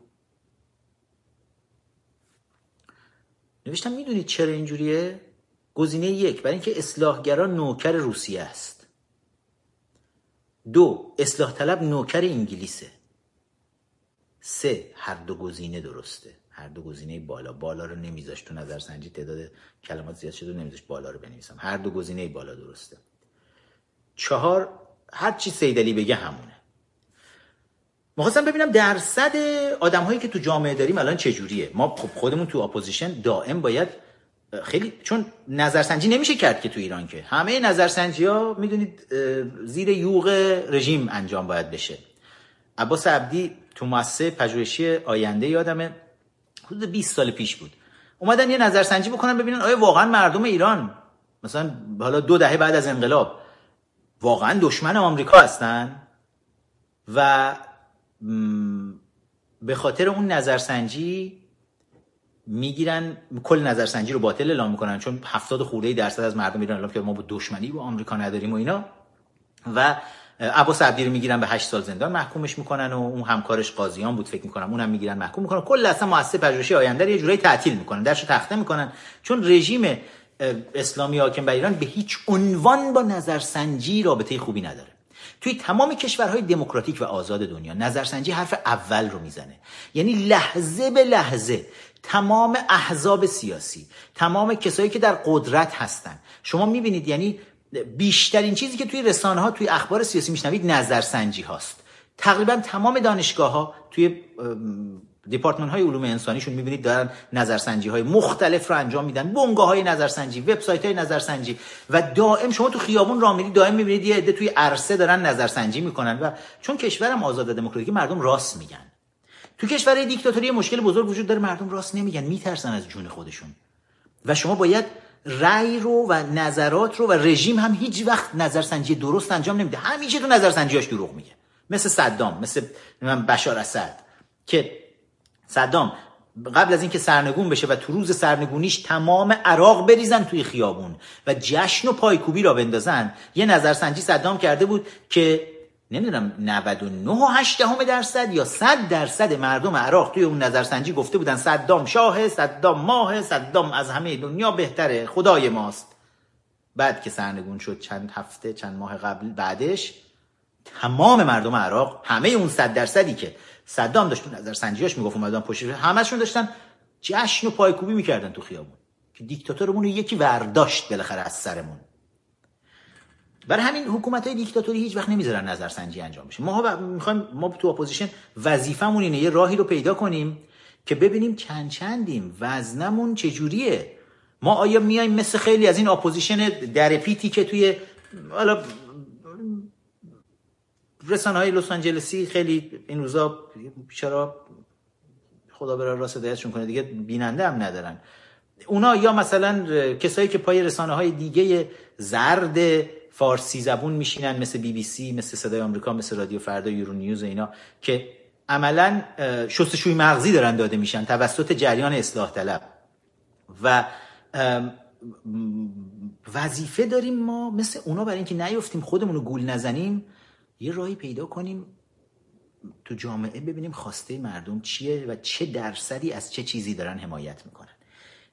نوشتم می‌دونید چرا اینجوریه؟ گزینه یک برای اینکه اصلاحگران نوکر روسیه است. دو اصلاح طلب نوکر انگلیسه. سه هر دو گزینه درسته. هر دو گزینه بالا. بالا رو نمیذاش تو نظر سنجی تعداد کلمات زیاد شده نمیذاش بالا رو بنویسم. هر دو گزینه بالا درسته. چهار هر چی سید علی بگه همونه. می‌خواستم ببینم درصد آدم هایی که تو جامعه داریم الان چجوریه. ما خب خودمون تو اپوزیشن دائم باید خیلی چون نظرسنجی نمیشه کرد که تو ایران که. همه نظرسنجی ها می‌دونید زیر یوغ رژیم انجام باید بشه. عباس عبدی تو مؤسسه پژوهشی آینده یادمه حدود 20 سال پیش بود. اومدن یه نظرسنجی بکنن ببینن آیا واقعا مردم ایران مثلا حالا دو دهه بعد از انقلاب واقعا دشمن آمریکا هستن و به خاطر اون نظرسنجی می‌گیرن کل نظرسنجی رو باطل اعلام می‌کنن چون هفتاد خورده درصد از مردم ایران اعلام که ما با دشمنی با آمریکا نداریم و اینا. و عباس عبدی رو می‌گیرن به 8 سال زندان محکومش می‌کنن و اون همکارش قاضیان بود فکر می‌کنم اونم می‌گیرن محکوم می‌کنن. کل اصلا مؤسسه پژوهشی آینده رو یه جورایی تعطیل می‌کنن درش تخته می‌کنن. چون رژیم اسلامی حاکم بر ایران به هیچ عنوان با نظرسنجی رابطه خوبی نداره. توی تمام کشورهای دموکراتیک و آزاد دنیا نظرسنجی حرف اول رو می‌زنه. یعنی لحظه به لحظه تمام احزاب سیاسی تمام کسایی که در قدرت هستن. شما می‌بینید یعنی بیشترین چیزی که توی رسانه ها توی اخبار سیاسی میشنوید نظرسنجی هاست. تقریبا تمام دانشگاه ها توی دیپارتمان های علوم انسانیشون می‌بینید دارن نظرسنجی های مختلف رو انجام میدن. بنگاه های نظرسنجی وبسایت های نظرسنجی. و دائم شما تو خیابون راه میرید دائم می‌بینید یه عده توی عرصه دارن نظرسنجی می‌کنن و چون کشورم آزاد و دموکراتیک مردم راست میگن. تو کشور دیکتاتوری مشکل بزرگ وجود داره مردم راست نمیگن میترسن از جون خودشون. و شما باید رأی رو و نظرات رو و رژیم هم هیچ وقت نظرسنجی درست انجام نمیده. همیشه تو نظرسنجیاش دروغ میگه. مثل صدام مثل بشار اسد که صدام قبل از اینکه سرنگون بشه و تو روز سرنگونیش تمام عراق بریزن توی خیابون و جشن و پایکوبی را بندازن یه نظرسنجی صدام کرده بود که نمی‌دونم 99 و 8 درصد یا 100 درصد مردم عراق توی اون نظرسنجی گفته بودن صدام شاه صدام ماه صدام از همه دنیا بهتره خدای ماست. بعد که سرنگون شد چند هفته چند ماه قبل بعدش تمام مردم عراق همه اون 100 درصدی که صدام داشت تو نظرسنجیاش می‌گفت اومدن پشت همشون داشتن جشن و پایکوبی می‌کردن تو خیابون. که دیکتاتورمون یکی ورداشت بالاخره از سرمون. برای همین حکومت های دیکتاتوری هیچ وقت نمی‌ذارن نظرسنجی انجام بشه. ما می‌خوایم ما تو اپوزیشن وظیفمون اینه یه راهی رو پیدا کنیم که ببینیم چند چندیم وزنمون چجوریه. ما آیا میایم مثل خیلی از این اپوزیشن درپیتی که توی حالا رسانه های لس آنجلسی خیلی این روزا چرا خدا به راه راست هدایتشون کنه. دیگه بیننده هم ندارن. اونا یا مثلا کسایی که پای رسانه های دیگه زرد فارسی زبون میشینن مثل بی بی سی مثل صدای آمریکا مثل رادیو فردا یورو نیوز اینا که عملا شستشوی مغزی دارن داده میشن توسط جریان اصلاح طلب. و وظیفه داریم ما مثل اونا برای اینکه نیفتیم خودمون رو گول نزنیم یه راهی پیدا کنیم تو جامعه ببینیم خواسته مردم چیه و چه درصدی از چه چیزی دارن حمایت می‌کنن.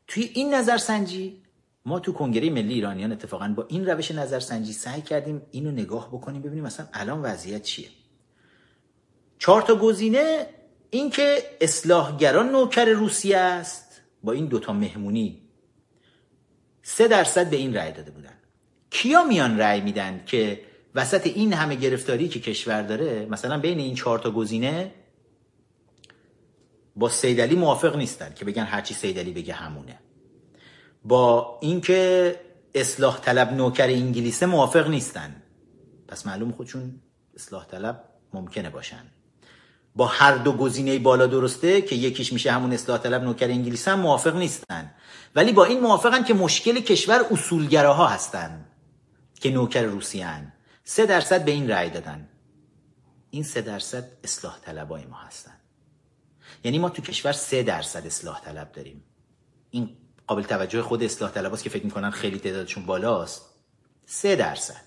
توی این نظرسنجی ما تو کنگره ملی ایرانیان اتفاقا با این روش نظرسنجی سعی کردیم اینو نگاه بکنیم ببینیم مثلا الان وضعیت چیه. چهار تا گزینه اینکه اصلاحگران نوکر روسیه است. با این دوتا مهمونی سه درصد به این رأی داده بودن. کیا میان رأی میدن که وسط این همه گرفتاری که کشور داره مثلا بین این چهار تا گزینه با سیدلی موافق نیستن که بگن هرچی سیدلی بگه همونه. با اینکه اصلاح طلب نوکر انگلیسه موافق نیستن. پس معلوم خودشون اصلاح طلب ممکنه باشن. با هر دو گزینه بالا درسته که یکیش میشه همون اصلاح طلب نوکر انگلیس هم موافق نیستن. ولی با این موافقن که مشکل کشور اصولگراها هستن که نوکر روسیان سه درصد به این رأی دادن. این سه درصد اصلاح طلبای ما هستن. یعنی ما تو کشور سه درصد اصلاح طلب داریم. این قابل توجه خود اصلاح طلب که فکر می‌کنن خیلی تعدادشون بالاست. سه درصد.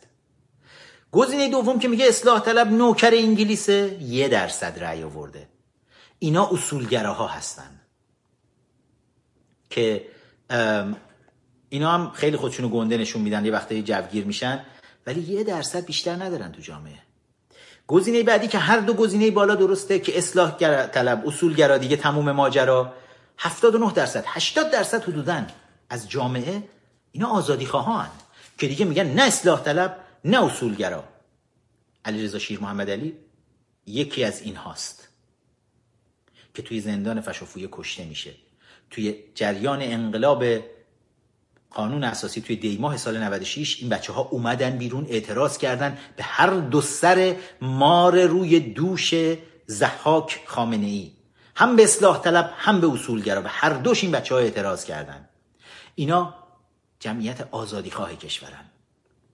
گزینه دوم که میگه اصلاح طلب نوکر انگلیسه یه درصد رأی آورده. اینا اصولگراها هستن. که اینا هم خیلی خودشونو گنده نشون میدن یه وقتی جوگیر میشن. ولی یه درصد بیشتر ندارن تو جامعه. گزینه بعدی که هر دو گزینه بالا درسته که اصلاح طلب اصولگرا دیگه تموم ماجرا. 79 درصد 80 درصد حدودن از جامعه اینا آزادی خواهان که دیگه میگن نه اصلاح طلب نه اصولگرا علیرضا شیر محمد علی یکی از این هاست که توی زندان فشافویه کشته میشه. توی جریان انقلاب قانون اساسی توی دیماه سال 96 این بچه ها اومدن بیرون اعتراض کردن به هر دو سر مار روی دوش زحاک خامنه ای هم به اصلاح طلب هم به اصولگرا به هر دوش این بچه ها اعتراض کردن. اینا جمعیت آزادی خواه کشورن.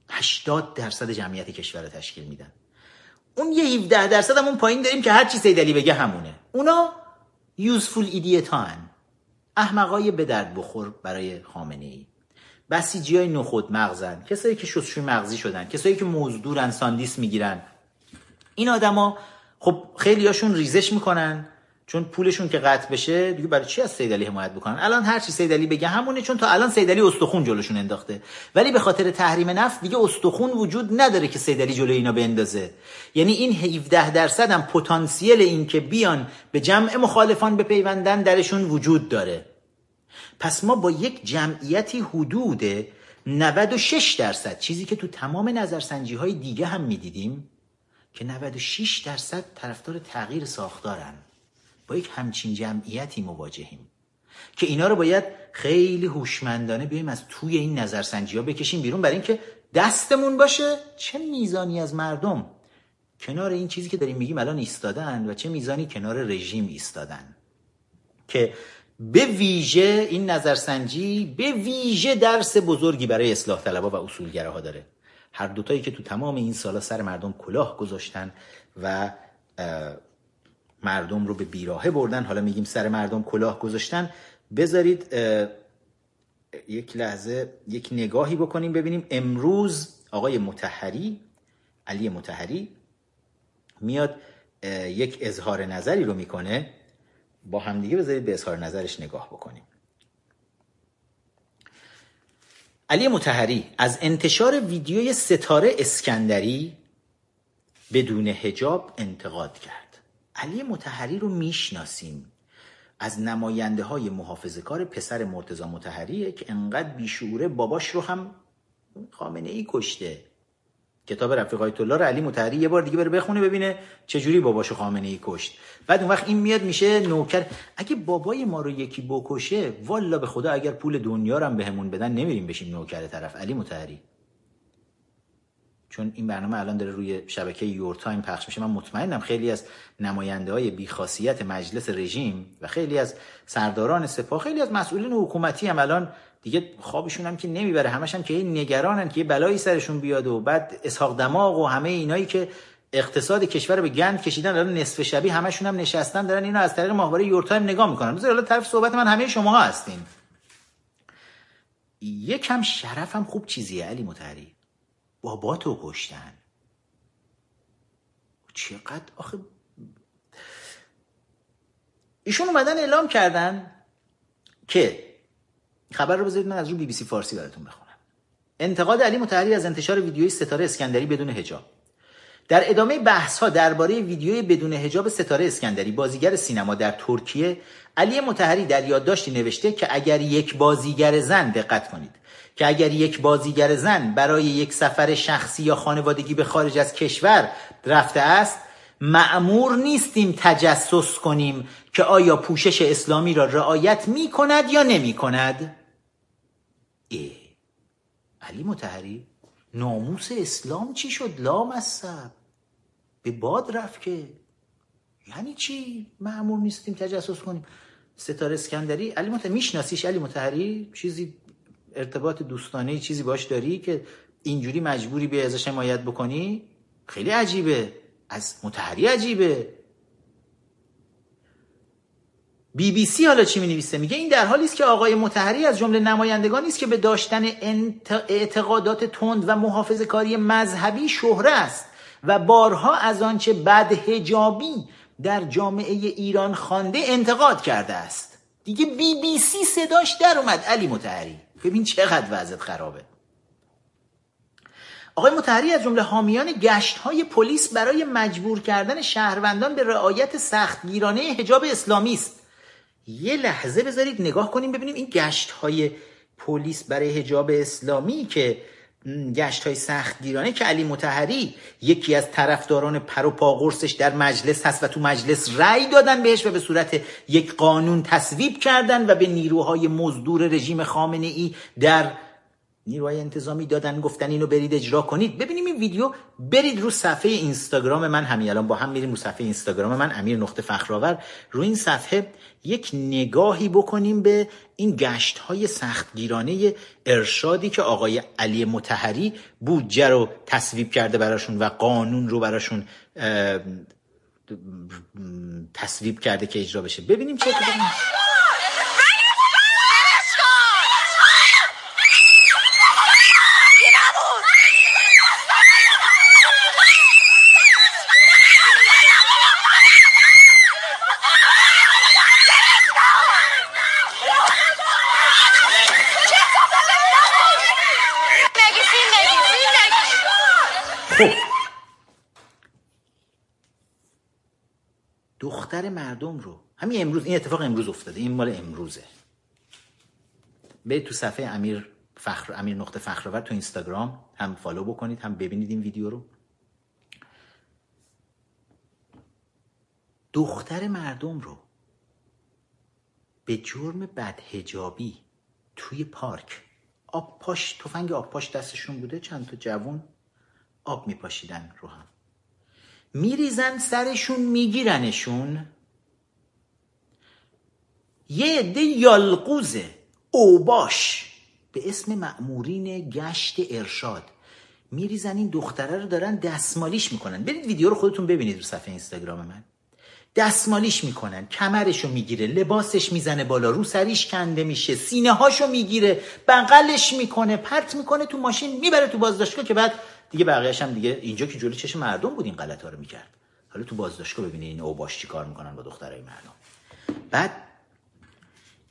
80 درصد جمعیت کشور رو تشکیل میدن. اون یه 17 درصد هم اون پایین داریم که هر چی سیدلی بگه همونه. اونا یوزفول ایدیتان احمقای به درد بخور برای خامنه ای بسیجی های نخود مغزن کسایی که شستشوی مغزی شدن کسایی که موزدورن ساندیس می‌گیرن. این آدما خب خیلی هاشون ریزش می‌کنن چون پولشون که قطع بشه دیگه برای چی از سیدلی حمایت بکنن؟ الان هر چی سیدلی بگه همونه چون تا الان سیدلی استخون جلوشون انداخته. ولی به خاطر تحریم نفت دیگه استخون وجود نداره که سیدلی جلو اینا بندازه. یعنی این 17 درصد هم پتانسیل این که بیان به جمع مخالفان بپیوندن درشون وجود داره. پس ما با یک جمعیتی حدود 96 درصد چیزی که تو تمام نظرسنجی های دیگه هم می‌دیدیم که 96 درصد طرفدار تغییر ساختارن. با یک همچین جمعیتی مواجهیم که اینا رو باید خیلی هوشمندانه بیایم از توی این نظرسنجی ها بکشیم بیرون. برای اینکه دستمون باشه چه میزانی از مردم؟ کنار این چیزی که داریم میگیم الان ایستادن و چه میزانی کنار رژیم ایستادن؟ که به ویژه این نظرسنجی به ویژه درس بزرگی برای اصلاح طلبا و اصولگراها داره. هر دوتایی که تو تمام این سالا سر مردم کلاه گذاشتن و مردم رو به بیراهه بردن حالا میگیم سر مردم کلاه گذاشتن بذارید یک لحظه یک نگاهی بکنیم ببینیم امروز آقای متحری علی متحری میاد یک اظهار نظری رو می‌کنه. با همدیگه بذارید به اظهار نظرش نگاه بکنیم. علی متحری از انتشار ویدیوی ستاره اسکندری بدون هجاب انتقاد کرد. علی متحری رو می‌شناسیم. از نماینده های محافظه کار پسر مرتزا متحریه که انقدر بیشوره باباش رو هم خامنه ای کشته. کتاب رفیق آیت الله رو علی متحری یه بار دیگه بره بخونه ببینه چجوری باباشو خامنه ای کشت. بعد اون وقت این میاد میشه نوکر. اگه بابای ما رو یکی بکشه والا به خدا اگر پول دنیا رو هم بهمون بدن نمیریم بشیم نوکر طرف. علی متحری. چون این برنامه الان داره روی شبکه یور تایم پخش میشه. من مطمئنم خیلی از نماینده های بیخاصیت مجلس رژیم و خیلی از سرداران سپاه خیلی از مسئولین حکومتی هم الان دیگه خوابشون هم که نمی‌بره. همش هم که نگرانن که یه بلایی سرشون بیاد و بعد اسحاق دماغ و همه اینایی که اقتصاد کشور رو به گند کشیدن الان نصف شبی همشون هم نشستن دارن اینو از طریق ماهواره یور تایم نگاه می‌کنن. بذار حالا طرف صحبت من همه شما هستین. یکم شرف هم خوب چیزیه علی متحری باباتو کشتن. چقدر؟ آخه ایشون اومدن اعلام کردن که خبر رو بذارید من از رو بی بی سی فارسی براتون بخونم. انتقاد علی متحری از انتشار ویدیوی ستاره اسکندری بدون هجاب در ادامه بحث ها درباره ویدیوی بدون هجاب ستاره اسکندری بازیگر سینما در ترکیه علی متحری در یادداشتی نوشته که اگر یک بازیگر زن دقت کنید که اگر یک بازیگر زن برای یک سفر شخصی یا خانوادگی به خارج از کشور رفته است معمور نیستیم تجسس کنیم که آیا پوشش اسلامی را رعایت می کند یا نمی کند ای علی متحری ناموس اسلام چی شد؟ لام سب. به باد رفت که. یعنی چی؟ معمور نیستیم تجسس کنیم. ستاره اسکندری علی متحری میشناسیش علی متحری؟ چیزی ارتباط دوستانه چیزی باش داری که اینجوری مجبوری به ازش حمایت بکنی؟ خیلی عجیبه. از متحری عجیبه. بی بی سی حالا چی می نویسه میگه این در حالی است که آقای متحری از جمله نمایندگانی است که به داشتن اعتقادات تند و محافظ کاری مذهبی شهره است و بارها از آنچه بد هجابی در جامعه ایران خوانده انتقاد کرده است. دیگه بی بی سی صداش در اومد علی متحری ببین چقدر وضعت خرابه. آقای متحری از جمله حامیان گشت های پلیس برای مجبور کردن شهروندان به رعایت سختگیرانه حجاب اسلامی است. یه لحظه بذارید نگاه کنیم ببینیم این گشت های پلیس برای حجاب اسلامی که گشت های سختگیرانه که علی متحری یکی از طرفداران پر و پاغرسش در مجلس هست و تو مجلس رأی دادن بهش و به صورت یک قانون تصویب کردن و به نیروهای مزدور رژیم خامنه ای در نیروهای انتظامی دادن گفتن اینو برید اجرا کنید. ببینیم این ویدیو برید رو صفحه اینستاگرام من همین الان با هم میریم رو صفحه اینستاگرام من امیر نقطه فخرآور. رو این صفحه یک نگاهی بکنیم به این گشت های سختگیرانه ارشادی که آقای علی متحری بودجه رو تصویب کرده براشون و قانون رو براشون تصویب کرده که اجرا بشه. ببینیم چه دختر مردم رو. همین امروز این اتفاق امروز افتاده. این مال امروزه. برید تو صفحه امیر فخر امیر نقطه فخرآور تو اینستاگرام هم فالو بکنید هم ببینید این ویدیو رو. دختر مردم رو به جرم بدهجابی توی پارک. آب پاش تفنگ آب پاش دستشون بوده. چند تا جوون آب میپاشیدن رو هم میریزن سرشون میگیرنشون. یه عده یالقوزه اوباش به اسم مأمورین گشت ارشاد. میریزن این دختره رو دارن دستمالیش می‌کنن. برید ویدیو رو خودتون ببینید رو صفحه اینستاگرام من. دستمالیش می‌کنن کمرشو می‌گیره لباسش می‌زنه بالا رو سریش کنده میشه سینه هاشو می‌گیره بغلش می‌کنه پرت می‌کنه تو ماشین می‌بره تو بازداشتگاه که بعد دیگه بقیه‌اش هم دیگه اینجا که جلوی چشم مردم بود این غلط ها رو می‌کرد. حالا تو بازداشتگاه ببینید این اوباش چی کار می‌کنن با دخترای مردم. بعد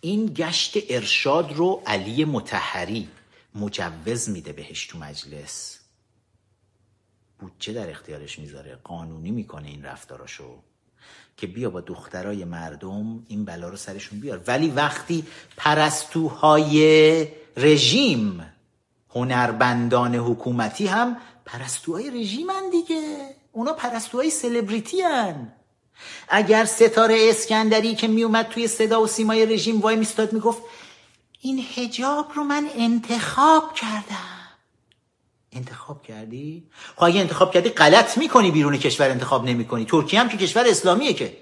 این گشت ارشاد رو علی متحری مجوز میده بهش تو مجلس. بودجه در اختیارش می‌ذاره قانونی می‌کنه این رفتاراشو که بیا با دخترای مردم این بلا رو سرشون بیار. ولی وقتی پرستوهای رژیم هنربندان حکومتی هم پرستوهای رژیمن دیگه. اونا پرستوهای سلبریتی هن. اگر ستاره اسکندری که میومد توی صدا و سیمای رژیم وای میستاد می‌گفت این هجاب رو من انتخاب کردم. انتخاب کردی؟ خب اگه انتخاب کردی غلط می‌کنی بیرون کشور انتخاب نمی‌کنی. ترکیه هم که کشور اسلامیه که.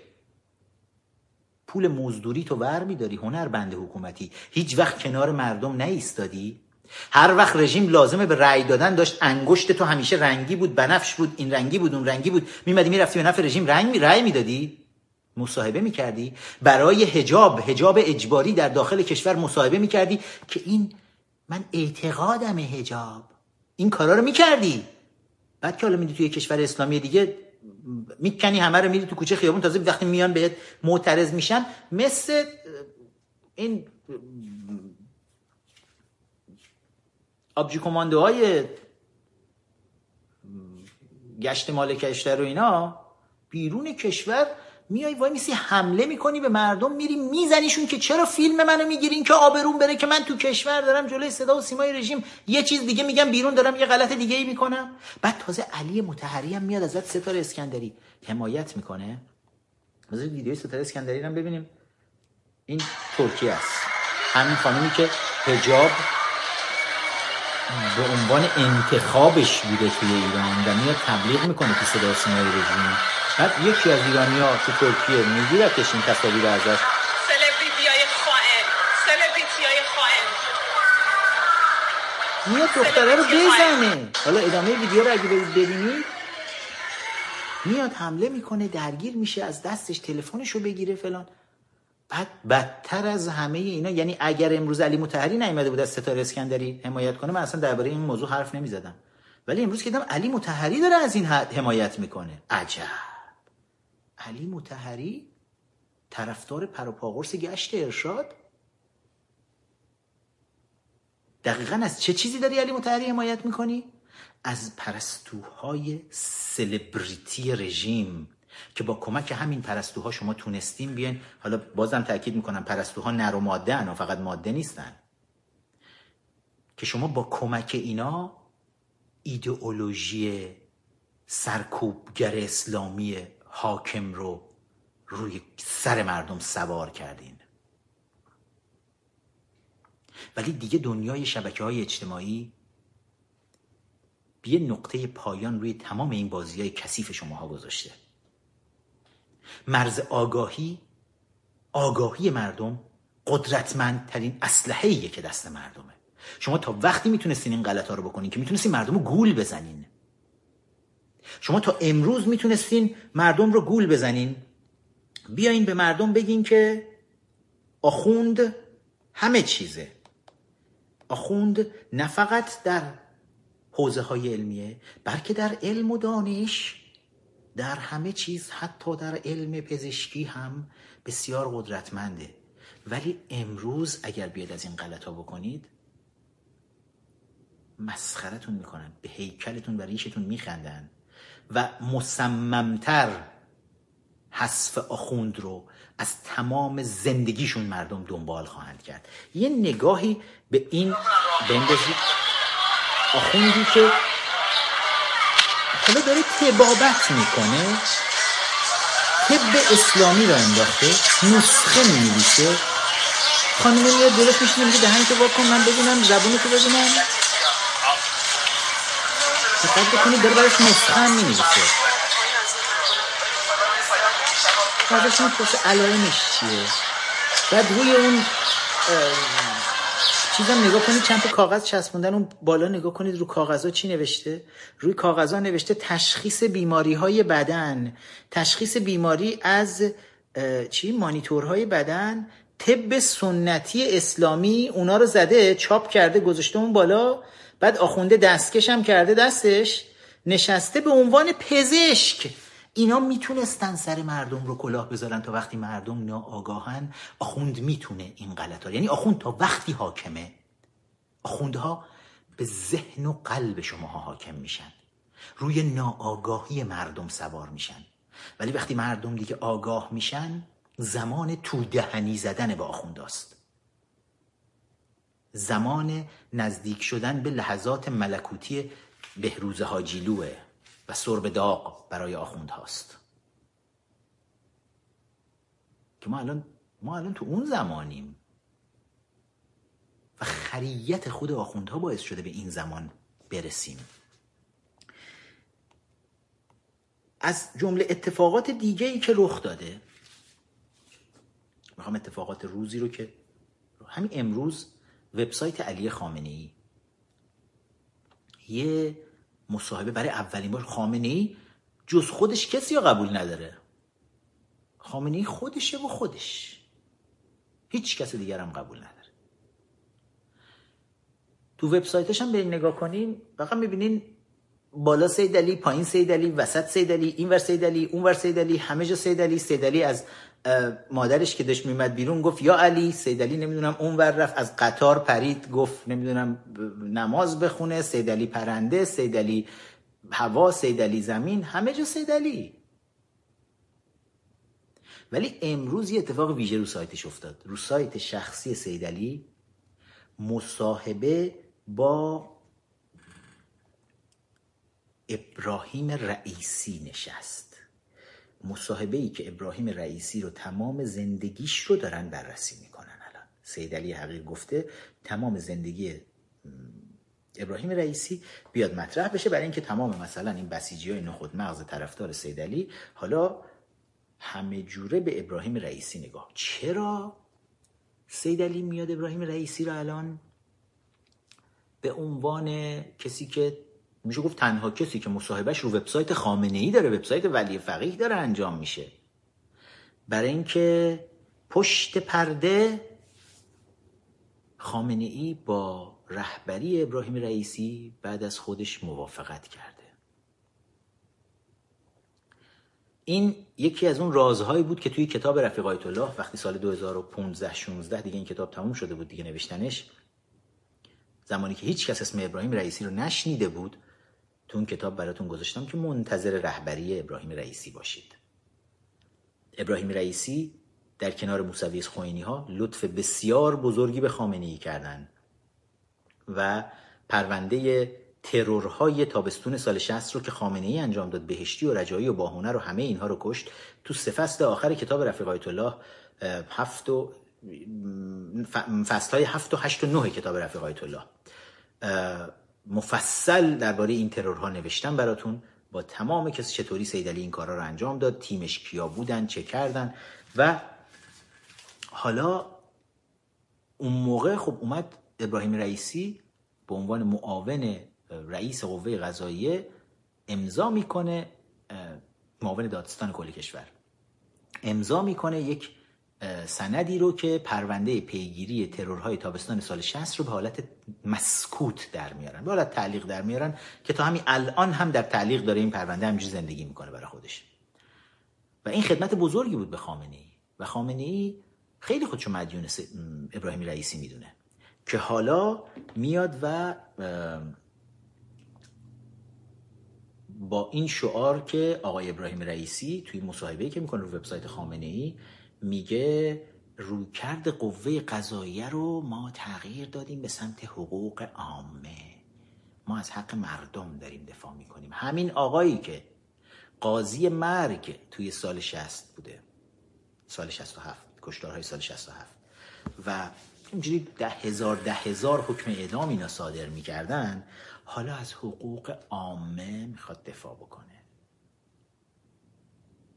پول مزدوری تو ور میداری هنر بند حکومتی. هیچ وقت کنار مردم نیستادی. هر وقت رژیم لازمه به رأی دادن داشت. انگشت تو همیشه رنگی بود بنفش بود این رنگی بود اون رنگی بود. میمدی می‌رفتی به نفع رژیم رنگ می رأی می‌دادی؟ مصاحبه می‌کردی؟ برای هجاب هجاب اجباری در داخل کشور مصاحبه می‌کردی که این من اعتقادم هجاب این کارا رو می‌کردی. بعد که حالا میدی توی کشور اسلامی دیگه می‌کنی همه رو میری تو کوچه خیابون تازه وقتی میان بهت معترض میشن مثل این آبجی کمانده های گشت مال کشور و اینا بیرون کشور میای وای میسی حمله می‌کنی به مردم میری میزنیشون که چرا فیلم منو می‌گیرین که آبرون بره که من تو کشور دارم جلوی صدا و سیمای رژیم یه چیز دیگه میگم بیرون دارم یه غلط دیگه ای می‌کنم. بعد تازه علی متحری هم میاد ازت ستاره اسکندری حمایت می‌کنه. بذارید ویدیوی ستاره اسکندری رو ببینیم. این ترکیه است. همین خانمی که حجاب به عنوان انتخابش بوده توی ایران و میاد تبلیغ می‌کنه که صدا سیمای رژیم. بعد یکی از ایرانی ها تو ترکیه میگیرتش این تصاویر ازش. سلبریتی های خائن سلبریتی های خائن. میاد دختره رو بزنه. حالا ادامه ویدیو رو اگه ببینید میاد حمله می‌کنه درگیر میشه از دستش تلفنش رو بگیره فلان. بعد بدتر از همه اینا یعنی اگر امروز علی متحری نیومده بود از ستاره اسکندری حمایت کنه من اصلا درباره این موضوع حرف نمی‌زدم. ولی امروز که دیدم علی متحری داره از این حد حمایت می‌کنه. عجب! علی متحری طرفدار پروپاگورس گشت ارشاد؟ دقیقا از چه چیزی داری علی متحری حمایت می‌کنی؟ از پرستوهای سلبریتی رژیم. که با کمک همین پرستوها شما تونستیم بیاین. حالا بازم تاکید می‌کنم پرستوها نر و ماده انا فقط ماده نیستن. که شما با کمک اینا ایدئولوژی سرکوبگر اسلامی حاکم رو روی سر مردم سوار کردین. ولی دیگه دنیای شبکه های اجتماعی یه نقطه پایان روی تمام این بازی های کثیف شماها گذاشته. مرز آگاهی آگاهی مردم قدرتمندترین اسلحه که دست مردمه. شما تا وقتی می‌تونستین این غلط ها رو بکنین که می‌تونستین مردم رو گول بزنین. شما تا امروز می‌تونستین مردم رو گول بزنین. بیاین به مردم بگین که آخوند همه چیزه. آخوند نه فقط در حوزه های علمیه بلکه در علم و دانش در همه چیز حتی در علم پزشکی هم بسیار قدرتمنده. ولی امروز اگر بیاد از این غلط ها بکنید مسخرتون می‌کنن به هیکلتون و ریشتون میخندن و مصممتر حذف آخوند رو از تمام زندگیشون مردم دنبال خواهند کرد. یه نگاهی به این بندازید. آخوندی که حالا داره تبابت می‌کنه طب اسلامی را انداخته نسخه می نویسه خانم میاد دلش میشه میگه دهن تو واکن من ببینم زبون تو ببینم. دقت بکنید داره براش نسخه هم می نویسه ازش می‌پرسه علائمش چیه؟ بعد روی اون چیزم نگاه کنید چند تا کاغذ چسبوندن. اون بالا نگاه کنید رو کاغذها چی نوشته؟ روی کاغذها نوشته تشخیص بیماری های بدن. تشخیص بیماری از چی؟ مانیتورهای بدن. طب سنتی اسلامی اونا رو زده چاپ کرده گذاشته اون بالا. بعد آخونده دستکش هم کرده دستش. نشسته به عنوان پزشک. اینا می‌تونستن سر مردم رو کلاه بذارن تا وقتی مردم ناآگاهن آخوند می‌تونه این غلط ها یعنی آخوند تا وقتی حاکمه آخوندها به ذهن و قلب شماها حاکم میشن. روی ناآگاهی مردم سوار میشن. ولی وقتی مردم دیگه آگاه میشن زمان تو دهنی زدن به آخونداست. زمان نزدیک شدن به لحظات ملکوتی بهروز حاجیلوه و سرب داغ برای آخوند هاست که ما الان ما الان تو اون زمانیم. و خریت خود آخوندها باعث شده به این زمان برسیم. از جمله اتفاقات دیگه ای که رخ داده می‌خوام اتفاقات روزی رو که همین امروز وبسایت علی خامنه ای یه مصاحبه برای اولین بار خامنه ای جز خودش کسی رو قبول نداره. خامنه ای خودشه و خودش. هیچ کس دیگر هم قبول نداره. تو وبسایتش هم برین نگاه کنین. فقط می‌بینین بالا سید علی پایین سید علی وسط سید علی این ور سید علی اون ور سید علی همه جا سید علی سید علی از مادرش که داشت میمد بیرون گفت یا علی سید علی نمی‌دونم اون ور رفت. از قطار پرید گفت نمی‌دونم نماز بخونه سید علی پرنده سید علی هوا سید علی زمین همه جا سید علی. ولی امروز یه اتفاق ویژه رو سایتش افتاد. رو سایت شخصی سیدلی مصاحبه با ابراهیم رئیسی نشست. مصاحبه ای که ابراهیم رئیسی رو تمام زندگیش رو دارن بررسی می‌کنن الان. سید علی حقیر گفته تمام زندگی ابراهیم رئیسی بیاد مطرح بشه برای اینکه تمام مثلا این بسیجی های نخود مغز طرفدار سید علی حالا همه جوره به ابراهیم رئیسی نگاه. چرا سید علی میاد ابراهیم رئیسی رو الان؟ به عنوان کسی که میشه گفت تنها کسی که مصاحبهش رو وبسایت خامنه ای داره وبسایت ولی فقیه داره انجام میشه. برای اینکه پشت پرده خامنه ای با رهبری ابراهیم رئیسی بعد از خودش موافقت کرده. این یکی از اون رازهایی بود که توی کتاب رفیق آیت الله وقتی سال 2015 16 دیگه این کتاب تموم شده بود دیگه نوشتنش زمانی که هیچ کس اسم ابراهیم رئیسی رو نشنیده بود تو اون کتاب براتون گذاشتم که منتظر رهبری ابراهیم رئیسی باشید. ابراهیم رئیسی در کنار موسوی خوینی ها لطف بسیار بزرگی به خامنه ای کردن و پرونده ترورهای تابستون سال 60 رو که خامنه ای انجام داد بهشتی و رجایی و باهونه رو همه اینها رو کشت. تو فصل آخر کتاب رفیق آیت الله هفت و فصل های هفت و هشت و نه کتاب رفیق آیت الله. مفصل درباره این ترورها نوشتم براتون. با تمام کسی چطوری سیدلی این کارا رو انجام داد تیمش کیا بودن چه کردن. و حالا اون موقع خب اومد ابراهیم رئیسی به عنوان معاون رئیس قوه قضاییه امضا می‌کنه معاون دادستان کل کشور. امضا می‌کنه یک سندی رو که پرونده پیگیری ترورهای تابستان سال 60 رو به حالت مسکوت در میارن. به حالت تعلیق در میارن که تا همین الان هم در تعلیق داره این پرونده همجوری زندگی می‌کنه برای خودش. و این خدمت بزرگی بود به خامنه ای و خامنه ای خیلی خودشو مدیون ابراهیم رئیسی می‌دونه که حالا میاد و با این شعار که آقای ابراهیم رئیسی توی مصاحبه که می‌کنه رو وبسایت خامنه ای میگه رویکرد قوه قضاییه رو ما تغییر دادیم به سمت حقوق عامه. ما از حق مردم داریم دفاع می‌کنیم. همین آقایی که قاضی مرگ توی سال 60 بوده. سال 67 کشتارهای سال 67 و اینجوری ده هزار ده هزار حکم اعدام اینا صادر می‌کردن حالا از حقوق عامه می‌خواد دفاع بکنه.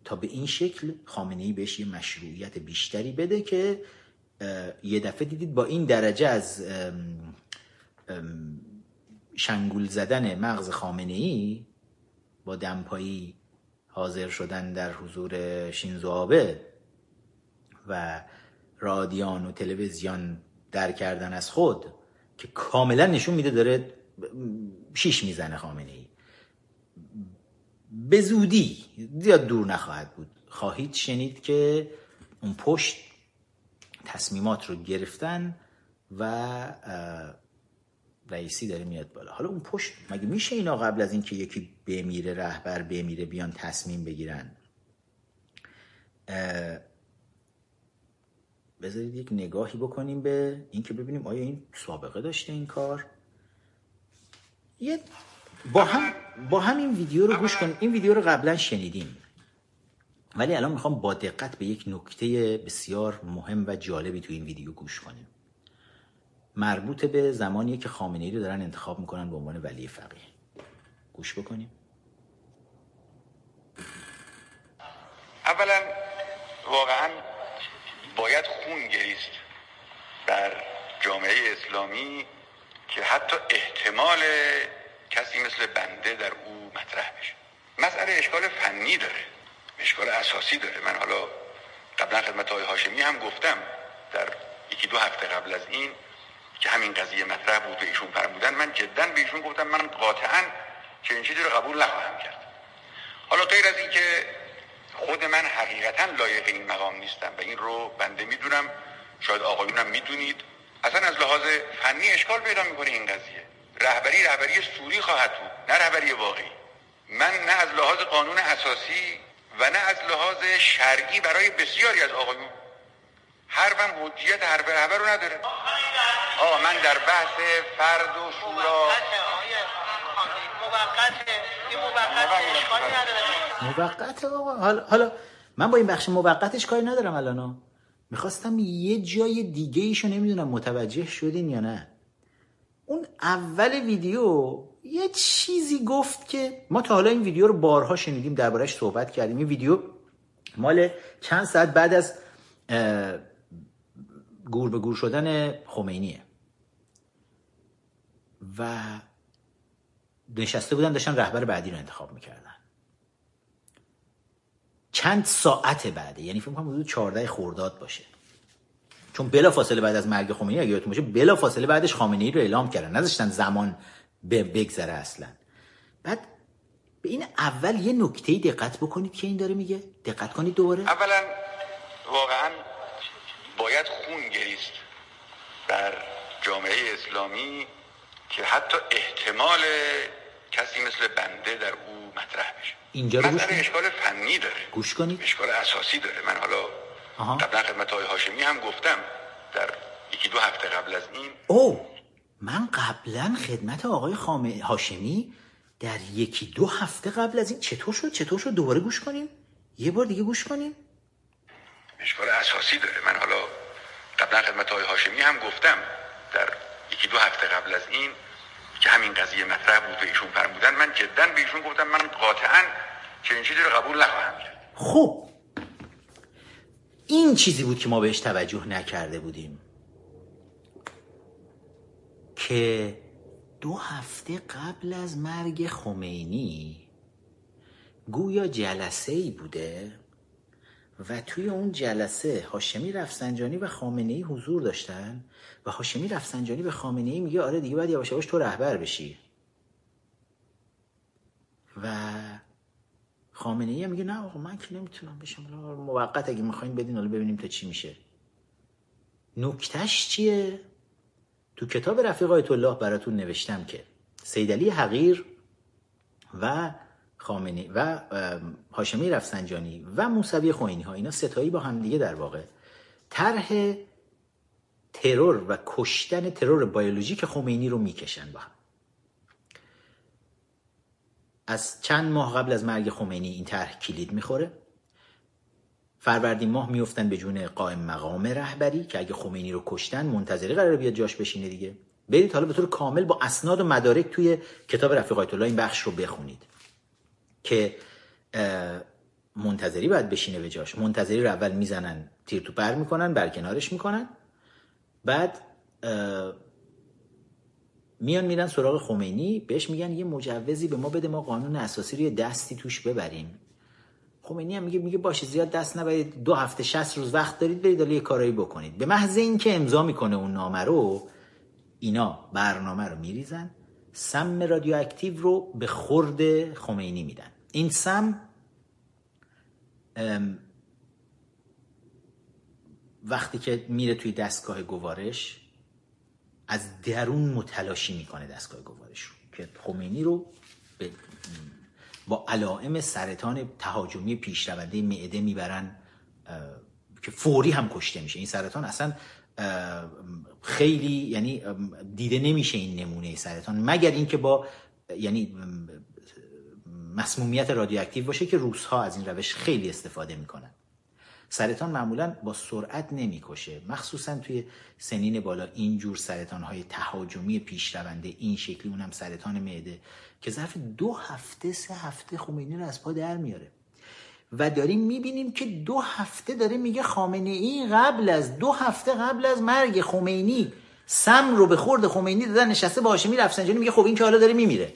تا به این شکل خامنه ای بهش یه مشروعیت بیشتری بده که یه دفعه دیدید با این درجه از شنگول زدن مغز خامنه ای با دمپایی حاضر شدن در حضور شینزو آبه و رادیان و تلویزیون در کردن از خود که کاملا نشون میده داره شیش می‌زنه خامنه ای به زودی زیاد دور نخواهد بود. خواهید شنید که اون پشت تصمیمات رو گرفتن و رئیسی داره میاد بالا. حالا اون پشت مگه میشه اینا قبل از اینکه یکی بمیره رهبر بمیره بیان تصمیم بگیرن؟ بذارید یک نگاهی بکنیم به اینکه ببینیم آیا این سابقه داشته این کار؟ یه با هم با همین ویدیو رو گوش کن. این ویدیو رو قبلا شنیدیم. ولی الان می‌خوام با دقت به یک نکته بسیار مهم و جالبی تو این ویدیو گوش کنیم. مربوط به زمانیه که خامنه ای رو دارن انتخاب می‌کنن به عنوان ولی فقیه. گوش بکنیم. اولا واقعا باید خون گریست در جامعه اسلامی که حتی احتمال کسی مثل بنده در او مطرح بشه. مسئله اشکال فنی داره. اشکال اساسی داره. من حالا قبلا خدمت های هاشمی هم گفتم در یکی دو هفته قبل از این که همین قضیه مطرح بود به ایشون فرمودن. من جدا به ایشون گفتم من قاطعا چنین چیزی رو قبول نخواهم کرد. حالا غیر از اینکه خود من حقیقتا لایق این مقام نیستم و این رو بنده می‌دونم شاید آقایونم می‌دونید اصلا از لحاظ فنی اشکال پیدا می‌کنه این قضیه. رهبری رهبری سوری خواهد بود نه رهبری واقعی. من نه از لحاظ قانون اساسی و نه از لحاظ شرعی برای بسیاری از آقایون. حرفم حجیت حرف رهبر رو نداره. آقا من در بحث فرد و شورا. موقت آقا. حالا, حالا من با این بخش موقتش کاری ندارم الان می‌خواستم یه جای دیگه ایشو نمی‌دونم متوجه شدین یا نه. اون اول ویدیو یه چیزی گفت که ما تا حالا این ویدیو رو بارها شنیدیم دربارهش صحبت کردیم. این ویدیو مال چند ساعت بعد از گور به گور شدن خمینیه. و نشسته بودن داشتن رهبر بعدی رو انتخاب می‌کردن. چند ساعت بعده یعنی فکر کنم حدود 14 خرداد باشه. چون بلا فاصله بعد از مرگ خمینی اگه یادتون باشه بلا فاصله بعدش خامنه ای رو اعلام کردن. نذاشتن زمان به بگذره اصلا. بعد به این اول یه نکته دقت بکنید که این داره میگه. دقت کنید دوباره. اولا واقعا باید خون گریست در جامعه اسلامی که حتی احتمال کسی مثل بنده در او مطرح بشه. اینجا رو گوش اشکال فنی داره. گوش کنید. اشکال اساسی داره. من حالا. قبلا خدمت های هاشمی هم گفتم در یکی دو هفته قبل از این. او من قبلا خدمت آقای خامه هاشمی در یکی دو هفته قبل از این چطور شد؟ چطور شد؟ دوباره گوش کنیم؟ یه بار دیگه گوش کنیم؟ اشکال اساسی داره. من حالا قبلا خدمت های هاشمی هم گفتم در یکی دو هفته قبل از این که همین قضیه مطرح بود و ایشون فرمودن من جدا به ایشون گفتم من قاطعا چنین چیزی رو قبول نخواهم کرد. خب این چیزی بود که ما بهش توجه نکرده بودیم. که دو هفته قبل از مرگ خمینی گویا جلسه ای بوده و توی اون جلسه هاشمی رفسنجانی و خامنه ای حضور داشتن و هاشمی رفسنجانی به خامنه ای میگه آره دیگه باید یواش یواش تو رهبر بشی. و خامنه ای میگه نه آقا من که نمی‌تونم بشم موقت اگه می‌خواین بدین حالا ببینیم تا چی میشه. نکتش چیه؟ تو کتاب رفیق آیت الله براتون نوشتم که سیدعلی حقیر و خامنه و هاشمی رفسنجانی و موسوی خوینی ها اینا ستایی با هم دیگه در واقع. طرح ترور و کشتن ترور بیولوژیک خمینی رو می‌کشن با هم. از چند ماه قبل از مرگ خمینی این طرح کلید می‌خوره. فروردین ماه میفتن به جون قائم مقام رهبری که اگه خمینی رو کشتن منتظری قرار بیاد جاش بشینه دیگه. برید حالا به طور کامل با اسناد و مدارک توی کتاب رفیق آیت الله این بخش رو بخونید که منتظری باید بشینه به جاش. منتظری رو اول می‌زنن تیر تو پر می‌کنن برکنارش می‌کنن. بعد میان میرن سراغ خمینی بهش میگن یه مجوزی به ما بده ما قانون اساسی رو یه دستی توش ببریم. خمینی هم میگه میگه باشه زیاد دست نبرید. دو هفته 60 روز وقت دارید برید یه کارایی بکنید. به محض اینکه امضا می‌کنه اون نامه رو اینا برنامه رو میریزن سم رادیواکتیو رو به خورد خمینی میدن. این سم وقتی که میره توی دستگاه گوارش از درون متلاشی می‌کنه دستگاه گوارش رو که خمینی رو به با علائم سرطان تهاجمی پیشرونده معده می‌برن که فوری هم کشته میشه. این سرطان اصلا خیلی یعنی دیده نمیشه این نمونه سرطان. مگر اینکه با یعنی مسمومیت رادیواکتیو باشه که روسها از این روش خیلی استفاده می‌کنن. سرطان معمولا با سرعت نمی‌کشه. مخصوصا توی سنین بالا اینجور سرطان های تهاجمی پیشرونده این شکلی اونم سرطان معده که ظرف دو هفته سه هفته خمینی رو از پا در میاره. و داریم می‌بینیم که دو هفته داره میگه خامنه ای قبل از دو هفته قبل از مرگ خمینی. سم رو به خورد خمینی دادن نشسته با هاشمی رفسنجانی میگه خب این که حالا داره میمیره.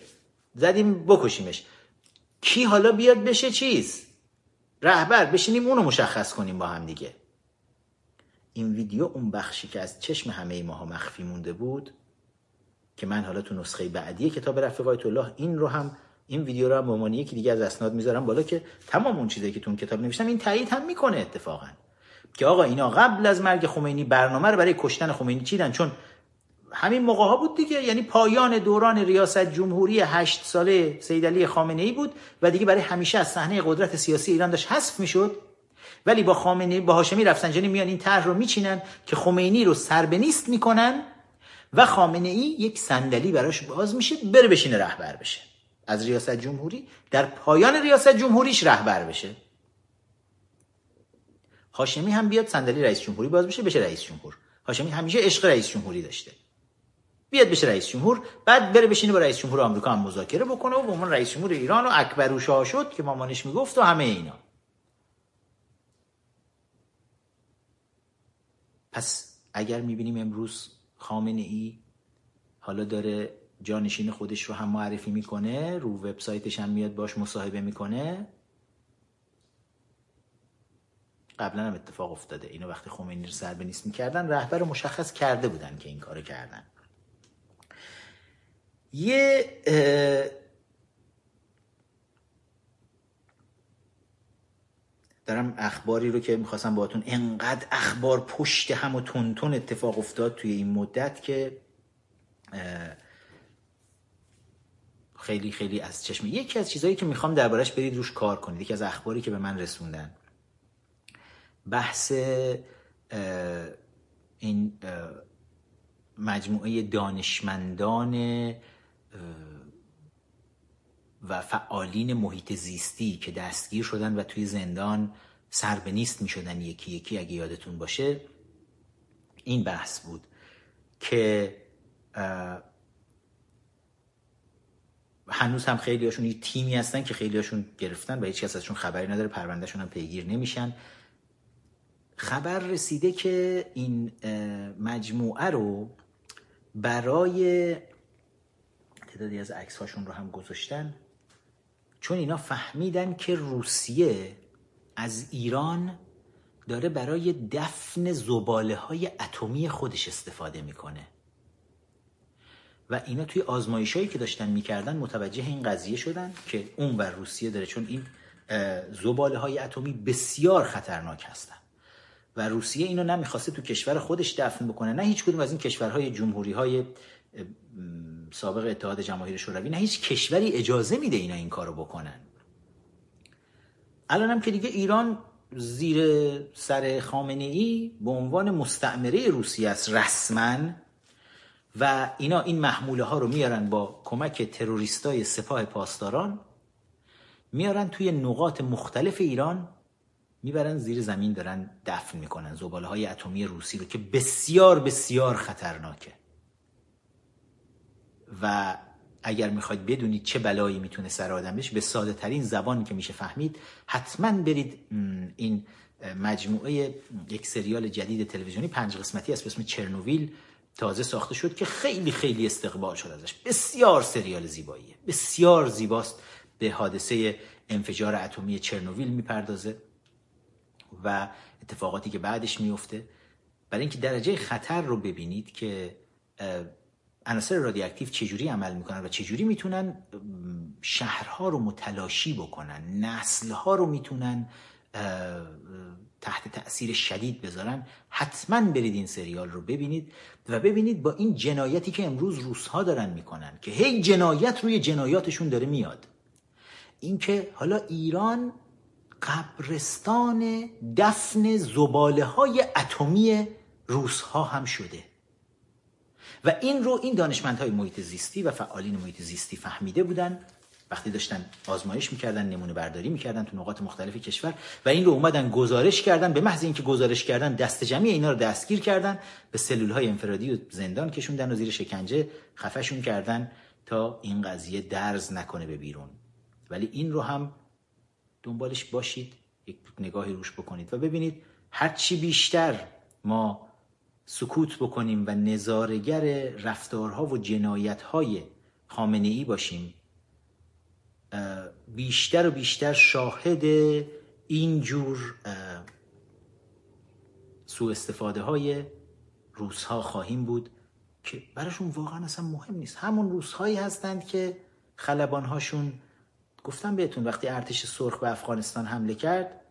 زدیم بکشیمش. کی حالا بیاد بشه چیز؟ رهبر بشینیم اونو مشخص کنیم با هم دیگه. این ویدیو اون بخشی که از چشم همه ماها مخفی مونده بود که من حالا تو نسخه بعدی کتاب رفیق آیت الله این رو هم این ویدیو رو هم به عنوان یکی دیگه از اسناد می‌ذارم بالا که تمام اون چیزایی که تو اون کتاب نوشتم این تایید هم می‌کنه اتفاقا. که آقا اینا قبل از مرگ خمینی برنامه رو برای کشتن خمینی چیدن؟ چون همین موقع ها بود دیگه. یعنی پایان دوران ریاست جمهوری هشت ساله سید علی خامنه ای بود و دیگه برای همیشه از صحنه قدرت سیاسی ایران داشت حذف می‌شد. ولی با خامنه با هاشمی رفسنجانی میان این طرح رو میچینن که خمینی رو سربنیست می‌کنن و خامنه ای یک صندلی براش باز میشه بره بشینه رهبر بشه. از ریاست جمهوری در پایان ریاست جمهوریش رهبر بشه. هاشمی هم بیاد صندلی رئیس جمهوری باز بشه بشه رئیس جمهور. هاشمی همیشه عشق رئیس جمهوری داشته. بیاد بشه رئیس جمهور بعد بره بشینه با رئیس جمهور آمریکا هم مذاکره بکنه و به عنوان رئیس جمهور ایران و شاه شد که مامانش می‌گفت و همه اینا. پس اگر می‌بینیم امروز خامنه ای حالا داره جانشین خودش رو هم معرفی می‌کنه رو وبسایتش هم میاد باش مصاحبه می‌کنه قبلا هم اتفاق افتاده. اینو وقتی خمینی رو سر به نیست می‌کردن رهبر مشخص کرده بودن که این کارو کردن. یه دارم اخباری رو که می‌خواستم باهاتون انقدر اخبار پشت هم و تون اتفاق افتاد توی این مدت که خیلی خیلی از چشم. یکی از چیزهایی که می‌خوام دربارش برید روش کار کنید. یکی از اخباری که به من رسوندن. بحث این مجموعه دانشمندان و فعالین محیط زیستی که دستگیر شدن و توی زندان سر به نیست می شدن یکی یکی اگه یادتون باشه این بحث بود که هنوز هم خیلی هاشون یه تیمی هستن که خیلی هاشون گرفتن و هیچ کس ازشون خبری نداره پروندهشون هم پیگیر نمیشن. خبر رسیده که این مجموعه رو برای تعدادی از عکس هاشون رو هم گذاشتن. چون اینا فهمیدن که روسیه از ایران داره برای دفن زباله های اتمی خودش استفاده می‌کنه. و اینا توی آزمایش هایی که داشتن می‌کردن متوجه این قضیه شدن که اون بر روسیه داره چون این زباله های اتمی بسیار خطرناک هستن. و روسیه اینو نمی‌خواسته تو کشور خودش دفن بکنه. نه هیچ کدوم از این کشورهای جمهوری های سابق اتحاد جماهیر شوروی نه هیچ کشوری اجازه میده اینا این کارو بکنن. الان هم که دیگه ایران زیر سر خامنه ای به عنوان مستعمره روسیه است رسما و اینا این محموله ها رو میارن با کمک تروریستای سپاه پاسداران میارن توی نقاط مختلف ایران می‌برن زیر زمین دارن دفن می‌کنن. زباله های اتمی روسی رو که بسیار بسیار خطرناکه. و اگر می‌خواید بدونید چه بلایی می‌تونه سر آدم بشه به ساده ترین زبانی که میشه فهمید حتما برید این مجموعه یک سریال جدید تلویزیونی پنج قسمتی است به اسم چرنوویل تازه ساخته شد که خیلی خیلی استقبال شد ازش. بسیار سریال زیباییه. بسیار زیباست. به حادثه انفجار اتمی چرنوویل می‌پردازه و اتفاقاتی که بعدش میفته برای اینکه درجه خطر رو ببینید که عناصر رادیواکتیو چجوری عمل می‌کنن و چجوری می‌تونن شهرها رو متلاشی بکنن نسلها رو می‌تونن تحت تاثیر شدید بذارن؟ حتما برید این سریال رو ببینید و ببینید با این جنایتی که امروز روسها دارن می‌کنن که هی جنایت روی جنایاتشون داره میاد. اینکه حالا ایران قبرستان دفن زباله های اتمی روسها هم شده. و این رو این دانشمندهای محیط زیستی و فعالین محیط زیستی فهمیده بودن. وقتی داشتن آزمایش می‌کردن نمونه برداری می‌کردن تو نقاط مختلف کشور و این رو اومدن گزارش کردن. به محض اینکه گزارش کردن دست جمعی اینا رو دستگیر کردن به سلول های انفرادی و زندان کشوندن و زیر شکنجه خفشون کردن تا این قضیه درز نکنه به بیرون. ولی این رو هم دنبالش باشید یک نگاهی روش بکنید و ببینید هرچی بیشتر ما سکوت بکنیم و نظارگر رفتارها و جنایتهای خامنه ای باشیم بیشتر و بیشتر شاهد اینجور سوء استفاده های روزها خواهیم بود که براشون واقعا اصلا مهم نیست. همون روزهایی هستند که خلبانهاشون گفتم بهتون وقتی ارتش سرخ به افغانستان حمله کرد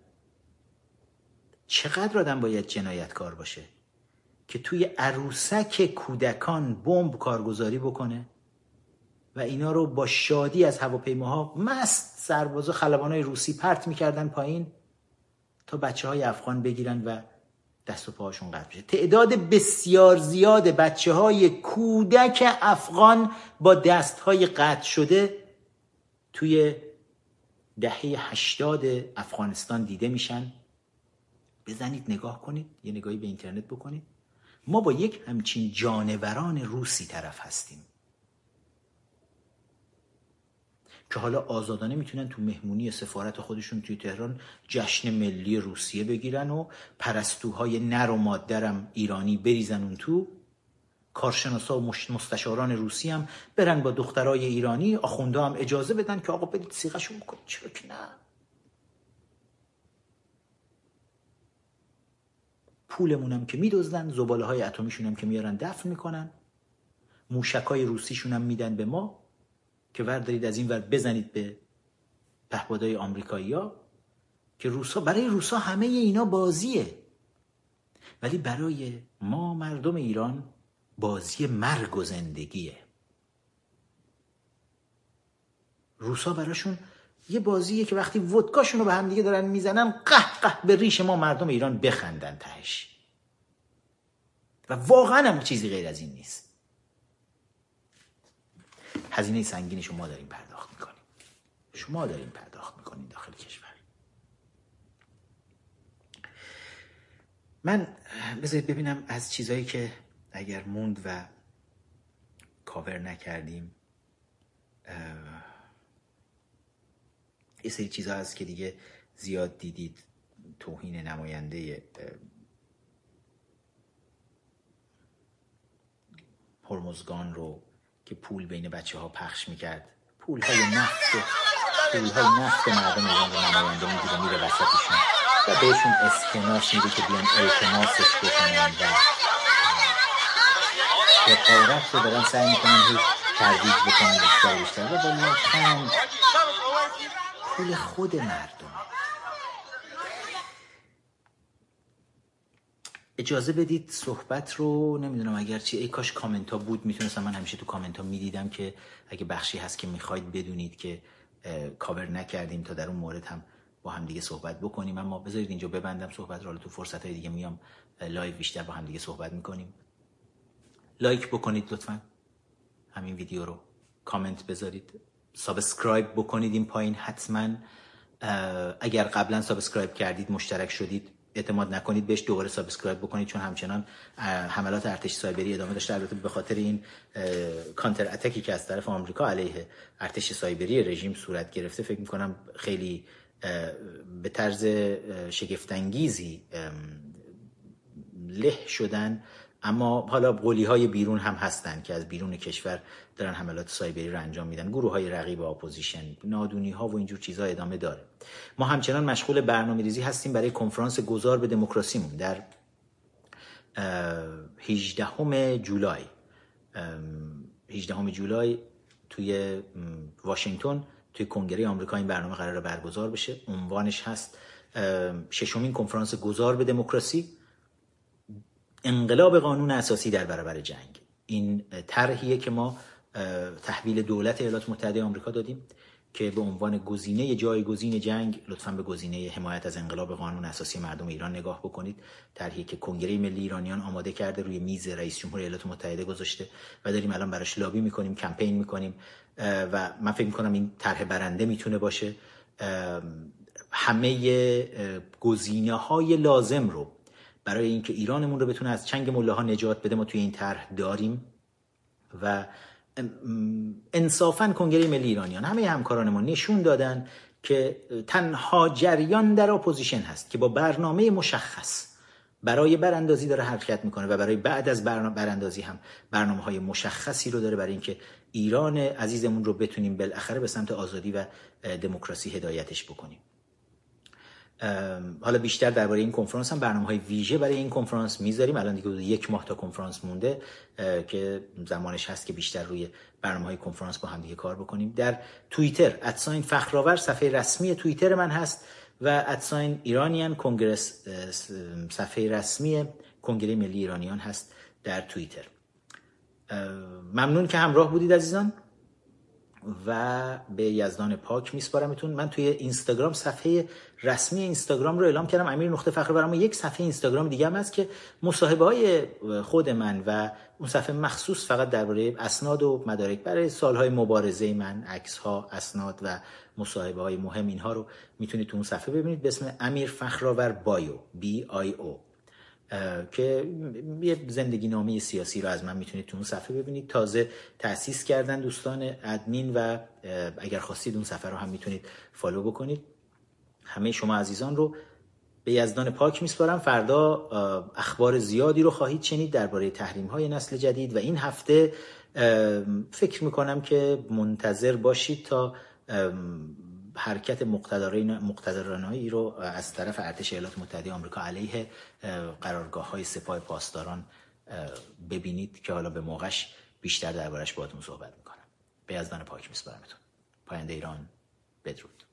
چقدر آدم باید جنایتکار باشه؟ که توی عروسک کودکان بمب کارگزاری بکنه و اینا رو با شادی از هواپیماها مست سربازا خلبانای روسی پرت می‌کردن پایین تا بچه های افغان بگیرن و دست و پاهاشون قطع بشه. تعداد بسیار زیاد بچه های کودک افغان با دست های قطع شده توی دهه هشتاد افغانستان دیده میشن. بزنید نگاه کنید یه نگاهی به اینترنت بکنید. ما با یک همچین جانوران روسی طرف هستیم. که حالا آزادانه می‌تونن تو مهمونی سفارت خودشون توی تهران جشن ملی روسیه بگیرن و پرستوهای نر و مادرم ایرانی بریزن اون تو. کارشناسا و مستشاران روسی هم برن با دخترای ایرانی آخونده هم اجازه بدن که آقا برید سیغشون بکنید چرا که نه؟ پولمونم که میدزدن زباله های اتمیشون هم که میارن دفن می‌کنن. موشک های روسیشون هم میدن به ما که وردارید از این ور بزنید به پهپادهای آمریکایی ها که روسا برای روسا همه اینا بازیه. ولی برای ما مردم ایران بازی مرگ و زندگیه. روسا براشون یه بازیه که وقتی ودکاشون رو به هم دیگه دارن می‌زنن قه قه به ریش ما مردم ایران بخندن تهش. و واقعا هم چیزی غیر از این نیست. هزینه سنگینی شما داریم پرداخت می‌کنیم. شما داریم پرداخت می‌کنیم داخل کشور. من بذارید ببینم از چیزهایی که اگر موند و کاور نکردیم یه سری چیزها هست که دیگه زیاد دیدید توهین نماینده هرمزگان رو که پول بین بچه ها پخش می‌کرد. پول های نفت پول های نفت مردم ایران رو نماینده می‌گیره میره وسطشون. و بهشون اسکناس میده که بیان التماسش بکنن و رقابت رو دارن سعی می‌کنن هی ترویج بکنن بیشتر بیشتر. و با پول خود مردم. اجازه بدید صحبت رو نمی‌دونم اگر چی ای کاش کامنت ها بود می‌تونستم من همیشه تو کامنت ها می‌دیدم که اگه بخشی هست که می‌خواید بدونید که کاور نکردیم تا در اون مورد هم با هم دیگه صحبت بکنیم. اما بذارید اینجا ببندم صحبت رو تو فرصت های دیگه میام live بیشتر با هم دیگه صحبت می‌کنیم. لایک بکنید لطفا. همین ویدیو رو کامنت بذارید. subscribe بکنید این پایین حتما. اگر قبلا subscribe کردید مشترک شدید اعتماد نکنید بهش دوباره subscribe بکنید چون همچنان حملات ارتش سایبری ادامه داشته. البته به خاطر این counter attack ی که از طرف آمریکا علیه ارتش سایبری رژیم صورت گرفته فکر می‌کنم خیلی به طرز شگفتانگیزی له شدن. اما حالا قولی های بیرون هم هستن که از بیرون کشور دارن حملات سایبری رو انجام میدن. گروه های رقیب اپوزیشن نادونی ها و اینجور چیزها ادامه داره. ما همچنان مشغول برنامه ریزی هستیم برای کنفرانس گذار به دموکراسیمون در 18 جولای. 18 جولای توی واشنگتن توی کنگره آمریکا این برنامه قرار برگزار بشه. عنوانش هست ششمین کنفرانس گذار به دموکراسی. انقلاب قانون اساسی در برابر جنگ. این طرحیه که ما تحویل دولت ایالات متحده آمریکا دادیم که به عنوان گزینه جایگزین جنگ لطفا به گزینه حمایت از انقلاب قانون اساسی مردم ایران نگاه بکنید. طرحی که کنگره ملی ایرانیان آماده کرده روی میز رئیس جمهور ایالات متحده گذاشته و داریم الان براش لابی می‌کنیم کمپین می‌کنیم. و من فکر می‌کنم این طرح برنده می‌تونه باشه. همه گزینه های لازم رو برای اینکه ایرانمون رو بتونه از چنگ ملاها نجات بده ما توی این طرح داریم. و انصافا کنگره ملی ایرانیان همه همکاران ما نشون دادن که تنها جریان در اپوزیشن هست که با برنامه مشخص برای براندازی داره حرکت می‌کنه و برای بعد از براندازی هم برنامه های مشخصی رو داره برای اینکه ایران عزیزمون رو بتونیم بالاخره به سمت آزادی و دموکراسی هدایتش بکنیم. حالا بیشتر درباره این کنفرانس هم برنامه های ویژه برای این کنفرانس می‌ذاریم. الان دیگه یک ماه تا کنفرانس مونده که زمانش هست که بیشتر روی برنامه های کنفرانس با هم دیگه کار بکنیم. در توییتر ادساین فخرآور صفحه رسمی توییتر من هست و ادساین ایرانیان کنگرس صفحه رسمی کنگره ملی ایرانیان هست در توییتر. ممنون که همراه بودید عزیزان و به یزدان پاک میسپارمتون. من توی اینستاگرام صفحه رسمی اینستاگرام رو اعلام کردم. امیر نقطه فخر برام یک صفحه اینستاگرام دیگه هم هست که مصاحبه های خود من و اون صفحه مخصوص فقط درباره اسناد و مدارک. برای سالهای مبارزه من عکس ها اسناد و مصاحبه های مهم اینها رو می‌تونید تو اون صفحه ببینید. به اسم امیر فخرآور بایو بی آی او که یه زندگی نامه سیاسی رو از من می‌تونید تو اون صفحه ببینید. تازه تأسیس کردن دوستان ادمین و اگر خواستید اون صفحه رو هم می‌تونید فالو بکنید. همه شما عزیزان رو به یزدان پاک میسپارم. فردا اخبار زیادی رو خواهید شنید درباره تحریم های نسل جدید و این هفته فکر می‌کنم که منتظر باشید تا حرکت مقتدرانهایی رو از طرف ارتش ایالات متحده آمریکا علیه قرارگاه های سپاه پاسداران ببینید که حالا به موقعش بیشتر دربارش باهاتون صحبت می‌کنم. به یزدان پاک میسپارمتون. پاینده ایران بدرود.